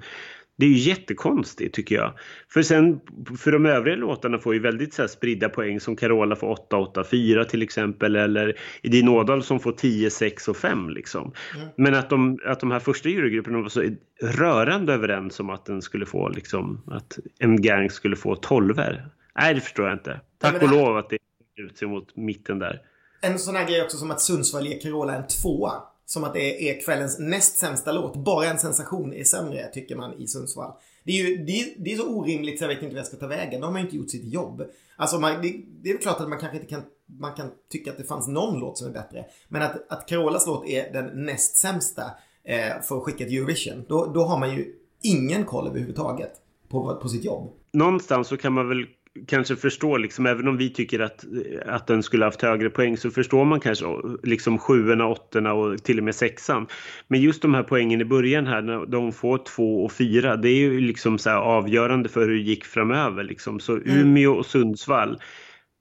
Det är ju jättekonstigt tycker jag. För sen, för de övriga låtarna får ju väldigt så här spridda poäng som Carola får 8, 8, 4 till exempel. Eller Edin Ådahl som får 10, 6 och 5 liksom. Mm. Men att de, att de här första jurygrupperna var så rörande överens om att den skulle få liksom, att en gang skulle få 12 Nej, det förstår jag inte. Tack och det här- lov att det ut sig mot mitten där. En sån här grej också som att Sundsvall ger Carola en tvåa. Som att det är kvällens näst sämsta låt. Bara en sensation är sämre, tycker man i Sundsvall. Det är ju det är, det är så orimligt så jag vet inte vad jag ska ta vägen. De har ju inte gjort sitt jobb. Alltså man, det, det är väl klart att man kanske inte kan, man kan tycka att det fanns någon låt som är bättre. Men att, att Carolas låt är den näst sämsta eh, för att skicka till Eurovision. Då, då har man ju ingen koll överhuvudtaget på, på sitt jobb. någonstans så kan man väl kanske förstå, liksom, även om vi tycker att, att den skulle haft högre poäng, så förstår man kanske liksom sjuorna, åttorna och till och med sexan. Men just de här poängen i början här, när de får två och fyra, det är ju liksom så här avgörande för hur det gick framöver. Liksom. Så Umeå och Sundsvall,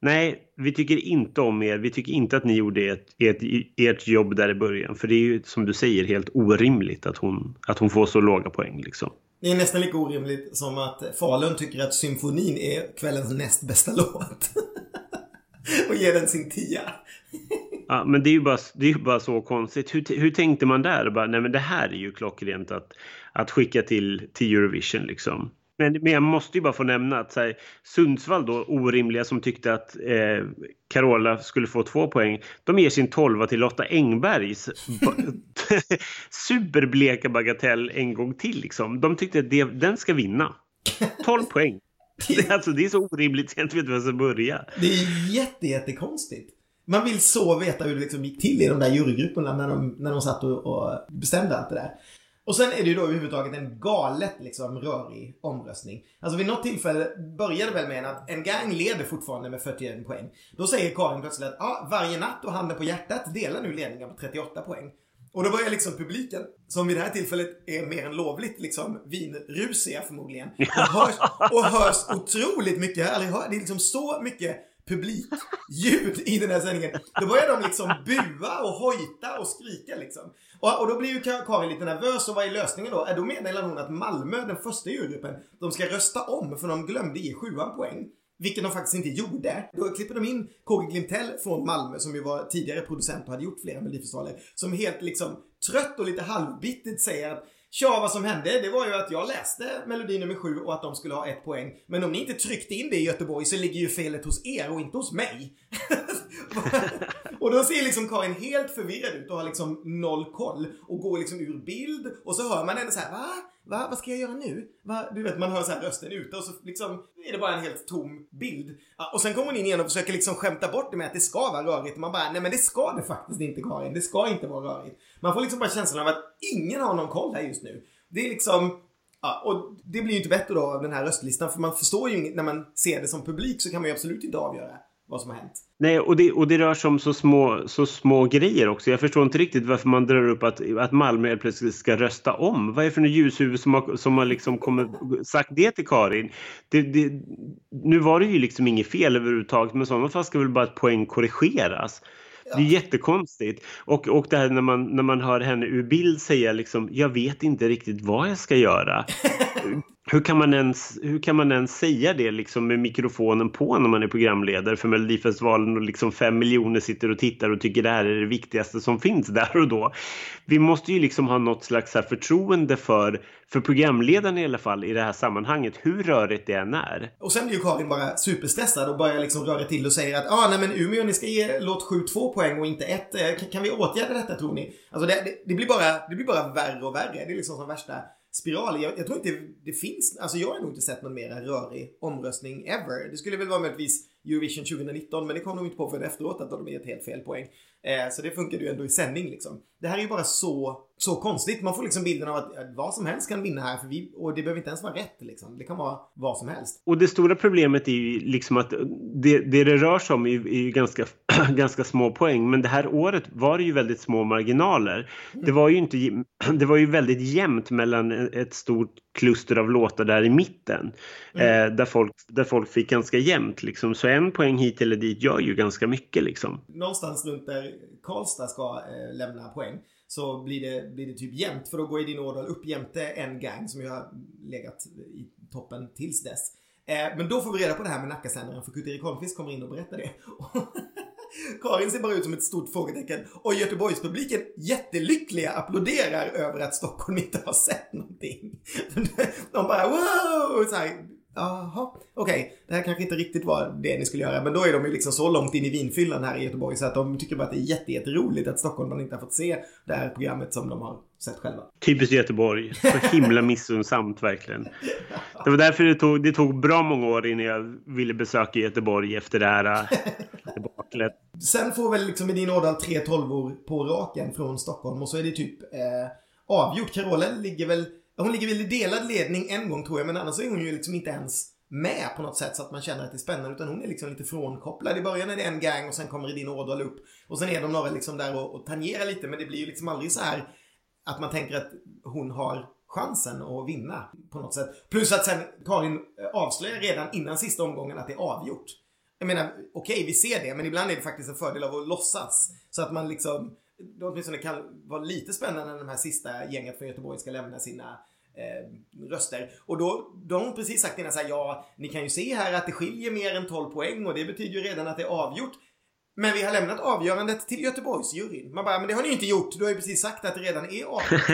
nej, vi tycker inte om er. Vi tycker inte att ni gjorde ert, ert, ert jobb där i början. För det är ju som du säger helt orimligt att hon, att hon får så låga poäng liksom. Det är nästan lika orimligt som att Falun tycker att symfonin är kvällens näst bästa låt. och ger den sin tia. Ja, men det är ju bara, det är ju bara så konstigt. Hur, hur tänkte man där? Bara, nej, men det här är ju klockrent att, att skicka till, till Eurovision liksom. Men, men jag måste ju bara få nämna att så här, Sundsvall då, orimliga som tyckte att eh, Carola skulle få två poäng. De ger sin tolva till Lotta Engbergs superbleka bagatell en gång till liksom. De tyckte att det, den ska vinna. 12 poäng. Det, alltså, det är så orimligt så jag inte vet var jag ska börja. Det är jätte, jättekonstigt. Man vill så veta hur det liksom gick till i de där jurygrupperna när de, när de satt och, och bestämde allt det där. Och sen är det ju då överhuvudtaget en galet liksom rörig omröstning. Alltså vid något tillfälle började väl med att en gang leder fortfarande med 41 poäng. Då säger Karin plötsligt att ah, varje natt och handen på hjärtat delar nu ledningen på 38 poäng. Och då börjar liksom publiken, som vid det här tillfället är mer än lovligt liksom vinrusiga förmodligen. Och hörs, och hörs otroligt mycket, hört, det är liksom så mycket publikljud i den här sändningen. Då börjar de liksom bua och hojta och skrika liksom. Och, och då blir ju Karin lite nervös och vad är lösningen då? Äh, då meddelar hon att Malmö, den första jurygruppen, de ska rösta om för de glömde ge sjuan poäng. Vilket de faktiskt inte gjorde. Då klipper de in KG Glimtell från Malmö som ju var tidigare producent och hade gjort flera Melodifestivaler. Som helt liksom trött och lite halvbittert säger att Tja, vad som hände, det var ju att jag läste melodi nummer sju och att de skulle ha ett poäng. Men om ni inte tryckte in det i Göteborg så ligger ju felet hos er och inte hos mig. och då ser liksom Karin helt förvirrad ut och har liksom noll koll och går liksom ur bild och så hör man henne så här, va? Va? Vad ska jag göra nu? Va? Du vet, man hör så här rösten ute och så liksom är det bara en helt tom bild. Ja, och sen kommer hon in igen och försöker liksom skämta bort det med att det ska vara rörigt. Och man bara, nej men det ska det faktiskt inte Karin. Det ska inte vara rörigt. Man får liksom bara känslan av att ingen har någon koll här just nu. Det är liksom, ja, och det blir ju inte bättre då av den här röstlistan. För man förstår ju inget, när man ser det som publik så kan man ju absolut inte avgöra vad som har hänt. Nej, och det, och det rör sig om så små, så små grejer också. Jag förstår inte riktigt varför man drar upp att, att Malmö plötsligt ska rösta om. Vad är det för ljushuvud som har, som har liksom kommit, sagt det till Karin? Det, det, nu var det ju liksom inget fel överhuvudtaget, men i sådana fall ska väl bara ett poäng korrigeras. Det är jättekonstigt. Och, och det här när man, när man hör henne ur bild säga liksom, jag vet inte riktigt vad jag ska göra. hur, kan man ens, hur kan man ens säga det liksom med mikrofonen på när man är programledare för Melodifestivalen och liksom fem miljoner sitter och tittar och tycker det här är det viktigaste som finns där och då. Vi måste ju liksom ha något slags här förtroende för, för programledaren i alla fall i det här sammanhanget, hur rörigt det än är. Och sen blir ju Karin bara superstressad och börjar liksom röra till och säger att ah, nej men Umeå, ni ska ge låt 7 2 poäng och inte ett. Eh, kan, kan vi åtgärda detta tror ni? Alltså det, det, det, blir bara, det blir bara värre och värre. Det är liksom som värsta spiral. Jag, jag tror inte det finns, alltså jag har nog inte sett någon mer rörig omröstning ever. Det skulle väl vara möjligtvis Eurovision 2019 men det kom de inte på för efteråt att de är ett helt fel poäng. Eh, så det funkade ju ändå i sändning liksom. Det här är ju bara så, så konstigt. Man får liksom bilden av att, vad som helst kan vinna här för vi, och det behöver inte ens vara rätt liksom. Det kan vara vad som helst. Och det stora problemet är ju liksom att det det, det rör sig om är, är ganska, ganska små poäng. Men det här året var det ju väldigt små marginaler. Det var ju inte, det var ju väldigt jämnt mellan ett stort kluster av låtar där i mitten. Eh, där, folk, där folk fick ganska jämnt liksom. Så en poäng hit eller dit gör ju ganska mycket liksom. Någonstans runt där Karlstad ska eh, lämna poäng så blir det, blir det typ jämnt för då går ju din Årdal upp jämte en gang som ju har legat i toppen tills dess. Eh, men då får vi reda på det här med Nackasändaren för Kurt-Erik Holmqvist kommer in och berättar det. Karin ser bara ut som ett stort frågetecken och Göteborgspubliken jättelyckliga applåderar över att Stockholm inte har sett någonting. De bara wow! Så här, Jaha, okej. Det här kanske inte riktigt var det ni skulle göra. Men då är de ju liksom så långt in i vinfyllan här i Göteborg så att de tycker bara att det är jätte, jätteroligt att Stockholm inte har fått se det här programmet som de har sett själva. Typiskt Göteborg. Så himla missunnsamt verkligen. Det var därför det tog, det tog bra många år innan jag ville besöka Göteborg efter det här äh, debaclet. Sen får väl liksom Edin Ådahl tre tolvor på raken från Stockholm och så är det typ eh, avgjort. Carola ligger väl hon ligger väl i delad ledning en gång tror jag, men annars är hon ju liksom inte ens med på något sätt så att man känner att det är spännande utan hon är liksom lite frånkopplad. I början är det en gang och sen kommer din Ådal upp och sen är de några liksom där och, och tangerar lite men det blir ju liksom aldrig så här att man tänker att hon har chansen att vinna på något sätt. Plus att sen Karin eh, avslöjar redan innan sista omgången att det är avgjort. Jag menar, okej okay, vi ser det, men ibland är det faktiskt en fördel av att låtsas. Så att man liksom, det åtminstone kan vara lite spännande när de här sista gänget från Göteborg ska lämna sina eh, röster. Och då, de har precis sagt innan så här, ja, ni kan ju se här att det skiljer mer än 12 poäng och det betyder ju redan att det är avgjort. Men vi har lämnat avgörandet till Göteborgsjuryn. Man bara, men det har ni inte gjort. Du har ju precis sagt att det redan är avgjort.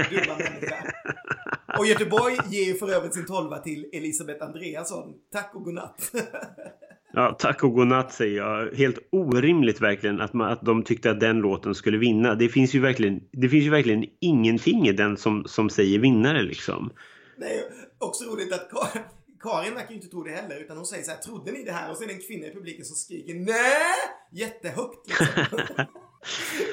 Och Göteborg ger ju för övrigt sin tolva till Elisabeth Andreasson. Tack och godnatt. Ja, tack och godnatt säger jag. Helt orimligt verkligen att, man, att de tyckte att den låten skulle vinna. Det finns ju verkligen, det finns ju verkligen ingenting i den som, som säger vinnare liksom. Nej, också roligt att Karin verkar ju inte tro det heller utan hon säger så här, trodde ni det här? Och så är det en kvinna i publiken som skriker nej! Jättehögt liksom.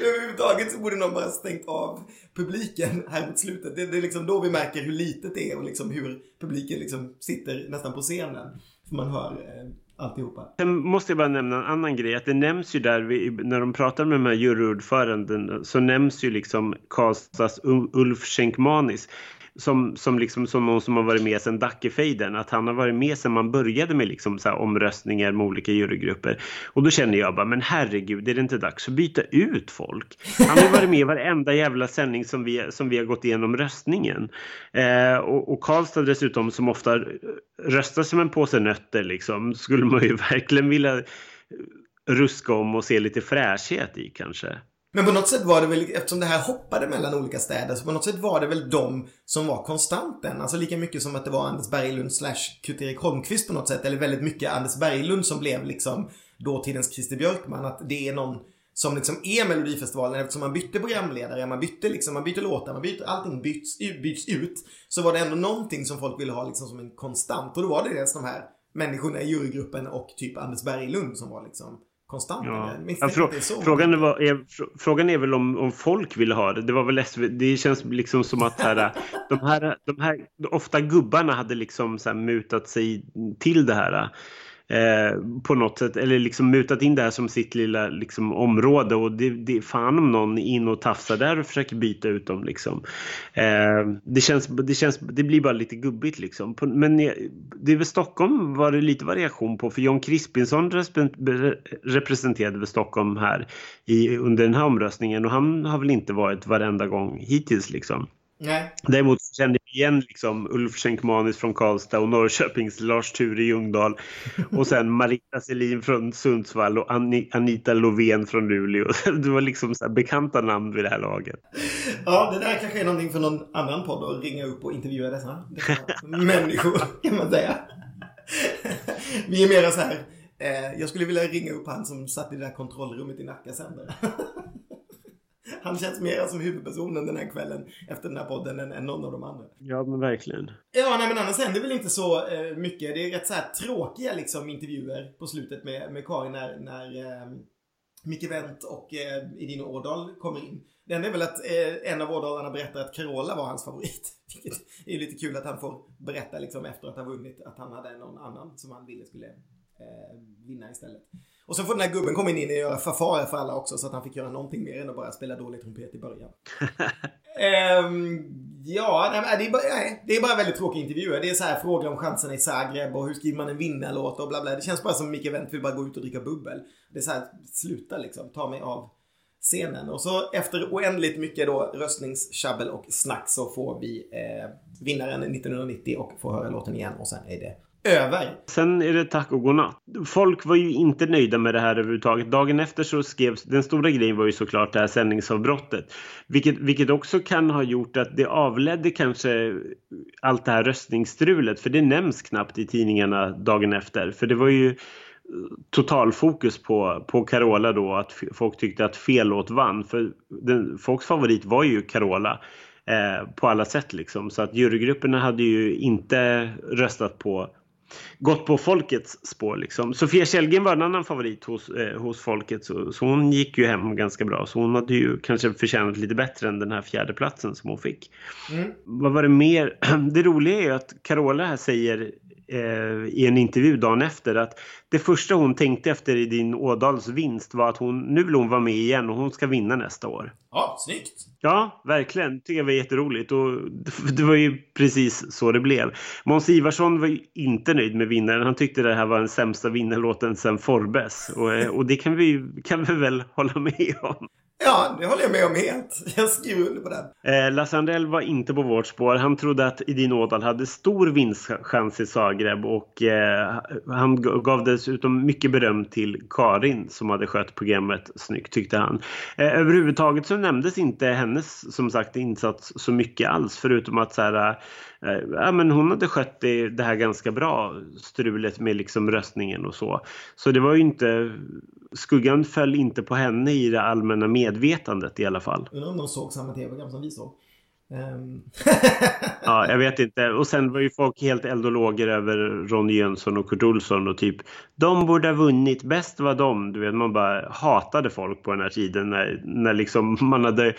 Överhuvudtaget så borde någon bara stängt av publiken här mot slutet. Det, det, är liksom då vi märker hur litet det är och liksom hur publiken liksom sitter nästan på scenen. För man hör eh, alltihopa. Sen måste jag bara nämna en annan grej. Att det nämns ju där, när de pratar med de här juryordföranden så nämns ju liksom Karlstads Ulf Schenkmanis som, som, liksom, som någon som har varit med sedan Dackefejden. Att han har varit med sedan man började med liksom så omröstningar med olika jurygrupper. Och då känner jag bara, men herregud, är det inte dags att byta ut folk? Han har varit med i varenda jävla sändning som vi, som vi har gått igenom röstningen. Eh, och, och Karlstad dessutom som ofta röstar som en påse nötter liksom, skulle man ju verkligen vilja ruska om och se lite fräschhet i kanske. Men på något sätt var det väl, eftersom det här hoppade mellan olika städer, så på något sätt var det väl de som var konstanten. Alltså lika mycket som att det var Anders Berglund slash Kurt-Erik Holmqvist på något sätt. Eller väldigt mycket Anders Berglund som blev liksom dåtidens Christer Björkman. Att det är någon som liksom är Melodifestivalen eftersom man bytte programledare, man bytte liksom, man bytte låtar, man bytte, allting byts, byts ut. Så var det ändå någonting som folk ville ha liksom som en konstant. Och då var det dels de här människorna i jurygruppen och typ Anders Berglund som var liksom konstant. Ja. Ja, frå frågan, är, är, frågan är väl om, om folk vill ha det. Det var väl SV, det känns liksom som att här, de, här, de här ofta gubbarna hade liksom så mutat sig till det här eh, på något sätt eller liksom mutat in det här som sitt lilla liksom, område och det, det fan om någon är in och tafsar där och försöker byta ut dem liksom. Eh, det känns, det känns, det blir bara lite gubbigt liksom. Men det är väl Stockholm var det lite variation på för John Crispinsson representerade väl Stockholm här i, under den här omröstningen och han har väl inte varit varenda gång hittills liksom. Nej. Däremot kände igen liksom Ulf Schenkmanis från Karlstad och Norrköpings Lars-Ture Ljungdahl. Och sen Marita Selin från Sundsvall och Anita Lovén från Luleå. Det var liksom så bekanta namn vid det här laget. Ja, det där kanske är någonting för någon annan podd att ringa upp och intervjua dessa, dessa människor kan man säga. Vi är mera så här. Eh, jag skulle vilja ringa upp han som satt i det där kontrollrummet i Nacka sänder. Han känns mer som huvudpersonen den här kvällen efter den här podden än, än någon av de andra. Ja, men verkligen. Ja, nej men annars händer väl inte så eh, mycket. Det är rätt så här tråkiga liksom intervjuer på slutet med, med Karin när, när eh, Micke Wendt och eh, Edin Årdal kommer in. Det enda är väl att eh, en av Årdalarna berättar att Carola var hans favorit. Vilket är lite kul att han får berätta liksom efter att ha vunnit att han hade någon annan som han ville skulle eh, vinna istället. Och så får den här gubben komma in och göra förfarer för alla också så att han fick göra någonting mer än att bara spela dålig trumpet i början. um, ja, nej, det, är bara, nej, det är bara väldigt tråkiga intervjuer. Det är så här frågor om chanserna i Zagreb och hur skriver man en vinnarlåt och bla bla. Det känns bara som Micke Wendt vill bara gå ut och dricka bubbel. Det är så här, sluta liksom, ta mig av scenen. Och så efter oändligt mycket då röstningstjabbel och snack så får vi eh, vinnaren 1990 och får höra låten igen och sen är det över. Sen är det tack och godnatt. Folk var ju inte nöjda med det här överhuvudtaget. Dagen efter så skrevs, den stora grejen var ju såklart det här sändningsavbrottet. Vilket, vilket också kan ha gjort att det avledde kanske allt det här röstningsstrulet. För det nämns knappt i tidningarna dagen efter. För det var ju totalfokus på, på Carola då. Att folk tyckte att fel låt vann. För den, folks favorit var ju Carola. Eh, på alla sätt liksom. Så att jurygrupperna hade ju inte röstat på gått på folkets spår liksom. Sofia Källgren var en annan favorit hos, eh, hos folket så, så, hon gick ju hem ganska bra. Så hon hade ju kanske förtjänat lite bättre än den här fjärde platsen som hon fick. Mm. Vad var det mer? Det roliga är ju att Carola här säger i en intervju dagen efter att det första hon tänkte efter i din Ådals vinst var att hon nu vill hon vara med igen och hon ska vinna nästa år. Ja, snyggt. Ja, verkligen. Tycker jag var jätteroligt och det var ju precis så det blev. Måns Ivarsson var inte nöjd med vinnaren. Han tyckte det här var den sämsta vinnarlåten sedan Forbes och, eh, och det kan vi, kan vi väl hålla med om. Ja, det håller jag med om helt. Jag skriver under på den. Eh, Lasse Andrell var inte på vårt spår. Han trodde att Edin Ådal hade stor vinstchans i Zagreb och eh, han gav dessutom mycket beröm till Karin som hade skött programmet snyggt tyckte han. Eh, överhuvudtaget så nämndes inte hennes som sagt insats så mycket alls förutom att så här, eh, Eh, ja, men hon hade skött det, det här ganska bra strulet med liksom röstningen och så. Så det var ju inte skuggan föll inte på henne i det allmänna medvetandet i alla fall. Undrar om de såg samma tv-program som vi såg. Um. ja, jag vet inte. Och sen var ju folk helt eld och lågor över Ronny Jönsson och Kurt Olsson och typ de borde ha vunnit, bäst var de. Du vet, man bara hatade folk på den här tiden när, när liksom man hade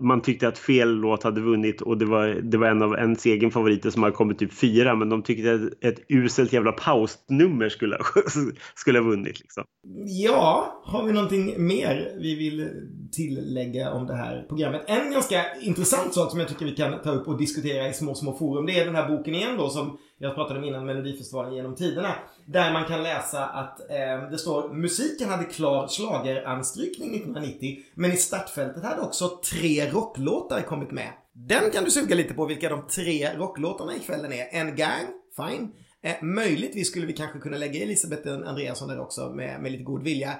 man tyckte att fel låt hade vunnit och det var, det var en av ens egen favoriter som hade kommit typ fyra men de tyckte att ett uselt jävla pausnummer skulle, skulle ha vunnit liksom. Ja, har vi någonting mer vi vill tillägga om det här programmet? En ganska intressant sak som jag tycker vi kan ta upp och diskutera i små, små forum. Det är den här boken igen då som jag pratade om innan Melodifestivalen genom tiderna. Där man kan läsa att eh, det står musiken hade klar slageranstrykning 1990 men i startfältet hade också tre rocklåtar kommit med. Den kan du suga lite på vilka de tre rocklåtarna i kvällen är. En gang, fine. Eh, möjligtvis skulle vi kanske kunna lägga Elisabeth Andreasson där också med, med lite god vilja.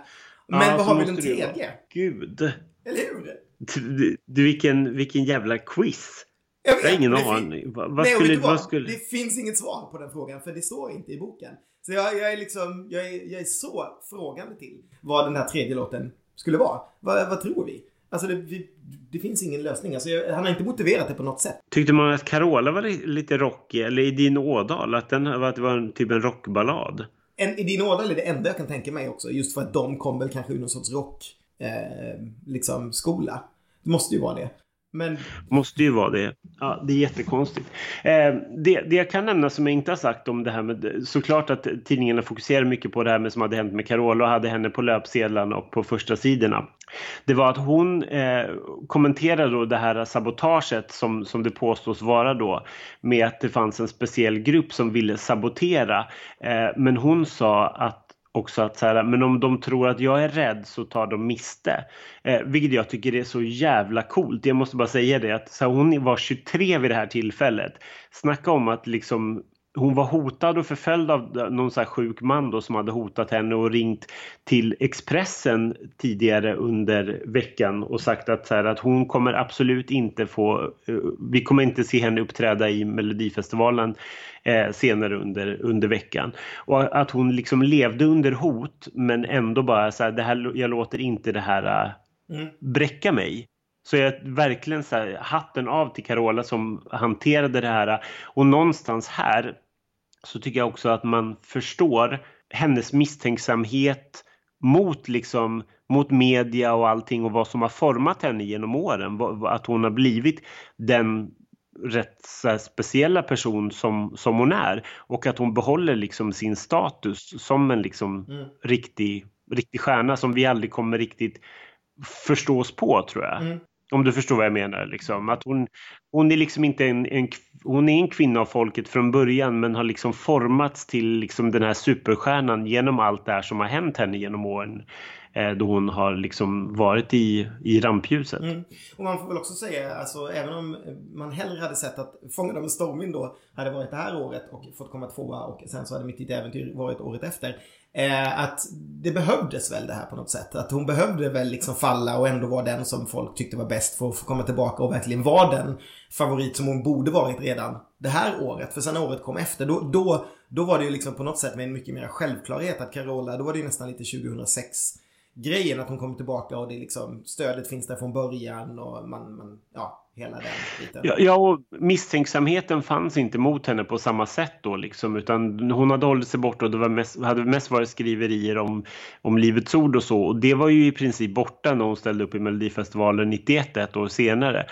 Men Ja, vad har vi den tredje? Gud. Eller hur? Du, du, vilken, vilken jävla quiz. Jag Jag har ingen aning. Vad, skulle... Vad. Det finns inget svar på den frågan för det står inte i boken. Så jag, jag är liksom, jag är, jag är så frågande till vad den här tredje låten skulle vara. Vad, vad tror vi? Alltså det, vi, det finns ingen lösning. Alltså jag, han har inte motiverat det på något sätt. Tyckte man att Carola var li- lite rockig? Eller i din Ådal? Att, den, att det var en, typ en rockballad? En, I din Ådal är det enda jag kan tänka mig också. Just för att de kom väl kanske ur någon sorts rock, eh, liksom skola. Det måste ju vara det. Men Måste ju vara det. Ja, det är jättekonstigt. Eh, det, det jag kan nämna som jag inte har sagt om det här med såklart att tidningarna fokuserar mycket på det här med som hade hänt med Carola och hade henne på löpsedlarna och på första sidorna. Det var att hon eh, kommenterade då det här sabotaget som, som det påstås vara då med att det fanns en speciell grupp som ville sabotera. Eh, men hon sa att också att så här, men om de tror att jag är rädd så tar de miste. Eh, vilket jag tycker är så jävla coolt. Jag måste bara säga det att så här, hon var 23 vid det här tillfället. Snacka om att liksom hon var hotad och förföljd av någon så här sjuk man då som hade hotat henne och ringt till Expressen tidigare under veckan och sagt att, så här, att hon kommer absolut inte få, eh, vi kommer inte se henne uppträda i Melodifestivalen eh, senare under, under veckan. Och att hon liksom levde under hot men ändå bara så här, det här, jag låter inte det här eh, Mm. bräcka mig. Så jag verkligen så här, hatten av till Carola som hanterade det här. Och någonstans här så tycker jag också att man förstår hennes misstänksamhet mot liksom mot media och allting och vad som har format henne genom åren. Att hon har blivit den rätt speciella person som, som hon är och att hon behåller liksom sin status som en liksom Mm. riktig, riktig stjärna som vi aldrig kommer riktigt förstå oss på tror jag. Mm. Om du förstår vad jag menar. Liksom. Att hon, hon är liksom inte en, en, hon är en kvinna av folket från början men har liksom formats till liksom den här superstjärnan genom allt det här som har hänt henne genom åren. Eh, då hon har liksom varit i, i rampljuset. Mm. Och man får väl också säga, alltså även om man hellre hade sett att Fångad av en stormvind då hade varit det här året och fått komma tvåa och sen så hade Mitt i ett äventyr varit året efter. Eh, att det behövdes väl det här på något sätt. Att hon behövde väl liksom falla och ändå vara den som folk tyckte var bäst för att få komma tillbaka och verkligen vara den favorit som hon borde varit redan det här året. För sen året kom efter, då, då, då var det ju liksom på något sätt med en mycket mer självklarhet att Carola, då var det ju nästan lite 2006 grejen att hon kommer tillbaka och det är liksom stödet finns där från början och man, man ja, hela den biten. Ja, ja, och misstänksamheten fanns inte mot henne på samma sätt då liksom, utan hon hade hållit sig borta och det var mest, hade mest varit skriverier om, om Livets Ord och så och det var ju i princip borta när hon ställde upp i Melodifestivalen 91, ett år senare.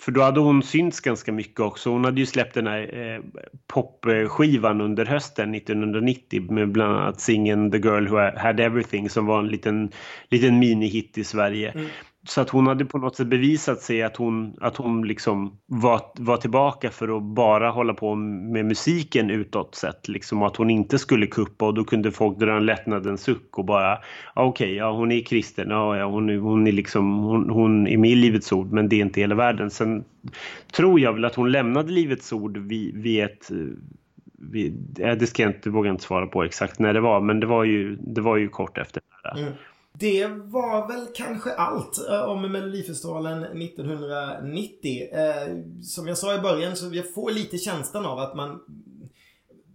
för då hade hon synts ganska mycket också. Hon hade ju släppt den här eh, popskivan under hösten 1990 med bland annat singeln The Girl Who Had Everything som var en liten, liten minihit i Sverige. Mm. Så att hon hade på något sätt bevisat sig att hon, att hon liksom var, var tillbaka för att bara hålla på med musiken utåt sett. Liksom att hon inte skulle kuppa och då kunde folk dra en lättnadens suck och bara ah, okej, okay, ja hon är kristen, ja, ja hon, är, hon är liksom hon, hon är med i Livets Ord men det är inte hela världen. Sen tror jag väl att hon lämnade Livets Ord vid, vid ett vid, det ska jag inte, våga inte svara på exakt när det var men det var ju, det var ju kort efter. Det mm. Det var väl kanske allt eh, om Melodifestivalen 1990. Eh, som jag sa i början så jag får lite känslan av att man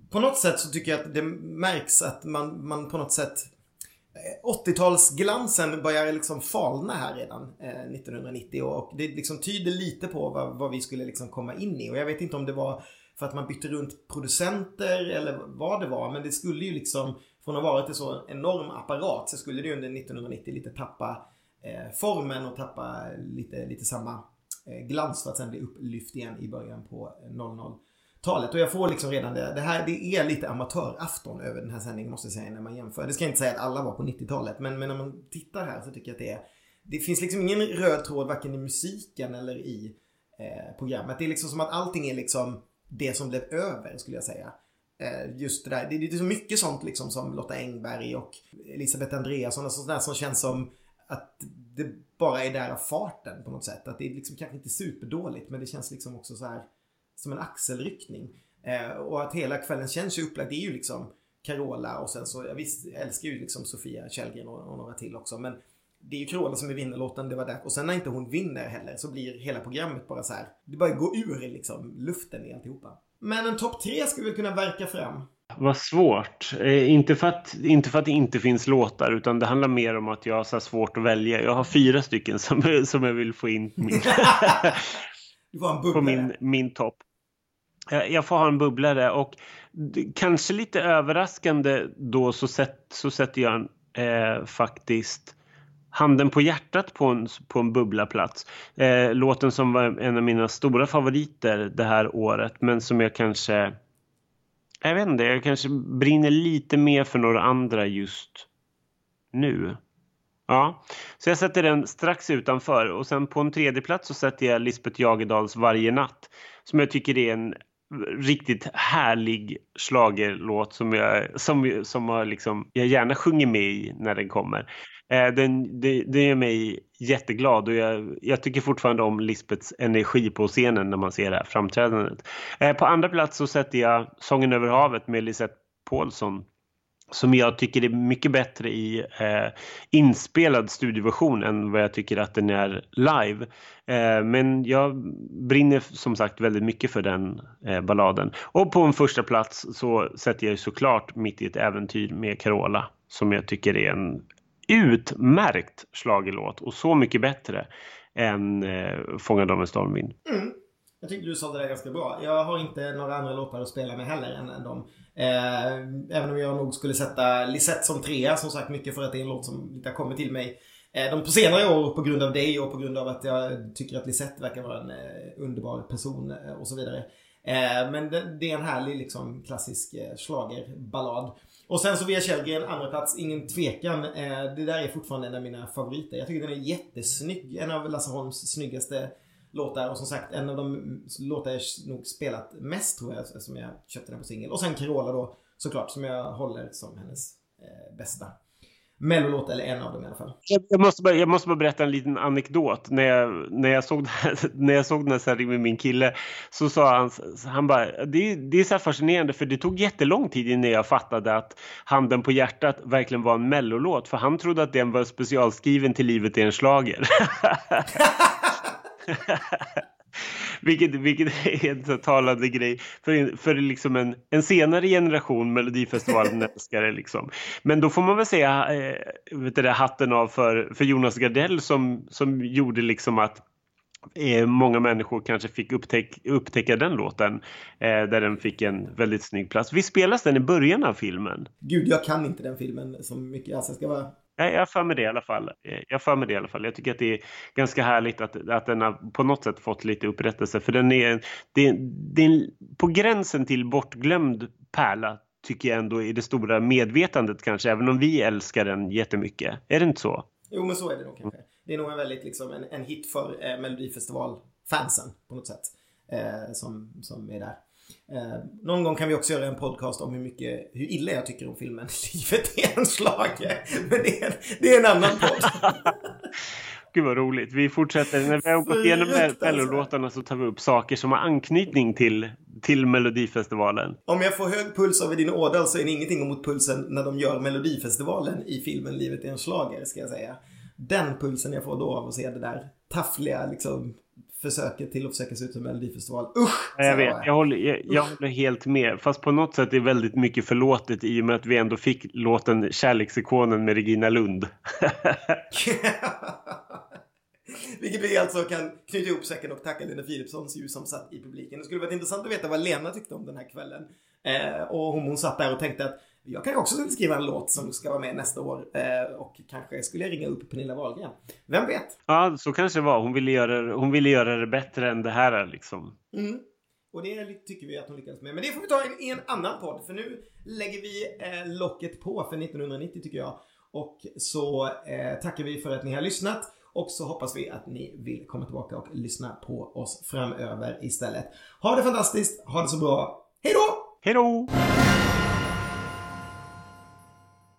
på något sätt så tycker jag att det märks att man, man på något sätt eh, 80-talsglansen börjar liksom falna här redan 1990 och det liksom tyder lite på vad, vad vi skulle liksom komma in i och jag vet inte om det var för att man bytte runt producenter eller vad det var men det skulle ju liksom från att ha varit en så enorm apparat så skulle det under 1990 lite tappa eh, formen och tappa lite, lite samma eh, glans för att sen bli upplyft igen i början på 00-talet. Och jag får liksom redan det, det här det är lite amatörafton över den här sändningen måste jag säga när man jämför. Det ska jag inte säga att alla var på 90-talet men, men när man tittar här så tycker jag att det är det finns liksom ingen röd tråd varken i musiken eller i eh, programmet. Det är liksom som att allting är liksom det som blev över skulle jag säga. Eh, just det där. Det, det är så mycket sånt liksom som Lotta Engberg och Elisabeth Andreasson och sånt där som känns som att det bara är där av farten på något sätt. Att det är liksom kanske inte superdåligt men det känns liksom också så här som en axelryckning. Eh, och att hela kvällen känns ju upplagd. Det är ju liksom Carola och sen så, jag visst, jag älskar ju liksom Sofia Källgren och, och några till också men det är ju Carola som är vinnarlåten, det var där. Och sen när inte hon vinner heller så blir hela programmet bara så här. Det bara går ur liksom luften i alltihopa. Men en topp tre skulle väl kunna verka fram. Vad svårt. Eh, inte, för att, inte för att det inte finns låtar utan det handlar mer om att jag har så svårt att välja. Jag har fyra stycken som, som jag vill få in min, får en på min, min topp. Jag får ha en bubblare och kanske lite överraskande då så, sätt, så sätter jag eh, faktiskt Handen på hjärtat på en, på en bubblaplats. Eh, låten som var en av mina stora favoriter det här året men som jag kanske jag vet inte, jag kanske brinner lite mer för några andra just nu. Ja, så jag sätter den strax utanför och sen på en tredje plats så sätter jag Lisbeth Jagedals Varje natt som jag tycker är en riktigt härlig slagerlåt som jag, som, som har liksom, jag gärna sjunger med i när den kommer. Eh, den, det, det gör mig jätteglad och jag, jag, tycker fortfarande om Lisbets energi på scenen när man ser det här framträdandet. Eh, på andra plats så sätter jag Sången över havet med Lisette Paulsson som jag tycker är mycket bättre i eh, inspelad studioversion än vad jag tycker att den är live. Eh, men jag brinner som sagt väldigt mycket för den eh, balladen. Och på en första plats så sätter jag såklart Mitt i ett äventyr med Carola som jag tycker är en utmärkt slagelåt och så mycket bättre än eh, Fångad av en stormvind. Mm. Jag tyckte du sa det där ganska bra. Jag har inte några andra låtar att spela med heller än, än dem. Eh, även om jag nog skulle sätta Lisette som trea, som sagt mycket för att det är en låt som inte har kommit till mig. Eh, de på senare år på grund av dig och på grund av att jag tycker att Lisette verkar vara en eh, underbar person eh, och så vidare. Eh, men det, det, är en härlig liksom klassisk eh, slagerballad. Och sen så Via Källgren, andra plats, ingen tvekan. Eh, det där är fortfarande en av mina favoriter. Jag tycker den är jättesnygg. En av Lasse Holms snyggaste låtar. Och som sagt, en av de låtar jag nog spelat mest tror jag, som jag köpte den på singel. Och sen Carola då, såklart, som jag håller som hennes eh, bästa mellolåt, eller en av dem i alla fall. Jag måste bara, jag måste bara berätta en liten anekdot. När jag, när jag, såg, när jag såg den här serien med min kille så sa han, han bara, det, det är så fascinerande för det tog jättelång tid innan jag fattade att Handen på hjärtat verkligen var en mellolåt. För han trodde att den var specialskriven till Livet är en slager. vilket, vilket är en så talande grej för, för liksom en, en senare generation Melodifestivalen-älskare. Liksom. Men då får man väl säga eh, vet du, hatten av för, för Jonas Gardell som, som gjorde liksom att eh, många människor kanske fick upptäck, upptäcka den låten eh, där den fick en väldigt snygg plats. Vi spelas den i början av filmen? Gud, jag kan inte den filmen så mycket. Alltså, jag ska vara jag, jag för mig det i alla fall. Eh, jag för mig det i alla fall. Jag tycker att det är ganska härligt att, att den har på något sätt fått lite upprättelse. För den är, det, det är på gränsen till bortglömd pärla tycker jag ändå i det stora medvetandet kanske, även om vi älskar den jättemycket. Är det inte så? Jo, men så är det nog kanske. Det är nog en väldigt liksom en, en hit för eh, Melodifestival-fansen på något sätt. Eh, som, som är där. Eh, någon gång kan vi också göra en podcast om hur mycket, hur illa jag tycker om filmen Livet är en schlager. Men det är, det är en annan podd. Gud vad roligt. Vi fortsätter. När vi har gått igenom Mellolåtarna så tar vi upp saker som har anknytning till, till Melodifestivalen. Om jag får hög puls över din ådal så är det ingenting emot pulsen när de gör Melodifestivalen i filmen Livet är en schlager ska jag säga. Den pulsen jag får då av att se det där taffliga liksom försöket till att försöka se ut som Melodifestival. Usch! Jag vet, jag håller, jag, jag håller helt med. Fast på något sätt är väldigt mycket förlåtet i och med att vi ändå fick låten Kärleksikonen med Regina Lund. Vilket vi alltså kan knyta ihop säcken och tacka Lena Philipssons ju som satt i publiken. Det skulle varit intressant att veta vad Lena tyckte om den här kvällen. Eh, och hon, hon satt där och tänkte att jag kanske också skriva en låt som ska vara med nästa år eh, och kanske skulle jag ringa upp Pernilla Wahlgren. Vem vet? Ja, så kanske det var. Hon ville göra, hon ville göra det bättre än det här liksom. Mm. Och det tycker vi att hon lyckades med. Men det får vi ta i en, en annan podd. För nu lägger vi eh, locket på för 1990 tycker jag. Och så eh, tackar vi för att ni har lyssnat. Och så hoppas vi att ni vill komma tillbaka och lyssna på oss framöver istället. Ha det fantastiskt, ha det så bra. Hej då! Hej då!